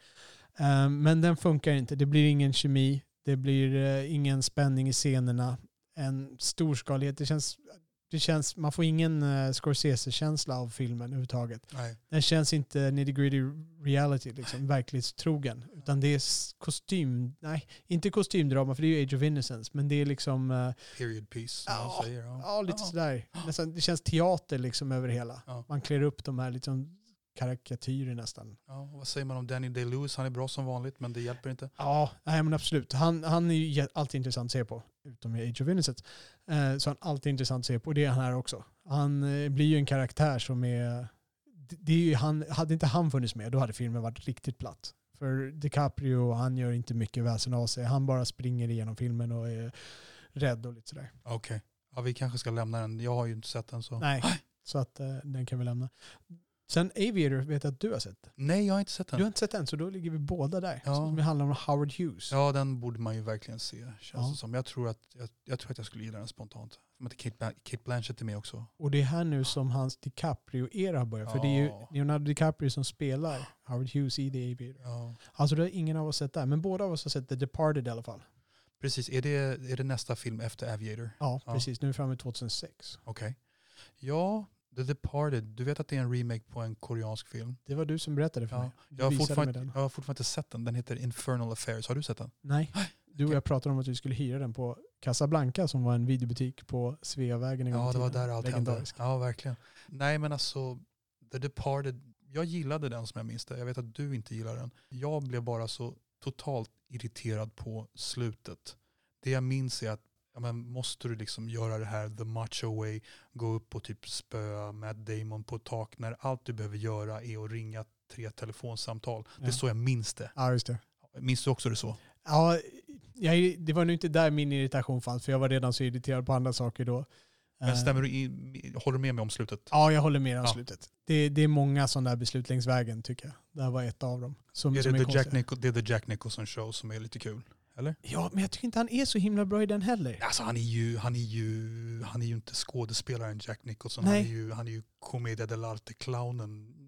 Um, men den funkar inte. Det blir ingen kemi. Det blir eh, ingen spänning i scenerna. En storskalighet. Det känns, det känns, man får ingen uh, Scorsese-känsla av filmen överhuvudtaget. Nej. Den känns inte nitty gritty reality, liksom, verklighetstrogen. Utan det är kostym, nej, inte kostymdrama för det är ju Age of Innocence, men det är liksom, eh, Period piece, Ja, säger. Ja, lite Ja. sådär. Nästan, det känns teater liksom över hela. Ja. Man klär upp de här liksom karikatyrer nästan. Ja, vad säger man om Danny Day-Lewis? Han är bra som vanligt, men det hjälper inte. Ja, nej men absolut. Han, han är ju alltid intressant att se på, utom i Age of Innocence. Eh, så han är alltid intressant att se på, och det är han här också. Han eh, blir ju en karaktär som är... Det, det är ju han, hade inte han funnits med, då hade filmen varit riktigt platt. För DiCaprio, han gör inte mycket väsen av sig. Han bara springer igenom filmen och är rädd och lite sådär. Okej. Ja, vi kanske ska lämna den. Jag har ju inte sett den så. Nej, så att eh, den kan vi lämna. Sen Aviator vet jag att du har sett. Nej, jag har inte sett den. Du har inte sett den, så då ligger vi båda där. Ja. Som handlar om Howard Hughes. Ja, den borde man ju verkligen se. Känns Ja. det som. Jag, tror att, jag, jag tror att jag skulle gilla den spontant. Som att Kate, Kate Blanchett är med också. Och det är här nu som hans DiCaprio-era börjar. För det är ju Ja. Leonardo DiCaprio som spelar Howard Hughes i The Aviator. Ja. Alltså det har ingen av oss sett där, men båda av oss har sett The Departed i alla fall. Precis, är det, är det nästa film efter Aviator? Ja, Ja. precis. Nu är vi framme vid 2006. Okej. Ja, The Departed. Du vet att det är en remake på en koreansk film? Det var du som berättade för Ja. mig. Du Jag har, fortfarande, den. jag har fortfarande inte sett den. Den heter Infernal Affairs. Har du sett den? Nej, du och jag pratade om att vi skulle hyra den på Casablanca som var en videobutik på Sveavägen en gång Ja, det var där allt hände. Ja, verkligen. Nej, men alltså The Departed. Jag gillade den som jag minns det. Jag vet att du inte gillar den. Jag blev bara så totalt irriterad på slutet. Det jag minns är att ja, men måste du liksom göra det här the macho way, gå upp och typ spöa Matt Damon på ett tak när allt du behöver göra är att ringa tre telefonsamtal. Det är Ja. så jag minns det. Ja, just det. Minns du också det så? Ja, jag, det var nog inte där min irritation fanns, för jag var redan så irriterad på andra saker då. Men Eh, stämmer du in, håller du med mig om slutet? Ja, jag håller med om Ja. slutet. Det, det är många sådana där beslut längs vägen tycker jag. Det här var ett av dem. Som, Är som det, är the Jack konstiga. Nichol, det är The Jack Nicholson show som är lite kul? Eller? Ja, men jag tycker inte han är så himla bra i den heller. Alltså han är ju, han är ju, han är ju inte skådespelaren Jack Nicholson. Nej. Han är ju, han är ju commedia dell'arte clownen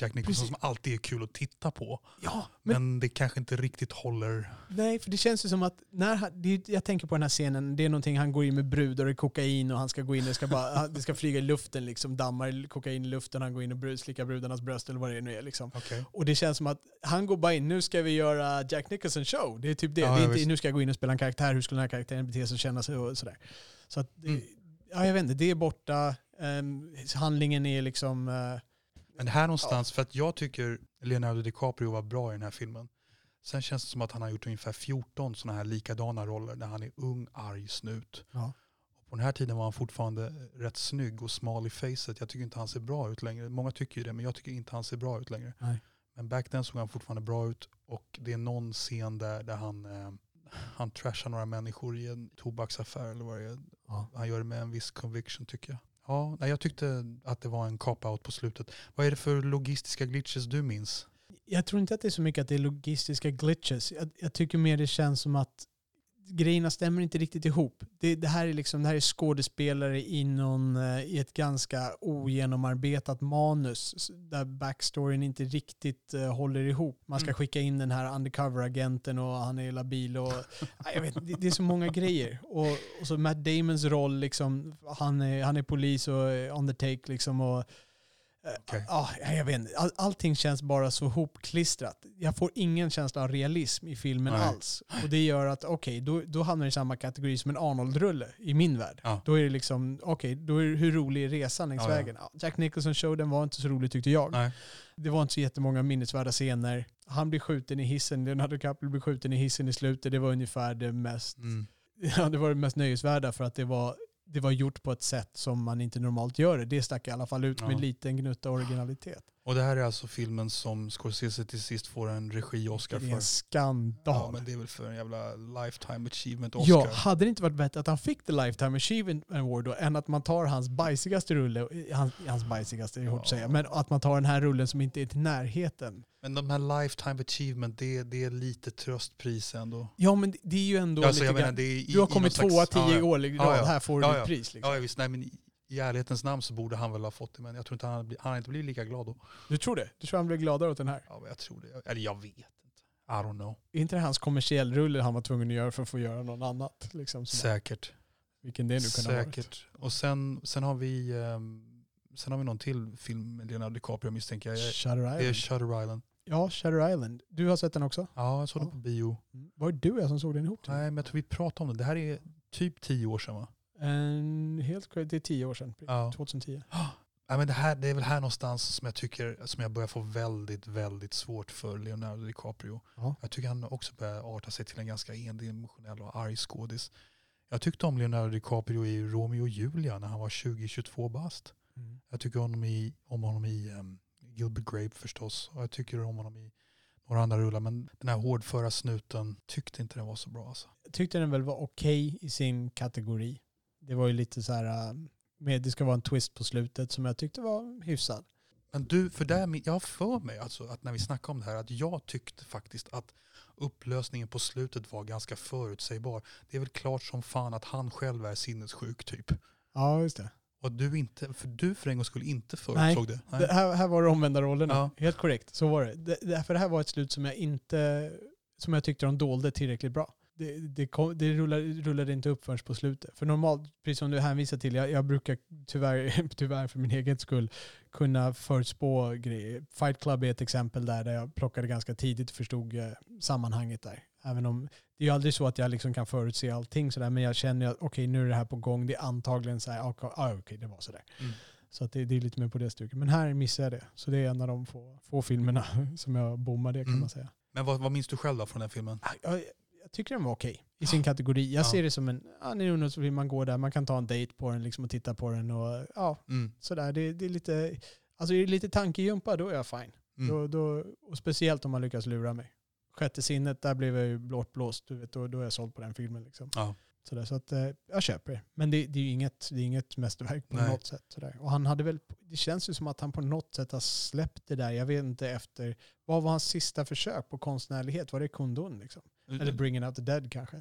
Jack Nicholson Precis. som alltid är kul att titta på. Ja, men, Men det kanske inte riktigt håller. nej, för det känns ju som att när jag tänker på den här scenen, det är någonting han går in med brudar och kokain och han ska gå in och ska bara, det ska flyga i luften liksom, dammar kokain i luften, han går in och brud, slickar brudarnas bröst eller vad det nu är liksom. Okej. Och det känns som att han går bara in, nu ska vi göra Jack Nicholson show. Det är typ det. Ja, det är inte, nu ska jag gå in och spela en karaktär, hur skulle den här karaktären bete sig och känna sig och sådär. Så att, Mm. ja jag vet inte, det är borta. Ehm, handlingen är liksom, eh, Men här någonstans, för att jag tycker Leonardo DiCaprio var bra i den här filmen. Sen känns det som att han har gjort ungefär 14 sådana här likadana roller när han är ung, arg snut. Ja. Och på den här tiden var han fortfarande rätt snygg och smal i facet. Jag tycker inte han ser bra ut längre. Många tycker ju det, men jag tycker inte han ser bra ut längre. Nej. Men back then såg han fortfarande bra ut och det är någon scen där, där han, eh, han trashar några människor i en tobaksaffär eller vad det är. Ja. Han gör det med en viss conviction tycker jag. Ja, nej, jag tyckte att det var en cop-out på slutet. Vad är det för logistiska glitches du minns? jag tror inte att det är så mycket att det är logistiska glitches. Jag, jag tycker mer det känns som att grejerna stämmer inte riktigt ihop. Det, det, här, är liksom, det här är skådespelare i, någon, eh, i ett ganska ogenomarbetat manus där backstoryn inte riktigt eh, håller ihop. Man ska Mm. skicka in den här undercover-agenten och han är labil och jag vet, det, det är så många grejer. Och, och så Matt Damons roll, liksom, han, är, han är polis och är on the take liksom. Och, Okej. Ja, jag vet inte. All, allting känns bara så hopklistrat. Jag får ingen känsla av realism i filmen Nej. alls. Och det gör att, okej, då, då hamnar det i samma kategori som en Arnold-rulle i min värld. Ja. Då är det liksom, okej, då är det hur rolig är resan längs Ja, vägen? Ja, Jack Nicholson show, den var inte så rolig tyckte jag. Nej. Det var inte så jättemånga minnesvärda scener. Han blir skjuten i hissen, Leonardo DiCaprio blir skjuten i hissen i slutet. Det var ungefär det mest, Mm. ja, det var det mest nöjesvärda för att det var, det var gjort på ett sätt som man inte normalt gör det. Det stack i alla fall ut med Ja. en liten gnutta originalitet. Och det här är alltså filmen som Scorsese till sist får en regi-Oscar Det är för. en skandal. Ja, men det är väl för en jävla lifetime achievement Oscar. Ja, hade det inte varit bättre att han fick the Lifetime Achievement Award då, än att man tar hans bajsigaste rulle, hans, hans bajsigaste är hårt att Ja. säga, men att man tar den här rullen som inte är till närheten. Men de här lifetime achievement, det, det är lite tröstpris ändå. Ja men det är ju ändå Alltså, lite jag menar, grann, det är i, Du har kommit tvåa tio ja, år i Ja, rad, ja. här får du Ja, ditt ja. pris. Liksom. Ja, visst. Nej, men i, ärlighetens namn så borde han väl ha fått det, men jag tror inte han, hade han har inte blivit lika glad då. Du tror det? Du tror han blir gladare åt den här? Ja, jag tror det. Eller jag vet inte. I don't know. Är inte det hans kommersiell rulle han var tvungen att göra för att få göra något annat? Liksom, som- Säkert. vilken det nu kunde ha varit. Säkert. Och sen, sen har vi ehm, sen har vi någon till film med Leonardo DiCaprio misstänker jag. Shutter Det är Island. Shutter Island. Ja, Shutter Island. Du har sett den också? Ja, jag såg Ja. den på bio. Mm. Var det du och jag som såg den ihop? Nej, men jag tror vi pratade om det. Det här är typ tio år sedan va? En, helt korrekt, det är tio år sedan. Ja. 2010. Ja, men det, här, det är väl här någonstans som jag tycker som jag börjar få väldigt, väldigt svårt för Leonardo DiCaprio. Ja. Jag tycker han också börjar arta sig till en ganska endimensionell och arg skådis. Jag tyckte om Leonardo DiCaprio i Romeo och Julia när han var 20-22 bast. Mm. Jag tycker om, i, om honom i um, Gilbert Grape förstås. Och jag tycker om honom i några andra rullar. Men den här hårdföra snuten tyckte inte den var så bra. Alltså. Jag tyckte den väl var okej i sin kategori. Det var ju lite så här, äh, med, det ska vara en twist på slutet som jag tyckte var hyfsad. Men du, för där, jag har för mig alltså att när vi snackade om det här att jag tyckte faktiskt att upplösningen på slutet var ganska förutsägbar. Det är väl klart som fan att han själv är sinnessjuk typ. Ja, just det. Och du inte, för du för en gång skulle inte förutsåg det. Nej. det här, här var det omvända rollerna. Ja. Helt korrekt, så var det. det. det. För det här var ett slut som jag inte, som jag tyckte de dolde tillräckligt bra. Det, det, kom, det rullade, rullade inte upp förrän på slutet. För normalt, precis som du hänvisar till, jag, jag brukar tyvärr, tyvärr för min egen skull kunna förutspå grejer. Fight Club är ett exempel där, där jag plockade ganska tidigt och förstod eh, sammanhanget där. Även om det är ju aldrig så att jag liksom kan förutse allting sådär, men jag känner att okej nu är det här på gång. Det är antagligen så här, ah, okej det var sådär. Mm. Så att det, det är lite mer på det stuket. Men här missade jag det. Så det är en av de få, få filmerna som jag bommade kan Mm. man säga. Men vad, vad minns du själv då från den filmen? Ah, Jag, jag tycker den var okej i sin kategori. Jag Ja. ser det som en, ja, en ungdomsfilm, man går där, man kan ta en dejt på den liksom och titta på den och ja, Mm. sådär. Det, det är lite, alltså är det lite tankejumpa då är jag fine. Mm. Då, då, och speciellt om man lyckas lura mig. Sjätte sinnet, där blev jag ju blåst du vet, då, då är jag såld på den filmen. Liksom. Ja. Sådär, så att, eh, jag köper det. Men det, det är ju inget, det är inget mästerverk på Nej. något sätt. Sådär. Och han hade väl, det känns ju som att han på något sätt har släppt det där. Jag vet inte efter, vad var hans sista försök på konstnärlighet? Var det Kundun liksom? Eller Bringing Out the Dead kanske?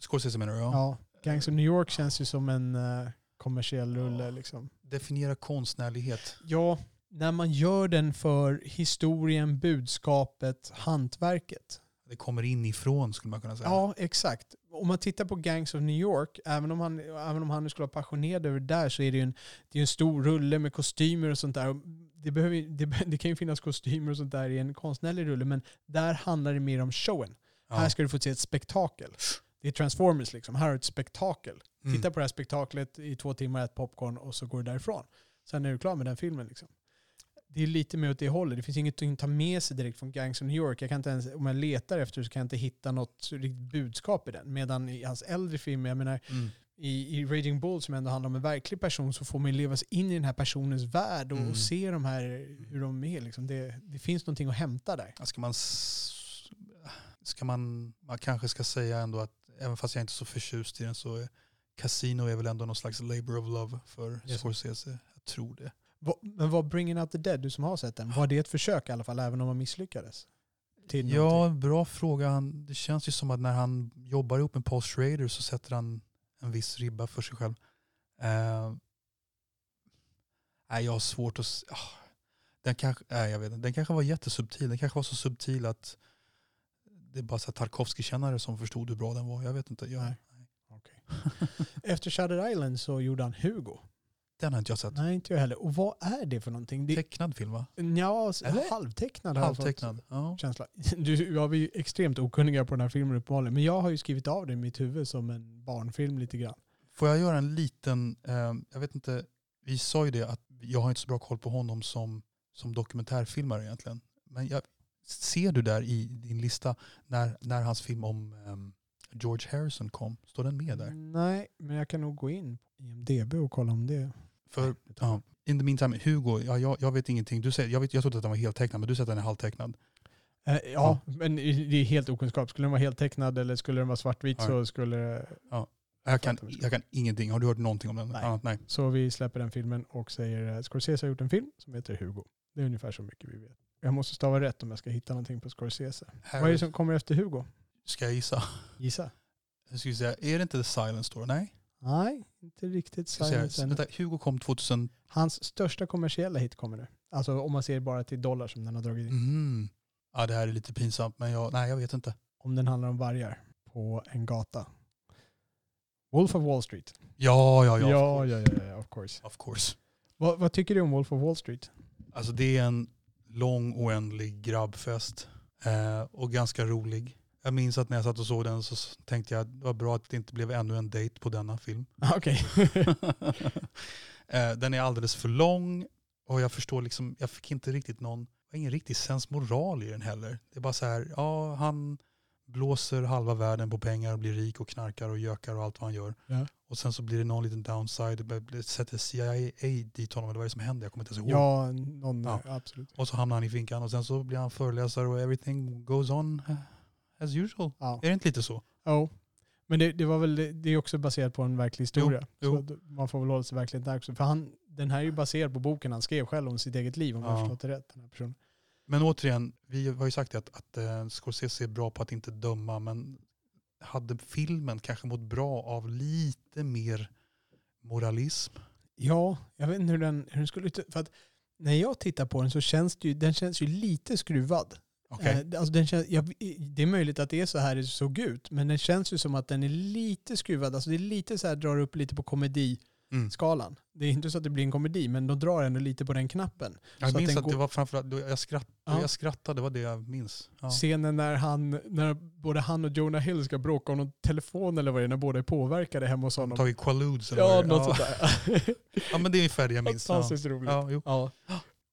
Scorsese menar du? Ja. Ja. Gangs of New York känns ju som en eh, kommersiell rulle liksom. Definiera konstnärlighet. Ja, när man gör den för historien, budskapet, hantverket. Det kommer inifrån skulle man kunna säga. Ja, exakt. Om man tittar på Gangs of New York, även om han, även om han nu skulle vara passionerad över det där så är det ju en, det är en stor rulle med kostymer och sånt där. Det, behöver, det, det kan ju finnas kostymer och sånt där i en konstnärlig rulle, men där handlar det mer om showen. Ja. Här ska du få se ett spektakel. Det är Transformers liksom, här är ett spektakel. Mm. Titta på det här spektaklet i två timmar, ett popcorn och så går du därifrån. Sen är du klar med den filmen. Liksom. Det är lite mer åt det hållet. Det finns inget att ta med sig direkt från Gangs of New York. Jag kan inte ens, om jag letar efter så kan jag inte hitta något riktigt budskap i den. Medan i hans äldre filmer, jag menar Mm. i, i Raging Bull som ändå handlar om en verklig person så får man leva sig in i den här personens värld och, Mm. och se de här, hur de är. Liksom. Det, det finns någonting att hämta där. Ska man, ska man, man kanske ska säga ändå att även fast jag inte är så förtjust i den så är Casino är väl ändå någon slags labor of love för Yes. Scorsese. Jag tror det. Va- Men var Bringing Out the Dead, du som har sett den, var det ett försök i alla fall, även om man misslyckades? Till Ja, någonting? bra fråga. Han, det känns ju som att när han jobbar ihop med Paul Schrader så sätter han en viss ribba för sig själv. Eh, nej, jag har svårt att... ah, den, kanske, nej, jag vet den kanske var jättesubtil. Den kanske var så subtil att det är bara Tarkovsky-kännare som förstod hur bra den var. Jag vet inte. Jag, Nej. Efter Shutter Island så gjorde han Hugo. Den har inte jag sett. Nej, inte jag heller. Och vad är det för någonting? Det, Tecknad film va? ja, Eller? halvtecknad har jag fått Halvtecknad. Ja. känsla. Du, ja, vi är extremt okunniga på den här filmen uppenbarligen. Men jag har ju skrivit av det i mitt huvud som en barnfilm lite grann. Får jag göra en liten, eh, jag vet inte, vi sa ju det att jag har inte så bra koll på honom som, som dokumentärfilmare egentligen. Men jag, ser du där i din lista när, när hans film om ehm, George Harrison kom? Står den med där? Nej, men jag kan nog gå in på IMDB och kolla om det. För, ja, in the meantime, Hugo, ja, jag, jag vet ingenting. Du säger, jag, vet, jag trodde att den var heltecknad, men du säger att den är halvtecknad. Eh, ja, men det är helt okunskap. Skulle den vara helt tecknad eller skulle den vara svartvit Ja. så skulle det... Jag kan, jag kan ingenting. Har du hört någonting om den? Nej. Annat? Nej. Så vi släpper den filmen och säger att Scorsese har gjort en film som heter Hugo. Det är ungefär så mycket vi vet. Jag måste stava rätt om jag ska hitta någonting på Scorsese. Vad är det som kommer efter Hugo? Ska jag gissa? Gissa. Jag skulle säga, är det inte The Silence Store? Nej. Nej, inte riktigt Silence ännu. Hugo kom 2000. Hans största kommersiella hit kommer nu. Alltså om man ser bara till dollar som den har dragit in. Mm. Ja, det här är lite pinsamt, men jag, nej, jag vet inte. Om den handlar om vargar på en gata. Wolf of Wall Street. Ja, ja, ja. ja, ja, ja, ja of course. Of course. Vad, vad tycker du om Wolf of Wall Street? Alltså det är en lång oändlig grabbfest. Eh, och ganska rolig. Jag minns att när jag satt och såg den så tänkte jag att det var bra att det inte blev ännu en dejt på denna film. Okej. eh, den är alldeles för lång och jag förstår liksom, jag fick inte riktigt någon, ingen riktig sensmoral i den heller. Det är bara så här, ja han blåser halva världen på pengar och blir rik och knarkar och gökar och allt vad han gör. Ja. Och sen så blir det någon liten downside, det sätter CIA dit honom, eller vad är det som händer? Jag kommer inte ens ihåg. ja, någon, Ja. absolut. Och så hamnar han i finkan och sen så blir han föreläsare och everything goes on as usual. Ja. Är det inte lite så? Jo. Men det, det var väl, det är också baserat på en verklig historia. Jo, att man får väl hålla sig verkligen där också. För han, den här är ju baserad på boken han skrev själv om sitt eget liv, om jag har Ja. förstått det rätt. Den här personen. Men återigen, vi har ju sagt att, att eh, Scorsese är bra på att inte döma, men hade filmen kanske mått bra av lite mer moralism? Ja, jag vet inte hur den, hur den skulle. För att när jag tittar på den så känns det ju, den känns ju lite skruvad. Okej. Eh, alltså den känns, jag, det är möjligt att det är så här det såg ut, men den känns ju som att den är lite skruvad. Alltså det är lite så här, drar upp lite på komediskalan. Mm. Det är inte så att det blir en komedi, men de drar ändå lite på den knappen. Jag Så att minns att, går- det var framförallt, jag, skratt, Ja. jag skrattade, det var det jag minns. Ja. Scenen när, han, när både han och Jonah Hill ska bråka om någon telefon eller vad det är, när båda är påverkade hemma hos honom. Tagit Quaaludes eller Ja, något ja. sånt där. ja, men det är ungefär det jag minns. Ja. Fantastiskt roligt. Ja, jo. Ja.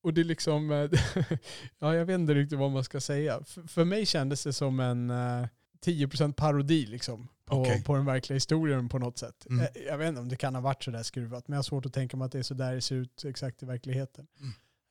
Och det är liksom, eh, ja jag vet inte riktigt vad man ska säga. För, för mig kändes det som en eh, 10% parodi liksom. På, Okej. på den verkliga historien på något sätt. Mm. Eh, Jag vet inte om det kan ha varit sådär skruvat, men jag har svårt att tänka mig att det är så där det ser ut exakt i verkligheten.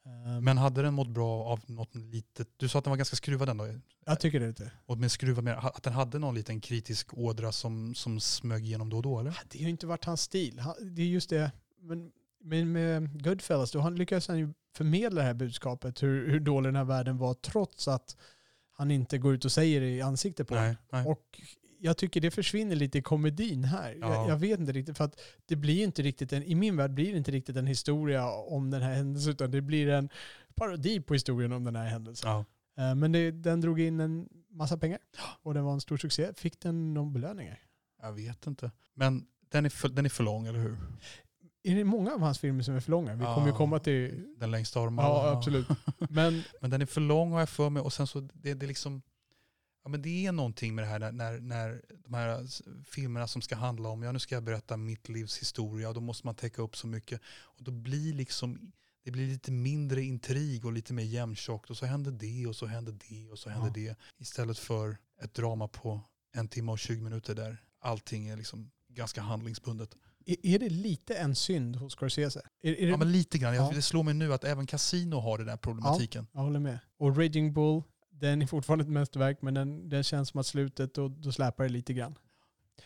Eh, Men hade den mått bra av något litet, du sa att den var ganska skruvad ändå, jag tycker det lite. och med skruvad mer, att den hade någon liten kritisk ådra som, som smög igenom då och då eller? Det har ju inte varit hans stil. Det är just det. Men, men med Goodfellas, då han lyckas han ju förmedla det här budskapet, hur, hur dålig den här världen var, trots att han inte går ut och säger det i ansiktet på Nej, nej. Och jag tycker det försvinner lite i komedin här. Ja. Jag, jag vet inte riktigt, för att det blir inte riktigt en, i min värld blir det inte riktigt en historia om den här händelsen, utan det blir en parodi på historien om den här händelsen. Ja. Eh, Men det, den drog in en massa pengar och den var en stor succé. Fick den någon belöningar? Jag vet inte. Men den är, för, den är för lång, eller hur? Är det många av hans filmer som är för långa? Vi kommer ju Ja. komma till... Den längsta av dem Ja, absolut. Men Men den är för lång har jag för mig. Och sen så, det, det är liksom, ja men det är någonting med det här när, när, de här filmerna som ska handla om, ja nu ska jag berätta mitt livs historia och då måste man täcka upp så mycket. Och då blir liksom, det blir lite mindre intrig och lite mer jämntjockt och så händer det och så händer det och så händer det. Istället för ett drama på en timme och 20 minuter där allting är liksom ganska handlingsbundet. är det lite en synd hos Scorsese? Är, är det, Ja men lite grann, Ja. Det slår mig nu att även Casino har den där problematiken. Jag håller med. Och Raging Bull, den är fortfarande ett mästerverk men den, den känns som att slutet, och då släpar det lite grann.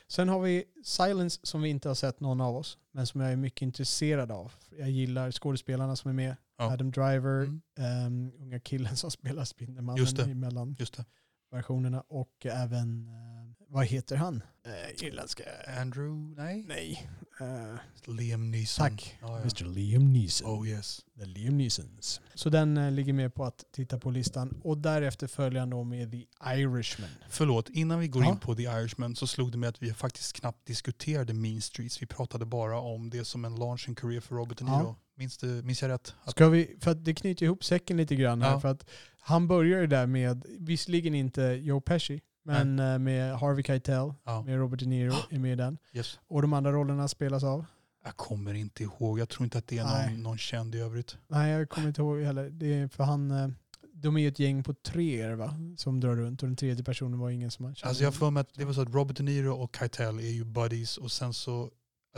Sen har vi Silence som vi inte har sett någon av oss, men som jag är mycket intresserad av. Jag gillar skådespelarna som är med. Ja. Adam Driver, Mm. ehm, unga killen som spelar Spindelmannen det. emellan Just det. versionerna. Och även, eh, vad heter han? Eh, irländska? Andrew, nej? Nej. Eh, Liam Neeson. tack, Ja, ja. Mr Liam Neeson. Oh yes. The Liam Neesons. Så den eh, ligger med på att titta på listan. Och därefter följer han då med The Irishman. Förlåt, innan vi går Ja. in på The Irishman så slog det mig att vi faktiskt knappt diskuterade Mean Streets. Vi pratade bara om det som en launching career för Robert De Niro. Ja. Minns, du, minns jag rätt? Att, Ska vi, för att det knyter ihop säcken lite grann här. Ja. För att han börjar ju där med, visserligen inte Joe Pesci, men eh, med Harvey Keitel, ja, med Robert De Niro är med i den. yes. Och de andra rollerna spelas av? Jag kommer inte ihåg. Jag tror inte att det är Nej. någon, någon känd i övrigt. Nej, jag kommer inte ihåg heller. Det är för han, eh, de är ju ett gäng på tre va? som drar runt och den tredje personen var ingen som man kände. Alltså jag för mig att det var så att Robert De Niro och Keitel är ju buddies och sen så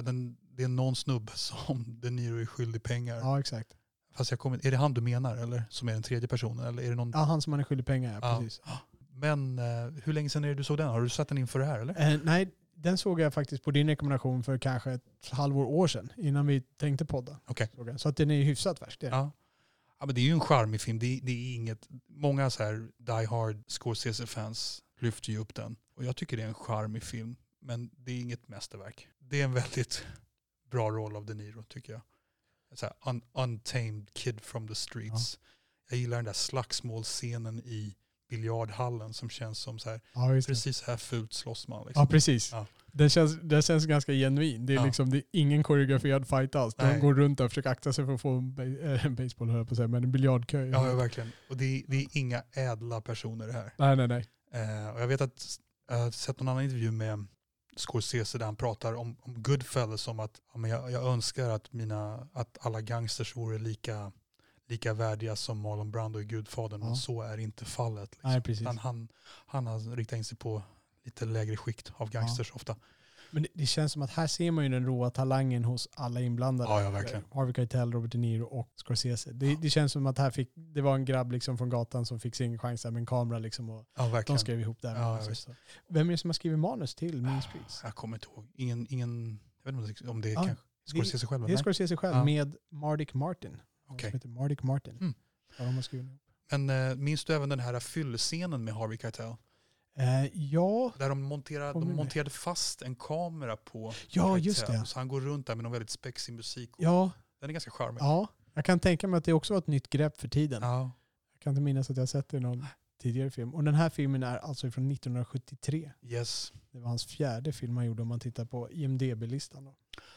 den, det är någon snubbe som De Niro är skyldig pengar. Ja, exakt. Fast jag kommer, är det han du menar eller som är den tredje personen? Eller är det någon? Ja, han som man är skyldig pengar, ja, Ja. Men eh, hur länge sedan är det du såg den? Har du sett den inför det här eller? Eh, nej, den såg jag faktiskt på din rekommendation för kanske ett halvår år sedan, innan vi tänkte podda. Jag. Så att den är hyfsat färsk. Det. Ja. ja men det är ju en charmig film. Det, är- det är inget, många så här Die Hard Scorsese-fans lyfter ju upp den. Och jag tycker det är en charmig film. Men det är inget mästerverk. Det är en väldigt bra roll av De Niro tycker jag. Så här, un, untamed kid from the streets. Jag gillar den där slagsmålscenen i biljardhallen som känns som så här, Ja, precis så här fult slåss man. Liksom. Ja, precis. Ja. Den, känns, den känns ganska genuin. Det är, Ja. liksom, det är ingen koreograferad fight alls. De Nej. går runt och försöker akta sig för att få en, äh, en baseball, höll på säga, men en biljardkö. Ja, ja, verkligen. Och det är, det är inga ädla personer det här. Nej, nej, nej. Eh, och jag vet att jag har sett någon annan intervju med Scorsese där han pratar om, om Goodfellas som att ja, men jag, jag önskar att, mina, att alla gangsters vore lika, lika värdiga som Marlon Brando i Gudfadern men Ja. så är inte fallet. Liksom. Nej, precis. Utan han, han har riktat in sig på lite lägre skikt av gangsters ofta. Men det, det känns som att här ser man ju den råa talangen hos alla inblandade. Ja, ja, verkligen. Eh, Harvey Keitel, Robert De Niro och Scorsese. Det, Ja. det känns som att här fick, det var en grabb liksom från gatan som fick sin chans med en kamera. Liksom och Ja, de skrev ihop det här. Ja, med ja, oss. Så- Vem är det som har skrivit manus till Mean Streets? Jag kommer inte ihåg. Ingen, ingen, jag vet inte om det är Ja, kanske Scorsese själv. Det är? Scorsese själv Ja. med Mardik Martin. Okej. Som heter Mardik Martin. Mm. Har skrivit ihop. Men eh, minns du även den här fyllescenen med Harvey Keitel? Eh, ja, Där de, monterade, de monterade fast en kamera på ja Keitel. just det. Så han går runt där med någon väldigt spexig musik. Ja, Den är ganska charmig. ja, jag kan tänka mig att det också var ett nytt grepp för tiden. Ja. Jag kan inte minnas att jag sett det i någon tidigare film. Och den här filmen är alltså från 1973. Yes. Det var hans fjärde film han gjorde om man tittar på IMDB-listan.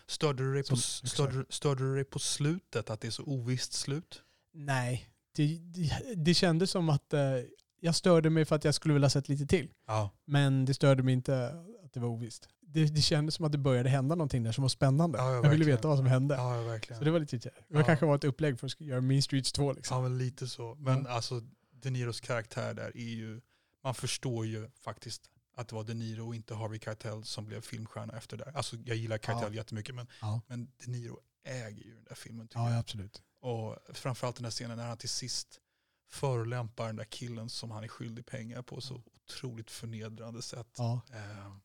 Störde du, dig på, Som- störde, störde du dig på slutet? Att det är så ovisst slut? Nej, det, det, det kändes som att eh, jag störde mig för att jag skulle vilja sett lite till. Ja. Men det störde mig inte att det var ovisst. Det, det kändes som att det började hända någonting där som var spännande. Ja, ja, jag ville veta vad som hände. Så det var lite det var kanske var ett upplägg för att göra Mean Streets 2. Liksom. Ja, men lite så. Men Ja. alltså, De Niros karaktär där är ju, man förstår ju faktiskt att det var De Niro och inte Harvey Keitel som blev filmstjärna efter det. Alltså jag gillar Keitel Ja. jättemycket men, Ja. men De Niro äger ju den där filmen Ja, jag. absolut. Och framförallt den där scenen när han till sist förolämpar den där killen som han är skyldig pengar på så otroligt förnedrande sätt. Ja, Eh,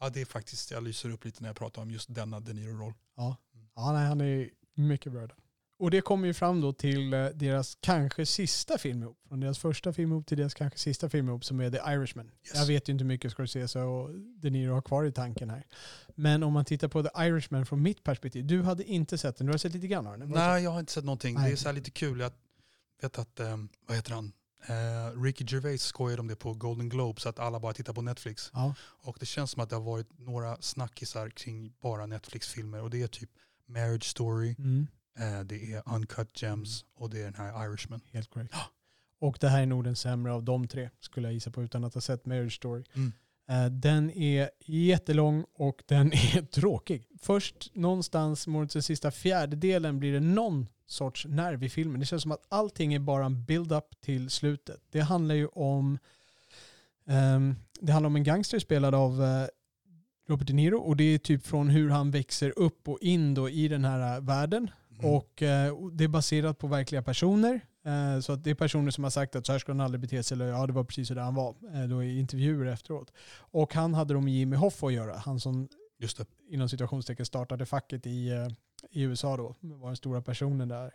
ja, det är faktiskt, jag lyser upp lite när jag pratar om just denna De Niro-roll. ja. ja nej, han är mycket bra där. Och det kommer ju fram då till eh, deras kanske sista film ihop. Från deras första film ihop till deras kanske sista film ihop som är The Irishman. Yes. Jag vet ju inte hur mycket Scorsese och De Niro har kvar i tanken här. Men om man tittar på The Irishman från mitt perspektiv. Du hade inte sett den, du har sett lite grann av den? Nej, jag har inte sett någonting. Nej. Det är så här lite kul. Jag vet att, eh, vad heter han? Eh, Ricky Gervais skojade om det på Golden Globe så att alla bara tittar på Netflix. Ja, Och det känns som att det har varit några snackisar kring bara Netflix-filmer. Och det är typ Marriage Story, mm, det är Uncut Gems och det är den här Irishman. helt korrekt. Och det här är nog den sämre av de tre, skulle jag gissa på, utan att ha sett Marriage Story. Mm. Eh, Den är jättelång och den är tråkig. Först någonstans mot den sista fjärdedelen blir det någon sorts nerv i filmen. Det känns som att allting är bara en build-up till slutet. Det handlar ju om ehm, det handlar om en gangster spelad av eh, Robert De Niro och det är typ från hur han växer upp och in då i den här eh, världen. Mm. Och eh, det är baserat på verkliga personer. Eh, så att det är personer som har sagt att så här ska han aldrig bete sig. Eller ja, det var precis så där han var. Eh, då i intervjuer efteråt. Och han hade de med Jimmy Hoffa att göra. Han som Just det. inom situationstecken startade facket i, eh, i USA då. Var den stora personen där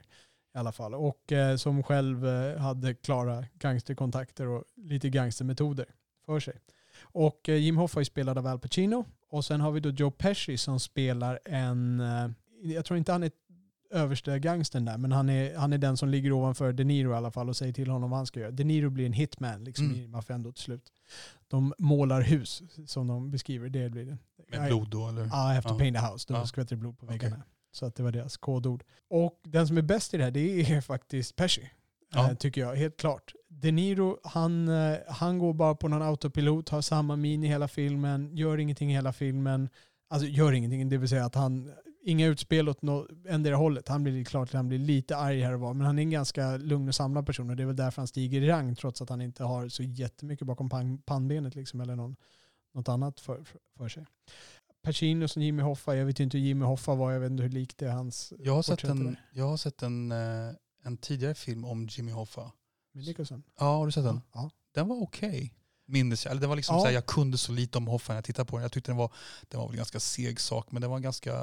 i alla fall. Och eh, som själv eh, hade klara gangsterkontakter och lite gangstermetoder för sig. Och Jim Hoffa är spelad av Al Pacino Och sen har vi då Joe Pesci som spelar en, jag tror inte han är överste gangstern där, men han är, han är den som ligger ovanför De Niro i alla fall och säger till honom vad han ska göra. De Niro blir en hitman liksom Mm. i maffian till slut. De målar hus som de beskriver, det blir det. Med blod då eller? Ja, have to Ja. paint the house. Då Ja. skvätter det blod på väggarna. Så att det var deras kodord. Och den som är bäst i det här, det är faktiskt Pesci. Ja. Eh, tycker jag, helt klart. De Niro, han, eh, han går bara på någon autopilot, har samma min i hela filmen, gör ingenting i hela filmen. Alltså gör ingenting, det vill säga att han, inga utspel åt no, ändra hållet. Han blir klart att han blir lite arg här och var, men han är en ganska lugn och samlad person och det är väl därför han stiger i rang trots att han inte har så jättemycket bakom pan, pannbenet liksom, eller någon, något annat för, för, för sig. Pacino som Jimmy Hoffa, jag vet ju inte hur Jimmy Hoffa var, jag vet inte hur likt det är hans Jag har sett en, där. jag har sett en, eh, en tidigare film om Jimmy Hoffa. med Nicholson. Ja, har du sett den? Ja. Den var okej. Minns jag. Eller det var liksom Ja. så här, jag kunde så lite om Hoffa när jag tittade på den. Jag tyckte den var, den var väl ganska seg sak, men det var en ganska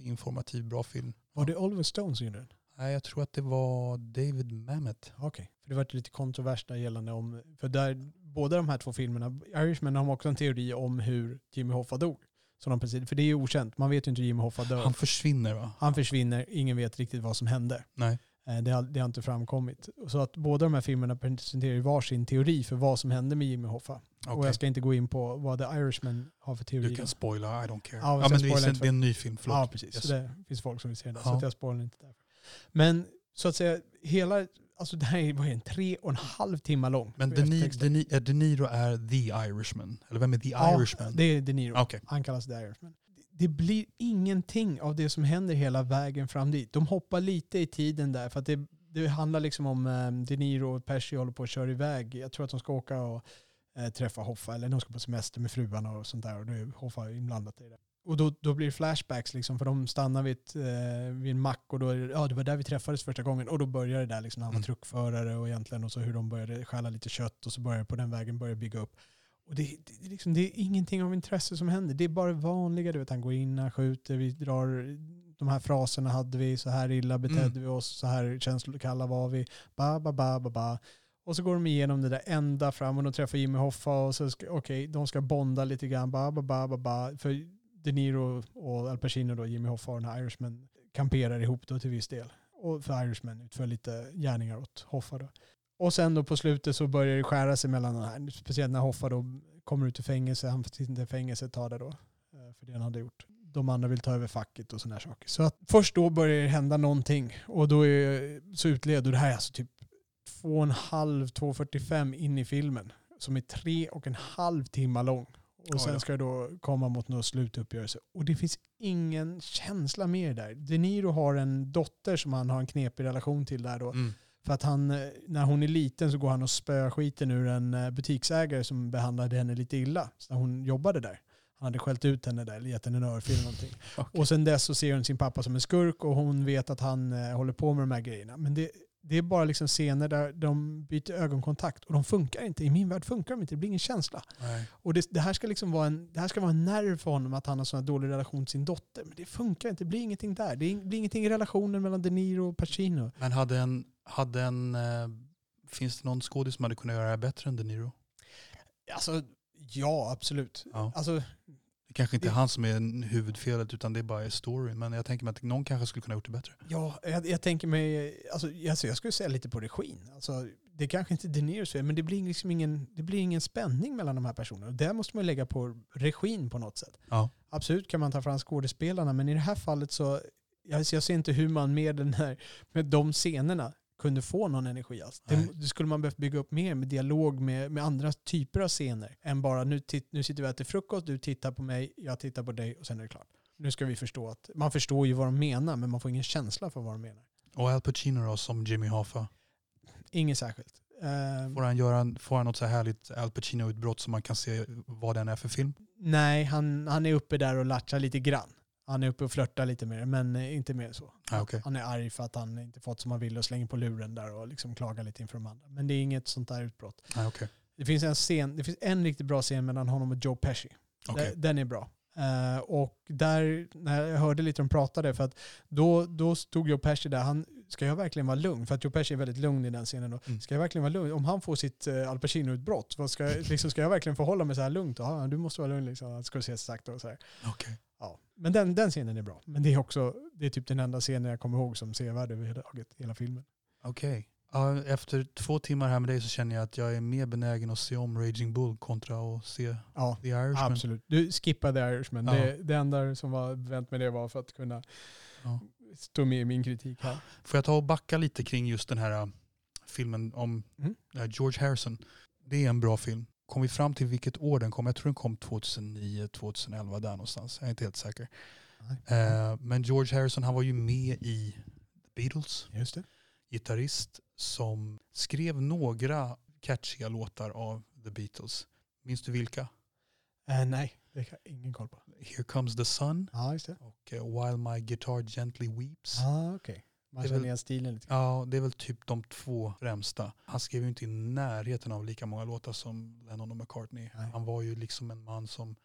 informativ, bra film. Var det Oliver Stone som gjorde den? Nej, jag tror att det var David Mamet. Okej. För det var lite kontrovers där gällande om, för där, båda de här två filmerna, Irishman har också en teori om hur Jimmy Hoffa dog. Som de precis, för det är ju okänt, man vet ju inte hur Jimmy Hoffa dör. Han Han, försvinner va? försvinner, ingen vet riktigt vad som hände. Nej. Eh, Det har, det har inte framkommit. Så att båda de här filmerna presenterar varsin teori för vad som hände med Jimmy Hoffa. Och Okej. jag ska inte gå in på vad The Irishman har för teori. Du kan spoila, I don't care. Ja, Ja, men det, är, inte det är en ny film, förlåt. Ja, precis. Yes. Så det finns folk som vill se den. Så Ja. att jag spoilar inte därför. Men så att säga, hela, alltså det här är, vad är det, tre och en halv timme lång. Men De. De, eh, De Niro är the Irishman? Eller vem är the Ja, Irishman? det är De Niro. Okej. Han kallas The Irishman. Det blir ingenting av det som händer hela vägen fram dit. De hoppar lite i tiden där för att det, det handlar liksom om um, De Niro och Pesci håller på att köra iväg. Jag tror att de ska åka och eh, träffa Hoffa eller de ska på semester med fruarna och sånt där och är Hoffa inblandat i det. Och då, då blir det flashbacks liksom för de stannar vid, ett, eh, vid en mack och då är det, ja det var där vi träffades första gången och då börjar det där liksom han var Mm. truckförare och egentligen och så hur de började stjäla lite kött och så börjar på den vägen börja bygga upp. Och det, det, liksom, det är ingenting av intresse som händer. Det är bara vanliga, du vet han går in, han skjuter, vi drar de här fraserna hade vi, så här illa betedde Mm. vi oss, så här känslokalla var vi, ba ba ba ba ba. Och så går de igenom det där ända fram och de träffar Jimmy Hoffa och så ska, okej, de ska bonda lite grann, ba ba ba ba ba. För De Niro och Al Pacino då, Jimmy Hoffa och den här Irishman kamperar ihop då till viss del. Och för Irishman utför lite gärningar åt Hoffa då. Och sen då på slutet så börjar det skära sig mellan de här. Speciellt när Hoffa då kommer ut ur fängelse. Han sitter inte i fängelse tag där då. eh, För det han hade gjort. De andra vill ta över facket och sådana saker. Så att först då börjar det hända någonting. Och då är så utled. Och det här är alltså typ två och en halv, 2.45 in i filmen. Som är tre och en halv timme lång. Och sen ska det då komma mot någon slutuppgörelse. Och det finns ingen känsla mer där. De Niro har en dotter som han har en knepig relation till där då. Mm. För att han, eh, när hon är liten så går han och spöar skiten ur en eh, butiksägare som behandlade henne lite illa. Så när hon jobbade där. Han hade skällt ut henne där, eller gett henne en örfil eller någonting. Okej. Och sen dess så ser hon sin pappa som en skurk och hon vet att han eh, håller på med de här grejerna. Men det, det är bara liksom scener där de byter ögonkontakt och de funkar inte. I min värld funkar de inte, det blir ingen känsla. Nej. Och det, det, här ska liksom vara en, det här ska vara en nerv för honom att han har sån dålig relation till sin dotter. Men det funkar inte, det blir ingenting där. Det blir ingenting i relationen mellan De Niro och Pacino. Men hade en, hade en eh, finns det någon skådis som hade kunnat göra det här bättre än De Niro? Alltså, ja absolut. Ja. Alltså, kanske inte är Det- han som är huvudfelet utan det är bara story. Men jag tänker mig att någon kanske skulle kunna gjort det bättre. ja, jag, jag tänker mig, alltså, alltså, jag skulle säga lite på regin. Alltså, det kanske inte är De Niros fel, men det blir, liksom ingen, det blir ingen spänning mellan de här personerna. Och där måste man lägga på regin på något sätt. Ja. Absolut kan man ta fram skådespelarna, men i det här fallet så, jag, jag ser inte hur man med, den här, med de scenerna kunde få någon energi alls. Det, det skulle man behövt bygga upp mer med dialog med, med andra typer av scener än bara nu, nu sitter vi och äter frukost, du tittar på mig, jag tittar på dig och sen är det klart. Nu ska vi förstå att, man förstår ju vad de menar men man får ingen känsla för vad de menar. Och Al Pacino då som Jimmy Hoffa. Inget särskilt. Ehm, Får han, göra, får han något så här härligt Al Pacino-utbrott som man kan se vad den är för film? nej, han, han är uppe där och latchar lite grann. Han är uppe och flörtar lite det, men inte mer så. Ah, okej. Han är arg för att han inte fått som han vill och slänger på luren där och liksom klagar lite inför de andra. Men det är inget sånt där utbrott. Ah, okej. Det finns en scen, det finns en riktigt bra scen mellan honom och Joe Pesci. Okej. Den- Den är bra. Eh, och där, när jag hörde lite de pratade, för att då, då stod Joe Pesci där, han ska jag verkligen vara lugn? För att Joe Pesci är väldigt lugn i den scenen. Då. Mm. Ska jag verkligen vara lugn? Om han får sitt uh, Al Pacino-utbrott, ska, jag- liksom, ska jag verkligen förhålla mig så här lugnt? Ja, du måste vara lugn, liksom, ska du se sagt. Och så här. Okej. Ja. Men den, den scenen är bra. Men det är också det är typ den enda scenen jag kommer ihåg som sevärd överhuvudtaget, hela filmen. Okej. Ja, efter två timmar här med dig så känner jag att jag är mer benägen att se om Raging Bull kontra att se Ja, The Irishman. absolut. Du skippade Irishman. Ja. Det, det enda som var vänt med det var för att kunna Ja. stå med i min kritik här. Får jag ta och backa lite kring just den här äh, filmen om Mm. äh, George Harrison. Det är en bra film. Kom vi fram till vilket år den kom? Jag tror den kom 2009, 2011 där någonstans. Jag är inte helt säker. Eh, men George Harrison han var ju med i The Beatles. Just det. Gitarrist som skrev några catchiga låtar av The Beatles. Minns du vilka? Eh, nej, det har jag ingen koll på. Here comes the sun Ja, just det. och eh, While my guitar gently weeps. Ah, okej. Man känner igen stilen lite. Ja, det är väl typ de två främsta. Han skrev ju inte i närheten av lika många låtar som Lennon och McCartney. Nej. Han var ju liksom en man som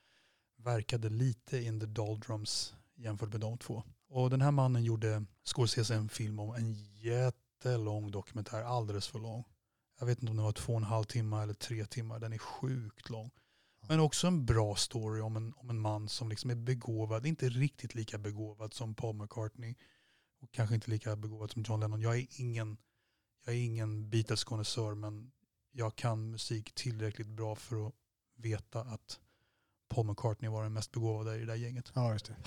verkade lite in the doldrums jämfört med de två. Och den här mannen gjorde Scorsese en film om en jättelång dokumentär, alldeles för lång. Jag vet inte om den var två och en halv timme eller tre timmar, den är sjukt lång. Men också en bra story om en, om en man som liksom är begåvad, inte riktigt lika begåvad som Paul McCartney och kanske inte lika begåvad som John Lennon. Jag är ingen, jag är ingen Beatles-konnässör men jag kan musik tillräckligt bra för att veta att Paul McCartney var den mest begåvade i det där gänget. Ja, just det.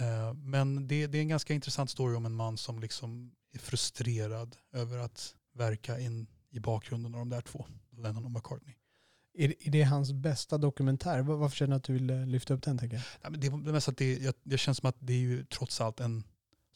Eh, Men det, det är en ganska intressant story om en man som liksom är frustrerad över att verka in i bakgrunden av de där två, Lennon och McCartney. Är, det hans bästa dokumentär? Var- Varför känner du att du vill eh, lyfta upp den, tänker jag? Det, det, mest att det, jag- det känns som att det är ju trots allt en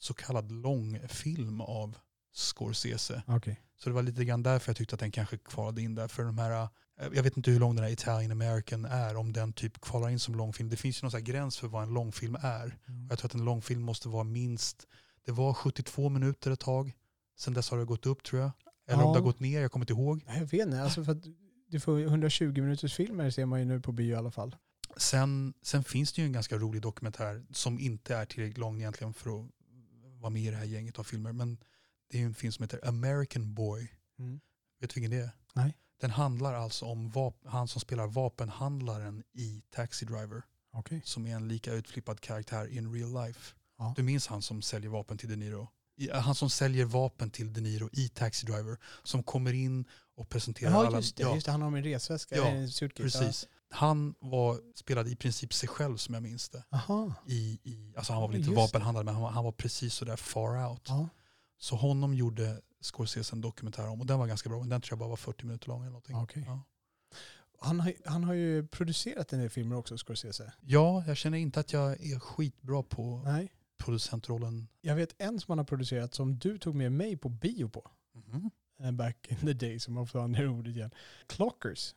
så kallad långfilm av Scorsese. Okej. Så det var lite grann därför jag tyckte att den kanske kvalade in där. För de här, eh, jag vet inte hur lång den här Italian American är, om den typ kvalar in som långfilm. Det finns ju någon gräns för vad en långfilm är. Mm. Jag tror att en långfilm måste vara minst, det var 72 minuter ett tag. Sen dess har det gått upp tror jag. Eller om Ja. det har gått ner, jag kommer inte ihåg. Jag vet inte, alltså för att du får 120 minuters filmer ser man ju nu på bio i alla fall. Sen, sen finns det ju en ganska rolig dokumentär som inte är tillräckligt lång egentligen för att vara med i det här gänget av filmer. Men det är en film som heter American Boy. Vet du vilken det är? Nej. Den handlar alltså om han som spelar vapenhandlaren i Taxi Driver. Okej. Som är en lika utflippad karaktär in real life. Ja. Du minns han som säljer vapen till De Niro? I- Han som säljer vapen till De Niro i Taxi Driver. Som kommer in och presenterar Ja, alla... just det. Ja, Just det. Han har en resväska, Ja, en suitcase. precis. Han var, spelade i princip sig själv som jag minns det. Aha. I, i, alltså han var väl inte Just vapenhandlare men han var, han var precis sådär far out. Ja. Så honom gjorde Scorsese en dokumentär om och den var ganska bra. Men den tror jag bara var 40 minuter lång eller någonting. Okej. Ja. Han, har, han har ju producerat en del filmer också, Scorsese. ja, jag känner inte att jag är skitbra på Nej. producentrollen. Jag vet en som han har producerat som du tog med mig på bio på. Mhm. eh, Back in the day, som man får använda ordet igen. Clockers.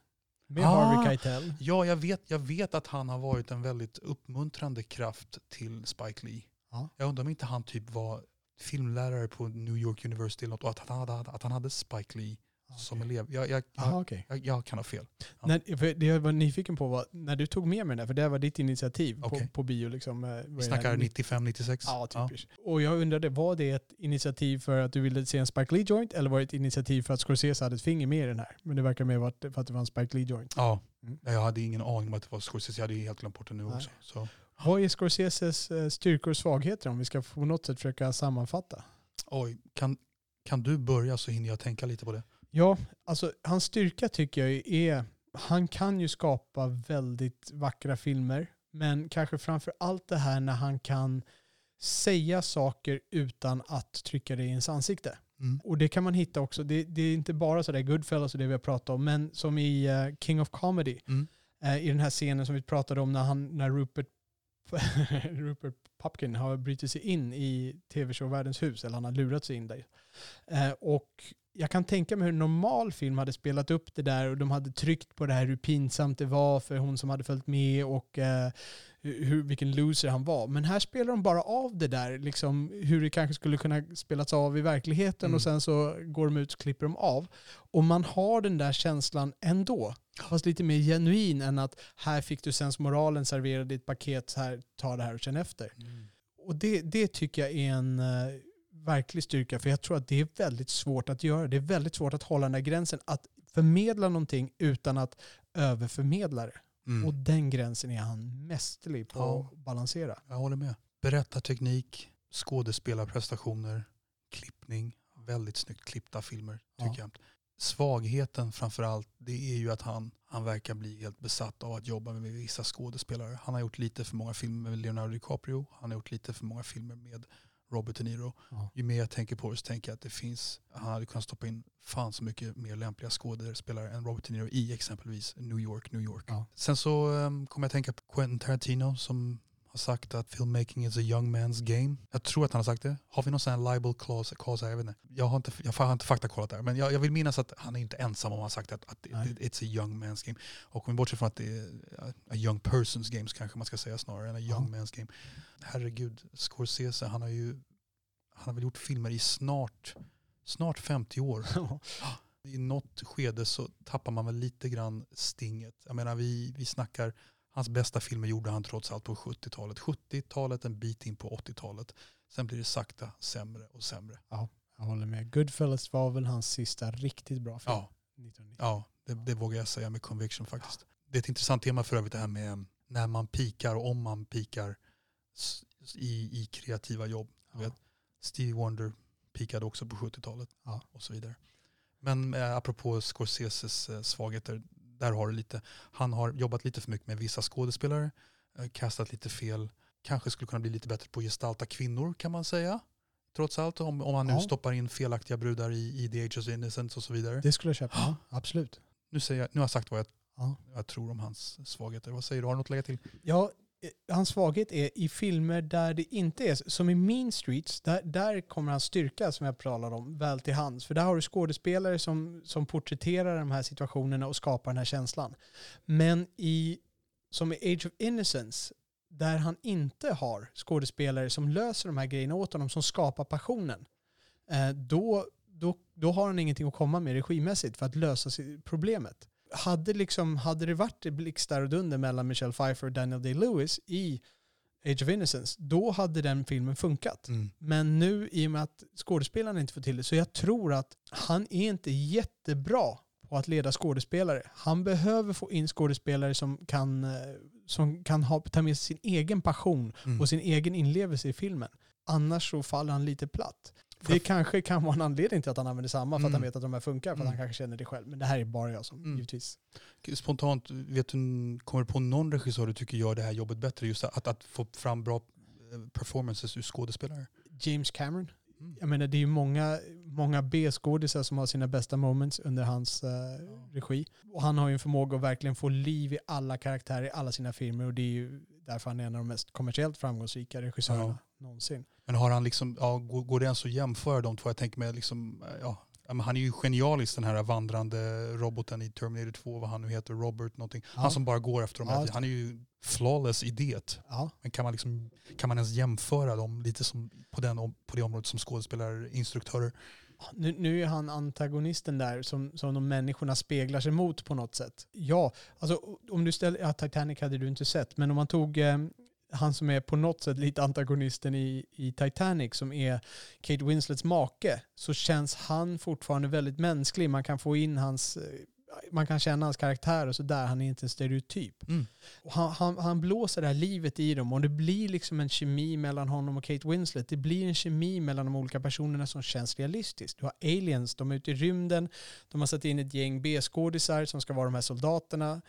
Med Ah. Harvey Keitel. Ja, jag vet, jag vet att han har varit en väldigt uppmuntrande kraft till Spike Lee. Ja. Jag undrar om inte han typ var filmlärare på New York University eller något, och att han hade, att han hade Spike Lee som Okej. elev. Jag, jag, Aha, jag, okej. jag, kan ha fel. Ja. När, det jag var nyfiken på var när du tog med mig den där, för det var ditt initiativ Okej. på, på bio. Liksom, eh, Vi snackar här? 95-96. Ja, typiskt. Och jag undrade, var det ett initiativ för att du ville se en Spike Lee joint eller var det ett initiativ för att Scorsese hade ett finger med i den här? Men det verkar mer vara att- för att det var en Spike Lee joint. Ja, Mm. jag hade ingen aning om att det var Scorsese. Jag hade helt glömt bort det nu Nej. också. Så. Vad är Scorseses eh, styrkor och svagheter om vi ska på något sätt försöka sammanfatta? Oj, kan, kan du börja så hinner jag tänka lite på det. Ja, alltså hans styrka tycker jag är, han kan ju skapa väldigt vackra filmer, men kanske framför allt det här när han kan säga saker utan att trycka det i ens ansikte. Mm. Och det kan man hitta också, det, det är inte bara sådär Goodfellas och det vi har pratat om, men som i eh, King of Comedy, Mm. eh, i den här scenen som vi pratade om när, han, när Rupert, Rupert Pupkin har brutit sig in i tv-showvärldens hus, eller han har lurat sig in där. Eh, och jag kan tänka mig hur en normal film hade spelat upp det där och de hade tryckt på det här hur pinsamt det var för hon som hade följt med och eh, hur, vilken loser han var. Men här spelar de bara av det där, liksom, hur det kanske skulle kunna spelats av i verkligheten Mm. och sen så går de ut och klipper de av. Och man har den där känslan ändå. Fast lite mer genuin än att här fick du sensmoralen serverad i ett paket, här, ta det här och känn efter. Och det, det tycker jag är en eh, verklig styrka. För jag tror att det är väldigt svårt att göra. Det är väldigt svårt att hålla den där gränsen. Att förmedla någonting utan att överförmedla det. Mm. Och den gränsen är han mästerlig på Ja. att balansera. Jag håller med. Berättarteknik, skådespelarprestationer, klippning. Väldigt snyggt klippta filmer tycker jag. Svagheten framförallt det är ju att han, han verkar bli helt besatt av att jobba med vissa skådespelare. Han har gjort lite för många filmer med Leonardo DiCaprio. Han har gjort lite för många filmer med Robert De Niro. Ja. Ju mer jag tänker på det så tänker jag att det finns, han hade kunnat stoppa in fan så mycket mer lämpliga skådespelare än Robert De Niro i exempelvis New York, New York. Ja. Sen så um, kommer jag tänka på Quentin Tarantino som har sagt att filmmaking is a young man's game. Jag tror att han har sagt det. Har vi någon sån här libel clause? clause här? jag, vet inte. jag har inte, jag har inte faktakollat där. Men jag, jag vill minnas att han är inte ensam om att ha sagt att, att it, it's a young man's game. Och om vi bortser från att det är a young person's game så kanske man ska säga snarare än a young man's game. Herregud, Scorsese han har ju han har väl gjort filmer i snart, snart 50 år. I något skede så tappar man väl lite grann stinget. Jag menar vi, vi snackar, hans bästa filmer gjorde han trots allt på 70-talet. 70-talet en bit in på 80-talet. Sen blir det sakta sämre och sämre. Jag håller med. Goodfellas var väl hans sista riktigt bra film. Ja, 1990. ja det, det vågar jag säga med conviction faktiskt. Det är ett intressant tema för övrigt det här med när man pikar och om man pikar i, i kreativa jobb. Ja. vet, Stevie Wonder pikade också på 70-talet Ja. och så vidare. Men eh, apropå Scorseses eh, svagheter, där har du lite. Han har jobbat lite för mycket med vissa skådespelare, eh, kastat lite fel, kanske skulle kunna bli lite bättre på att gestalta kvinnor kan man säga. Trots allt, om, om han nu Ja. stoppar in felaktiga brudar i, i The Age of Innocence och så vidare. Det skulle jag köpa. Ja, absolut. Nu, säger jag, nu har jag sagt vad jag, Ja. jag tror om hans svagheter. Vad säger du? Har du något att lägga till? Ja, eh, Eh, hans svaghet är i filmer där det inte är, som i Mean Streets, där, där kommer hans styrka som jag pratade om väl till hands. För där har du skådespelare som, som porträtterar de här situationerna och skapar den här känslan. Men i, som i Age of Innocence, där han inte har skådespelare som löser de här grejerna åt honom, som skapar passionen, eh, då, då, då har han ingenting att komma med regimässigt för att lösa problemet. Hade, liksom, hade det varit blixtar och dunder mellan Michelle Pfeiffer och Daniel Day-Lewis i Age of Innocence, då hade den filmen funkat. Men nu i och med att skådespelarna inte får till det, så jag tror att han är inte jättebra på att leda skådespelare. Han behöver få in skådespelare som kan, eh, som kan ha, ta med sin egen passion Mm. och sin egen inlevelse i filmen. Annars så faller han lite platt. Det kanske kan vara en anledning till att han använder samma, för att han Mm. vet att de här funkar, för att Mm. han kanske känner det själv. Men det här är bara jag som, Mm. givetvis. Spontant, vet du, kommer du på någon regissör du tycker gör det här jobbet bättre? Just att, att få fram bra eh, performances ur skådespelare? James Cameron. Mm. Jag menar, det är ju många, många B-skådisar som har sina bästa moments under hans eh, regi. Och han har ju en förmåga att verkligen få liv i alla karaktärer i alla sina filmer och det är ju därför han är en av de mest kommersiellt framgångsrika regissörerna någonsin. Men har han liksom, ja, går, går det ens att jämföra de två? Jag tänker mig liksom, eh, ja, ja, han är ju genialisk den här vandrande roboten i Terminator 2, vad han nu heter, Robert någonting. Ja. Han som bara går efter dem Ja. Han är ju flawless i det. Ja, Men kan man, liksom, kan man ens jämföra dem lite som på, den, på det området som skådespelare, instruktörer? nu, nu är han antagonisten där som, som de människorna speglar sig mot på något sätt. Ja, alltså om du ställer, ja, Titanic hade du inte sett, men om man tog eh, han som är på något sätt lite antagonisten i, i Titanic som är Kate Winslets make så känns han fortfarande väldigt mänsklig. Man kan få in hans, eh, man kan känna hans karaktär och sådär. Han är inte en stereotyp. Mm. Han, han, han blåser det här livet i dem och det blir liksom en kemi mellan honom och Kate Winslet. Det blir en kemi mellan de olika personerna som känns realistiskt. Du har aliens, de är ute i rymden, de har satt in ett gäng B-skådisar som ska vara de här soldaterna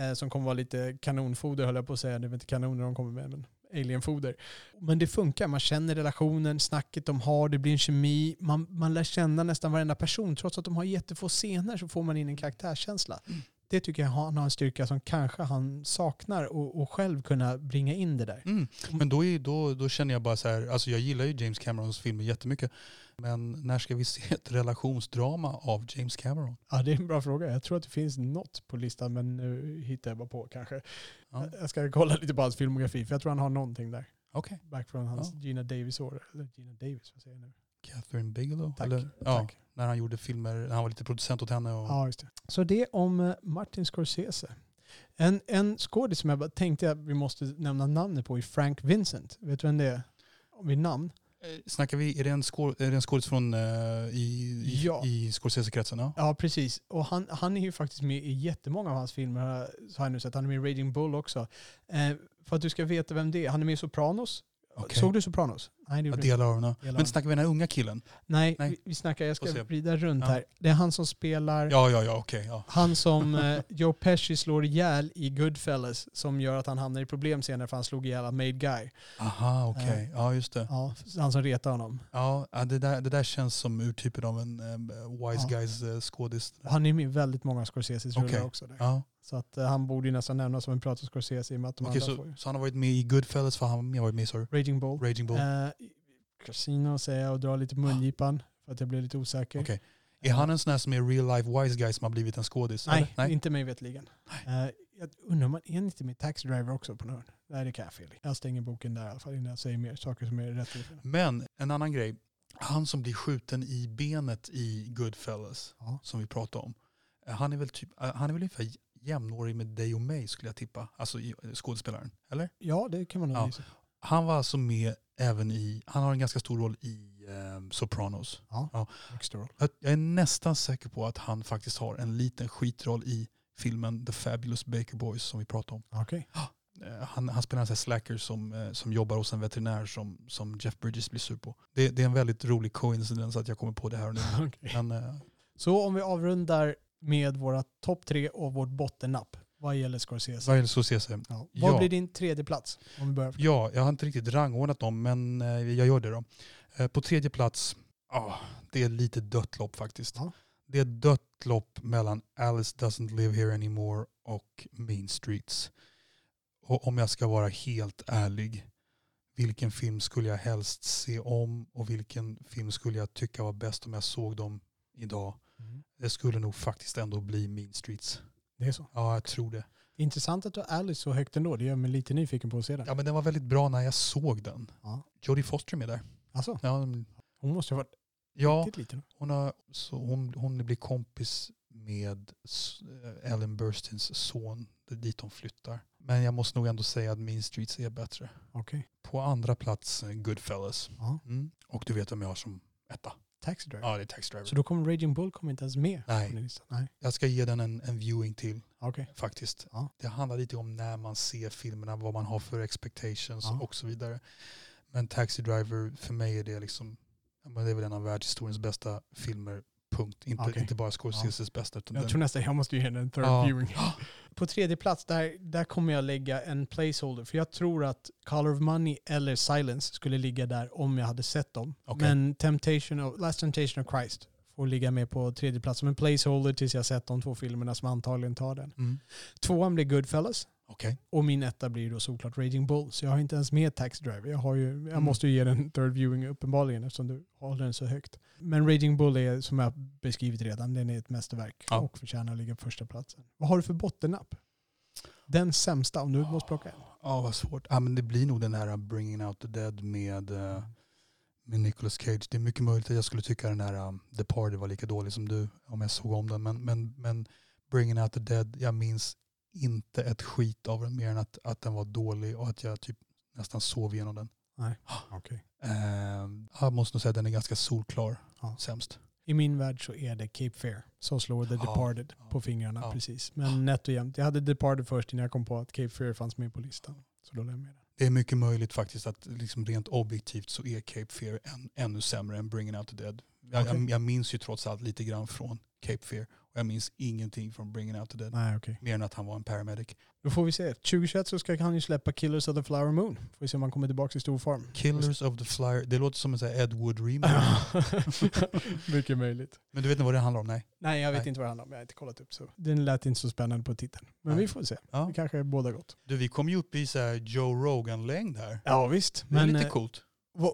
eh, som kommer vara lite kanonfoder höll jag på att säga. Det är inte kanoner de kommer med men alienfoder. Men det funkar, man känner relationen, snacket de har, det blir en kemi, man, man lär känna nästan varenda person. Trots att de har jättefå scener så får man in en karaktärskänsla. Det tycker jag han har en styrka som kanske han saknar och, och själv kunna bringa in det där. Mm. Men då, är, då, då känner jag bara så här, alltså jag gillar ju James Camerons filmer jättemycket. Men när ska vi se ett relationsdrama av James Cameron? Ja, det är en bra fråga. Jag tror att det finns något på listan men nu hittar jag bara på kanske. Ja. Jag ska kolla lite på hans filmografi för jag tror han har någonting där. Okej. Back från hans Ja. Gina Davis-år. Eller Gina Davis, vad säger jag nu? Catherine Bigelow? Tack. Eller, ja, Tack. När han gjorde filmer, när han var lite producent åt henne. Och, Ja, just det. Så det om eh, Martin Scorsese. En, en skådis som jag bara tänkte att vi måste nämna namnet på är Frank Vincent. Vet du vem det är? Vid namn? Eh, Snackar vi, är det en, skål, är det en skådis från eh, i, Ja. i Scorsese-kretsen? Ja. Ja, precis. Och han, han är ju faktiskt med i jättemånga av hans filmer, har jag- nu sett. Han är med i Raging Bull också. Eh, för att du ska veta vem det är, han är med i Sopranos. Okej. Såg du Sopranos? Nej, det gjorde delar av av Men snackar vi den här unga killen? Nej, Nej. Vi, vi snackar, jag Får ska vrida runt Ja. här. Det är han som spelar, Ja, ja, ja, okej. ja. han som eh, Joe Pesci slår ihjäl i Goodfellas, som gör att han hamnar i problem senare för han slog ihjäl made guy. Aha, okej. Ja, just det. Ja, han som retar honom. Ja, det, där, det där känns som urtypen av en eh, wise Ja. guys eh, skådis. Han är med i väldigt många Scorseses rullar Okej. också. Där. Ja. Så att, eh, han borde ju nästan nämnas som en pratar Scorsese i och med att de Okej, andra får så, ju. så han har varit med i Goodfellas för han har varit med i? Raging Bull. Raging Bull. Eh, Casino säger jag och drar lite på mungipan för att jag blev lite osäker. Okej. Är han en sån här som är real life wise guy som har blivit en skådis? Nej? Nej. inte mig vetligen. Eh, jag undrar om han är inte med Taxi Driver också på någon? Nej, det kan jag fel. Jag stänger boken där i alla fall innan jag säger mer saker som är rätt. Men en annan grej. Han som blir skjuten i benet i Goodfellas, Ja. som vi pratade om. eh, Han är väl, typ, eh, han är väl ungefär jämnårig med dig och mig skulle jag tippa. Alltså skådespelaren. Eller? ja, det kan man nog Ja. Han var alltså med även i, han har en ganska stor roll i eh, Sopranos. Extra roll. Jag jag är nästan säker på att han faktiskt har en liten skitroll i filmen The Fabulous Baker Boys som vi pratade om. Okej. Eh, Han, han spelar en sån här slacker som, eh, som jobbar hos en veterinär som, som Jeff Bridges blir sur på. Det, det är en väldigt rolig coincidence att jag kommer på det här nu. Okej. Men, eh, Så om vi avrundar med våra topp tre och vårt bottennapp vad gäller Scorsese. vad gäller Scorsese? Ja. Ja. Vad blir din tredje plats? Om vi börjar. Ja, jag har inte riktigt rangordnat dem men eh, jag gör det då. Eh, På tredje plats, ah, det är lite dött lopp faktiskt. Ja. Det är ett dött lopp mellan Alice Doesn't Live Here Anymore och Mean Streets. Och om jag ska vara helt ärlig, vilken film skulle jag helst se om och vilken film skulle jag tycka var bäst om jag såg dem idag? Mm. Det skulle nog faktiskt ändå bli Mean Streets. Det är så. Ja, jag tror det. Intressant att du har Alice så högt ändå. Det gör mig lite nyfiken på att se den. Ja, men den var väldigt bra när jag såg den. Ja. Jodie Foster är med där. Alltså, Ja, hon måste ha varit ja riktigt liten. hon, har, så hon, hon blir kompis med eh, Ellen Burstins son. Dit de flyttar. Men jag måste nog ändå säga att Mean Streets är bättre. Okej. På andra plats eh, Goodfellas. Mm. Och du vet vem jag har som etta? Taxi Driver. Ja, det är Taxi Driver. Så då kommer Raging Bull kommer inte ens med Nej. Nej. Jag ska ge den en, en viewing till Okej. faktiskt. Ja. Det handlar lite om när man ser filmerna, vad man har för expectations Ja. och så vidare. Men Taxi Driver, för mig är det liksom, det är väl en av världshistoriens bästa filmer, punkt. Inte, Okej. inte bara Scorseses bästa. Utan Jag den, tror nästan jag måste ge den en third Ja. viewing. På tredje plats, där, där kommer jag lägga en placeholder. För jag tror att Color of Money eller Silence skulle ligga där om jag hade sett dem. Okej. Men Temptation of, Last Temptation of Christ får ligga med på tredje plats som en placeholder tills jag sett de två filmerna som antagligen tar den. mm. Tvåan blir Goodfellas. Okej. Och min etta blir då såklart Raging Bull. Så jag har inte ens med Taxi Driver. Jag, har ju, jag Mm. måste ju ge den third viewing uppenbarligen eftersom du håller den så högt. Men Raging Bull är som jag beskrivit redan, den är ett mästerverk Ja. och förtjänar att ligga på första platsen. Vad har du för bottennapp? Den sämsta om du måste plocka en. Ja, vad svårt. Ja, men det blir nog den här Bringing Out the Dead med, eh, med Nicolas Cage. Det är mycket möjligt att jag skulle tycka den här um, The Party var lika dålig som du om jag såg om den. Men, men, men Bringing Out the Dead, jag minns inte ett skit av den mer än att, att den var dålig och att jag typ nästan sov igenom den. Okay. Eh, jag måste nog säga att den är ganska solklar Ja. sämst. I min värld så är det Cape Fear som slår The Ja, Departed ja, på fingrarna. ja. Precis. Men nätt och jämnt. Jag hade Departed först innan jag kom på att Cape Fear fanns med på listan. Så då lämnade jag den. Det är mycket möjligt faktiskt att liksom rent objektivt så är Cape Fear än, ännu sämre än Bringing Out the Dead. Jag, Okej. jag, jag minns ju trots allt lite grann från Cape Fear och jag minns ingenting från Bringing Out the Dead. Nej, okej. Mer än att han var en paramedic. Då får vi se. 2021 så ska han ju släppa Killers of the Flower Moon. Får vi se om han kommer tillbaka i stor form. Killers of the Flyer, det låter som en sån här Ed Wood remake. Mycket möjligt. Men du vet inte vad det handlar om? Nej. Nej, jag vet Nej. inte vad det handlar om. Jag har inte kollat upp så. Den lät inte så spännande på titeln. Men Nej. vi får se. Ja. Det kanske är båda gott. Du, vi kom ju upp i så Joe Rogan-längd här. Ja visst. Det är Men lite eh, coolt.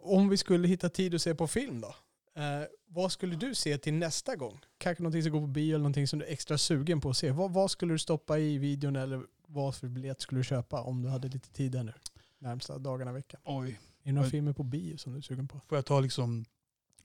om vi skulle hitta tid att se på film då? Eh, vad skulle du se till nästa gång? Kanske någonting som går på bio eller någonting som du är extra sugen på att se. Vad, vad skulle du stoppa i videon eller vad för biljett skulle du köpa om du hade lite tid här nu? Närmsta dagarna i veckan. Oj. Är det några filmer på bio som du är sugen på? Får jag ta liksom,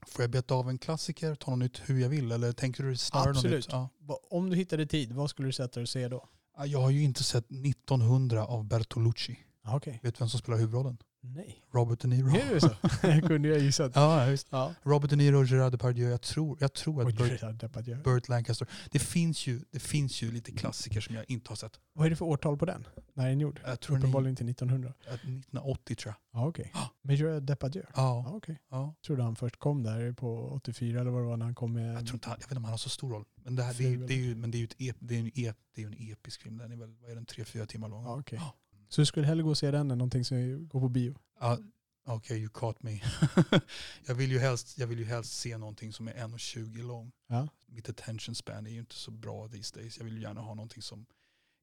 får jag beta av en klassiker, ta något nytt hur jag vill? Eller tänker du snarare något nytt? Ja. Om du hittade tid, vad skulle du sätta dig och se då? Ja, Jag har ju inte sett 1900 av Bertolucci. Ah, Okej. Vet du vem som spelar huvudrollen? Nej. Robert De Niro. Är det så? Jag kunde jag gissat. Ja, just. Ja. Robert De Niro och Gerard Depardieu. Jag tror, jag tror att Burt. Burt Lancaster. Det finns, ju, det finns ju lite klassiker som jag inte har sett. Vad är det för årtal på den? När är den gjord? Jag tror Uppenbarligen inte 1900. 1980 tror jag. Ja, okej. Ah. Med Gerard Depardieu? Ja, Ja, okej. ja. Trodde han först kom där på 84 eller vad det var när han kom med... Jag, tror inte han, jag vet inte om han har så stor roll. Men det, här, det, är, Fru det är ju, men det är ju ett ep, det är en ep, det är ju en episk film. Den är väl, vad är den, tre, fyra timmar lång? Ja, okej. Så du skulle hellre gå och se den än någonting som går på bio? Ja, Okej, you caught me. jag, vill ju helst, jag vill ju helst se någonting som är 1,20 lång. Ja. Mitt attention span är ju inte så bra these days. Jag vill ju gärna ha någonting som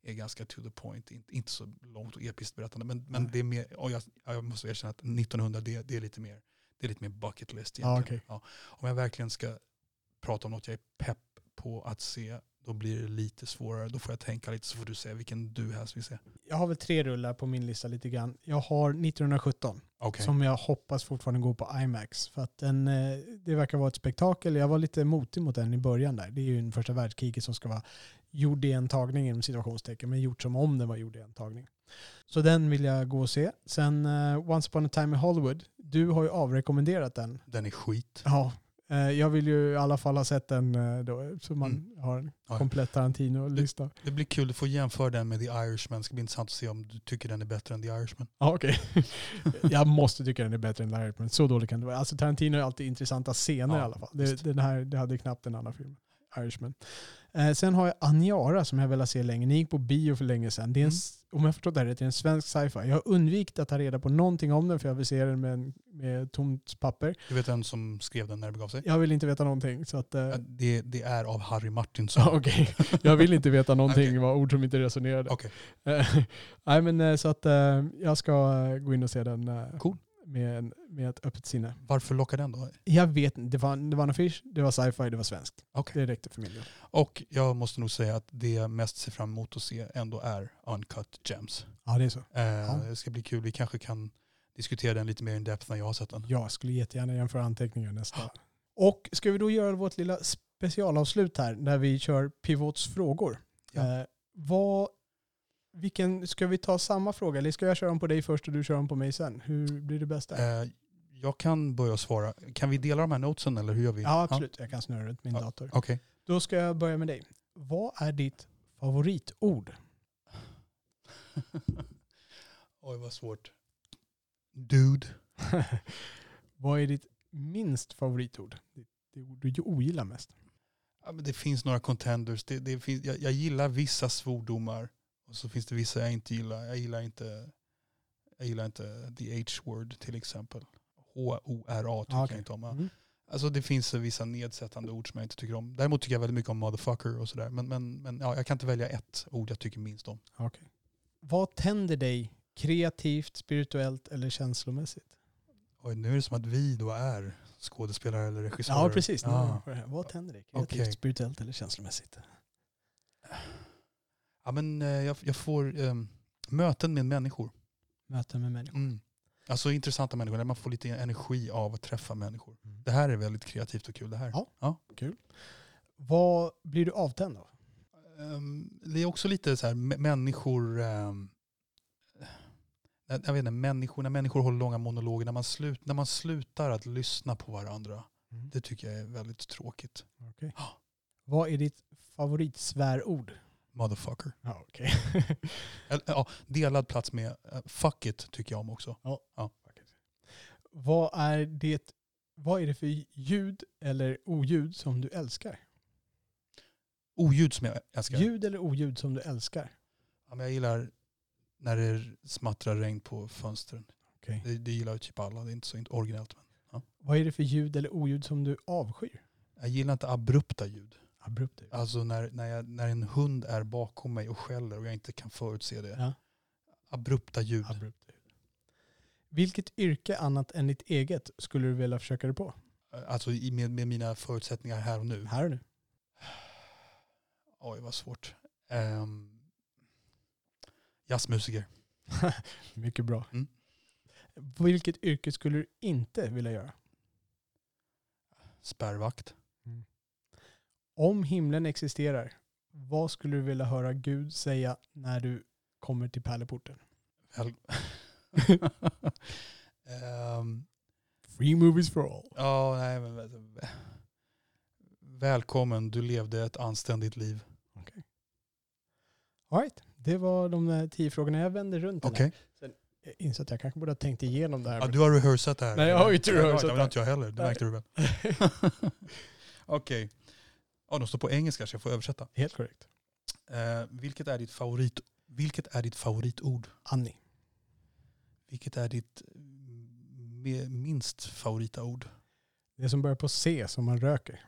är ganska to the point. Inte, inte så långt och episkt berättande. Men, men Nej. det är mer, och jag, jag måste erkänna att 1900 det, det är lite mer det är lite mer bucket list egentligen. okej. Ja. Om jag verkligen ska prata om något jag är pepp på att se, då blir det lite svårare. Då får jag tänka lite så får du säga vilken du helst vill se. Jag har väl tre rullar på min lista lite grann. Jag har 1917 Okej. som jag hoppas fortfarande går på IMAX. För att den, eh, det verkar vara ett spektakel. Jag var lite motig mot den i början där. Det är ju en första världskriget som ska vara gjord i en tagning inom situationstecken, men gjort som om den var gjord i en tagning. Så den vill jag gå och se. Sen uh, Once upon a time in Hollywood. Du har ju avrekommenderat den. Den är skit. Ja, jag vill ju i alla fall ha sett den eh, då, så man Mm. har en komplett Tarantino-lista. Det blir kul, du får jämföra den med The Irishman. Det ska bli intressant att se om du tycker den är bättre än The Irishman. Ja, okej. jag måste tycka den är bättre än Larry, men så dålig kan det vara. Alltså Tarantino är alltid intressanta scener Ja, i alla fall. Det, den här, det hade knappt en annan film. Irishman. Eh, sen har jag Aniara som jag velat se länge. Ni gick på bio för länge sedan. Det är en, Mm. om jag förstått det här rätt, det är en svensk sci-fi. Jag har undvikit att ta reda på någonting om den för jag vill se den med, en, med tomt papper. Du vet vem som skrev den när det begav sig? Jag vill inte veta någonting. Så att, eh, Ja, Det, det är av Harry Martinsson. Okej, jag vill inte veta någonting. Det var ord som inte resonerade. Okej. Eh, Nej men eh, så att eh, jag ska gå in och se den eh, Cool. Med, en- med ett öppet sinne. Varför lockar den då? Jag vet inte, det var, det var en affisch, det var sci-fi, det var svenskt. Okej. Det räckte för min del. Och jag måste nog säga att det jag mest ser fram emot att se ändå är Uncut Gems. Ja det är så. Eh, Det ska bli kul. Vi kanske kan diskutera den lite mer in depth när jag har sett den. Jag skulle jättegärna jämföra anteckningar nästa. Och ska vi då göra vårt lilla specialavslut här där vi kör Pivots frågor. Ja. Eh, vad, vilken, ska vi ta samma fråga eller ska jag köra dem på dig först och du kör dem på mig sen? Hur blir det bäst där? Eh, Jag kan börja svara. Kan vi dela de här notesen eller hur gör vi? Ja absolut, jag kan snurra runt min Ja. dator. Okej. Då ska jag börja med dig. Vad är ditt favoritord? Oj vad svårt. Dude. Vad är ditt minst favoritord? Det, det ord du ogillar mest? Ja, men det finns några contenders. Det, det finns, jag, jag gillar vissa svordomar. Och så finns det vissa jag inte gillar. Jag gillar inte, jag gillar inte the H-word till exempel. H-O-R-A tycker Ah, okej. jag inte om. Mm. Alltså det finns vissa nedsättande ord som jag inte tycker om. Däremot tycker jag väldigt mycket om motherfucker och sådär. Men, men, men ja, jag kan inte välja ett ord jag tycker minst om. Okej. Vad tänder dig kreativt, spirituellt eller känslomässigt? Och nu är det som att vi då är skådespelare eller regissörer. Ja, precis. Höra. Vad tänder dig kreativt, Okej. spirituellt eller känslomässigt? Ja, men, eh, jag, jag får eh, möten med människor. Möten med människor. Mm. Alltså intressanta människor, där man får lite energi av att träffa människor. Mm. Det här är väldigt kreativt och kul det här. Ja. Vad blir du avtänd av? Ehm, det är också lite så här, mä- människor, ehm, jag vet inte, människor, när människor håller långa monologer, när man, slut, när man slutar att lyssna på varandra. Det tycker jag är väldigt tråkigt. Okej. Ja. Vad är ditt favoritsvärord? Motherfucker. Ja, okej. Eller, ja, delad plats med eh, fuck it tycker jag om också. vad, är det, vad är det för ljud eller oljud som du älskar? Oljud som jag älskar. Ljud eller oljud som du älskar? Ja, men jag gillar när det smattrar regn på fönstren. Okej. Det, det gillar ju typ alla, det är inte så inte originellt. Men Vad är det för ljud eller oljud som du avskyr? jag gillar inte abrupta ljud. Abrupt. ljud. Alltså när, när, jag, när en hund är bakom mig och skäller och jag inte kan förutse det. Ja. Abrupta ljud. Abrupt. ljud. Vilket yrke annat än ditt eget skulle du vilja försöka dig på? Alltså i- med, med mina förutsättningar här och nu. Här och nu. Oj vad svårt. Um, jazzmusiker. Mycket bra. Mm. Vilket yrke skulle du inte vilja göra? Spärrvakt. Om himlen existerar, vad skulle du vilja höra Gud säga när du kommer till pärleporten? Ehm, Free movies for all. ja, nej men vä- Välkommen, du levde ett anständigt liv. All right. Det var de tio frågorna. Jag vänder runt den Okej. här. Jag inser att jag kanske borde ha tänkt igenom det här. Ja, du har rehearsat det här? Nej, jag har inte rehearsat det. det. Har inte jag heller, det märkte du väl? Okej. Ja, de står på engelska så jag får översätta. Helt korrekt. Eh, vilket, är ditt favorit, vilket är ditt favoritord? Annie. Vilket är ditt mm, minst favorita ord? Det som börjar på C som man röker.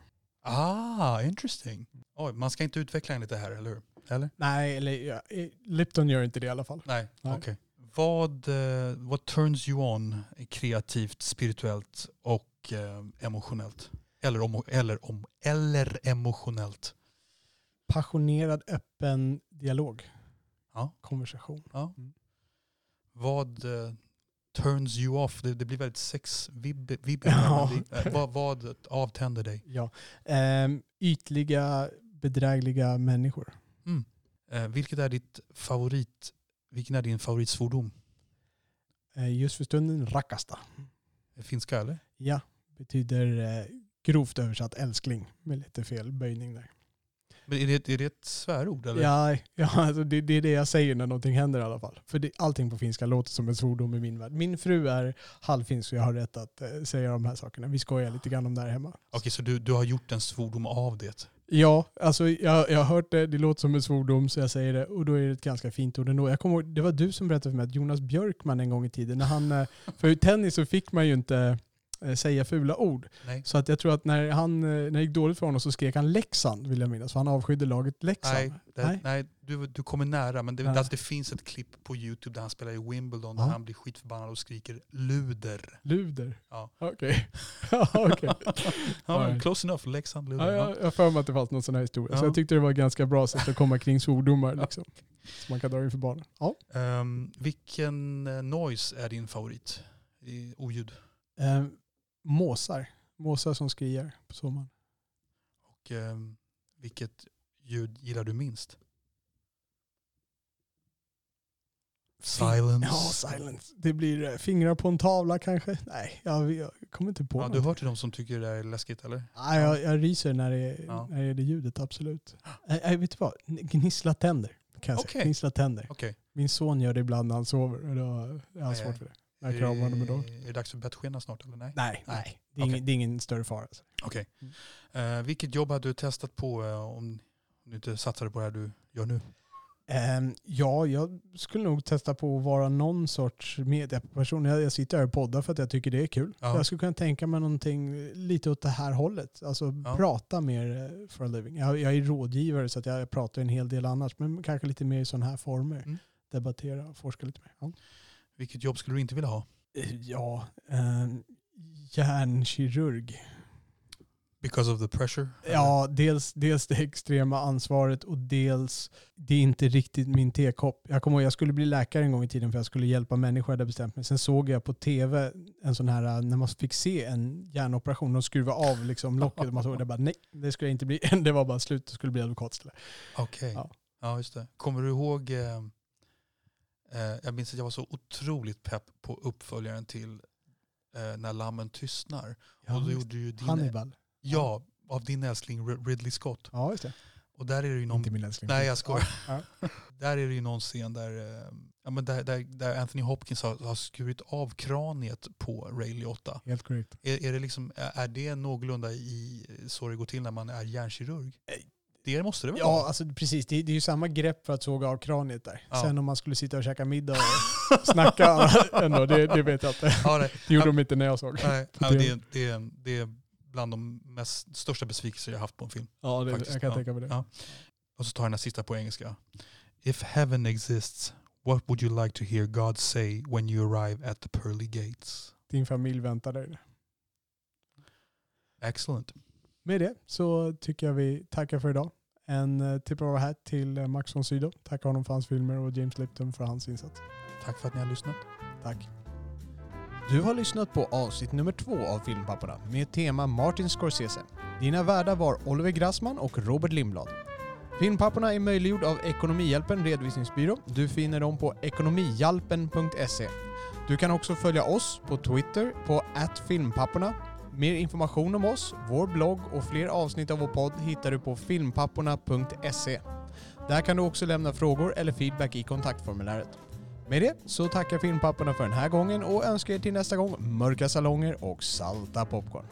Ah, interesting. Oj, man ska inte utveckla enligt det här, eller hur? Eller? Nej, eller ja, eh, Lipton gör inte det i alla fall. Nej, okej. Vad, eh, vad turns you on kreativt, spirituellt och eh, emotionellt? Eller, om, eller, om, eller emotionellt? Passionerad, öppen dialog. Ja. Konversation. Ja. Mm. Vad eh, turns you off? Det, det blir väldigt sex-vibb. Ja. Eh, vad, vad avtänder dig? Ja. Ehm, ytliga, bedrägliga människor. Eh, vilket är ditt favorit, vilken är din favoritsvordom? Eh, just för stunden rakasta. Finska eller? Ja, betyder grovt översatt älskling med lite fel böjning där. Men är, det, är det ett svärord eller? Ja, ja alltså det, det är det jag säger när någonting händer i alla fall. För det, allting på finska låter som en svordom i min värld. Min fru är halvfinsk så jag har rätt att eh, säga de här sakerna. Vi skojar lite grann om det här hemma. Okej, så du, du har gjort en svordom av det? Ja, alltså jag, jag har hört det, det låter som en svordom så jag säger det och då är det ett ganska fint ord ändå. Jag kommer ihåg, det var du som berättade för mig att Jonas Björkman en gång i tiden, när han, eh, för i tennis så fick man ju inte säga fula ord. Nej. Så att jag tror att när, han, eh, när det gick dåligt för honom så skrek han Leksand vill jag minnas, för han avskydde laget Leksand. Nej, det, Nej. nej. du, du kommer nära. Men det, alltså, det finns ett klipp på YouTube där han spelar i Wimbledon där Ja. han blir skitförbannad och skriker luder. Luder? Ja. Okej. Ja, okej. Ja, Nej. close enough, Leksand, luder. Ja, Ja, jag har för mig att det fanns någon sån här historia. Så Ja. jag tyckte det var ett ganska bra sätt att komma kring svordomar. Liksom. Så man kan dra inför barnen. Ja. Ehm, vilken eh, noise är din favorit? I oljud. Eh, måsar. Måsar som skriar på sommaren. Och ehm, vilket ljud gillar du minst? Silence. Ja, silence. Det blir eh, fingrar på en tavla kanske. Nej, jag, jag kommer inte på Ja, något. du hör till de som tycker det är läskigt eller? Nej, jag, jag ryser när det, Ja. när det är det ljudet, absolut. Nej, vet du vad? Gnissla tänder. Kan jag säga. Okej. Gnissla tänder. Okej. Min son gör det ibland när han sover. Och då, jag har svårt för det. Jag kramar honom då. Är det dags för bettskena snart eller nej? Nej, nej. Det är, Okej. ingen, det är ingen större fara. Alltså. Okej. Mm. Eh, vilket jobb hade du testat på eh, om du inte satsade på det här du gör nu? Ehm, ja, jag skulle nog testa på att vara någon sorts medieperson. Jag, jag sitter här och poddar för att jag tycker det är kul. Ja. Jag skulle kunna tänka mig någonting lite åt det här hållet. Alltså Ja. prata mer eh, for a living. Jag, jag är rådgivare så att jag pratar en hel del annars. Men kanske lite mer i sådana här former. Mm. Debattera och forska lite mer. Ja, Vilket jobb skulle du inte vilja ha? Eh, ja ehm, hjärnkirurg. Because of the pressure? Ja, dels, dels det extrema ansvaret och dels det är inte riktigt min tekopp. Jag kommer ihåg jag skulle bli läkare en gång i tiden för jag skulle hjälpa människor hade bestämt mig. Sen såg jag på tv en sån här, när man fick se en hjärnoperation, de skruva av liksom locket och man såg det bara nej, det skulle jag inte bli. Det var bara slut, det skulle bli advokat istället. Okej. Ja. Ja. just det. Kommer du ihåg, eh, eh, jag minns att jag var så otroligt pepp på uppföljaren till eh, När lammen tystnar. Ja, och då gjorde ju din, Hannibal. Ja, av din älskling Rid- Ridley Scott. Ja, just det. Och där är det ju någon, Inte min älskling. Nej, jag skojar. Ja. där är det ju någon scen där, eh, ja, men där, där, där Anthony Hopkins har, har skurit av kraniet på Ray Liotta. Helt korrekt. Är, är, det liksom, är är det någorlunda i så det går till när man är hjärnkirurg? Nej. Det måste det väl Ja, vara? alltså precis. Det, det är ju samma grepp för att såga av kraniet där. Ja. Sen om man skulle sitta och käka middag och snacka ändå, det, det vet jag inte. Ja, nej. Det gjorde de inte när jag såg. Nej, TV. det, är- det, det är bland de mest, största besvikelser jag haft på en film. Ja, det, Faktiskt, jag kan ja. tänka mig det. Ja. Och så tar jag den här sista på engelska. If heaven exists, what would you like to hear God say when you arrive at the pearly gates? Din familj väntar dig. Excellent. Med det så tycker jag vi tackar för idag. En uh, tipp av här till eh, Max von Sydow. Tackar honom för hans filmer och James Lipton för hans insats. Tack för att ni har lyssnat. Tack. Du har lyssnat på avsnitt nummer två av Filmpapporna med tema Martin Scorsese. Dina värdar var Oliver Grassman och Robert Lindblad. Filmpapporna är möjliggjord av Ekonomihjälpen Redovisningsbyrå. Du finner dem på ekonomihjälpen.se. Du kan också följa oss på Twitter på filmpapporna. Mer information om oss, vår blogg och fler avsnitt av vår podd hittar du på filmpapporna.se. Där kan du också lämna frågor eller feedback i kontaktformuläret. Med det så tackar filmpapporna för den här gången och önskar er till nästa gång mörka salonger och salta popcorn.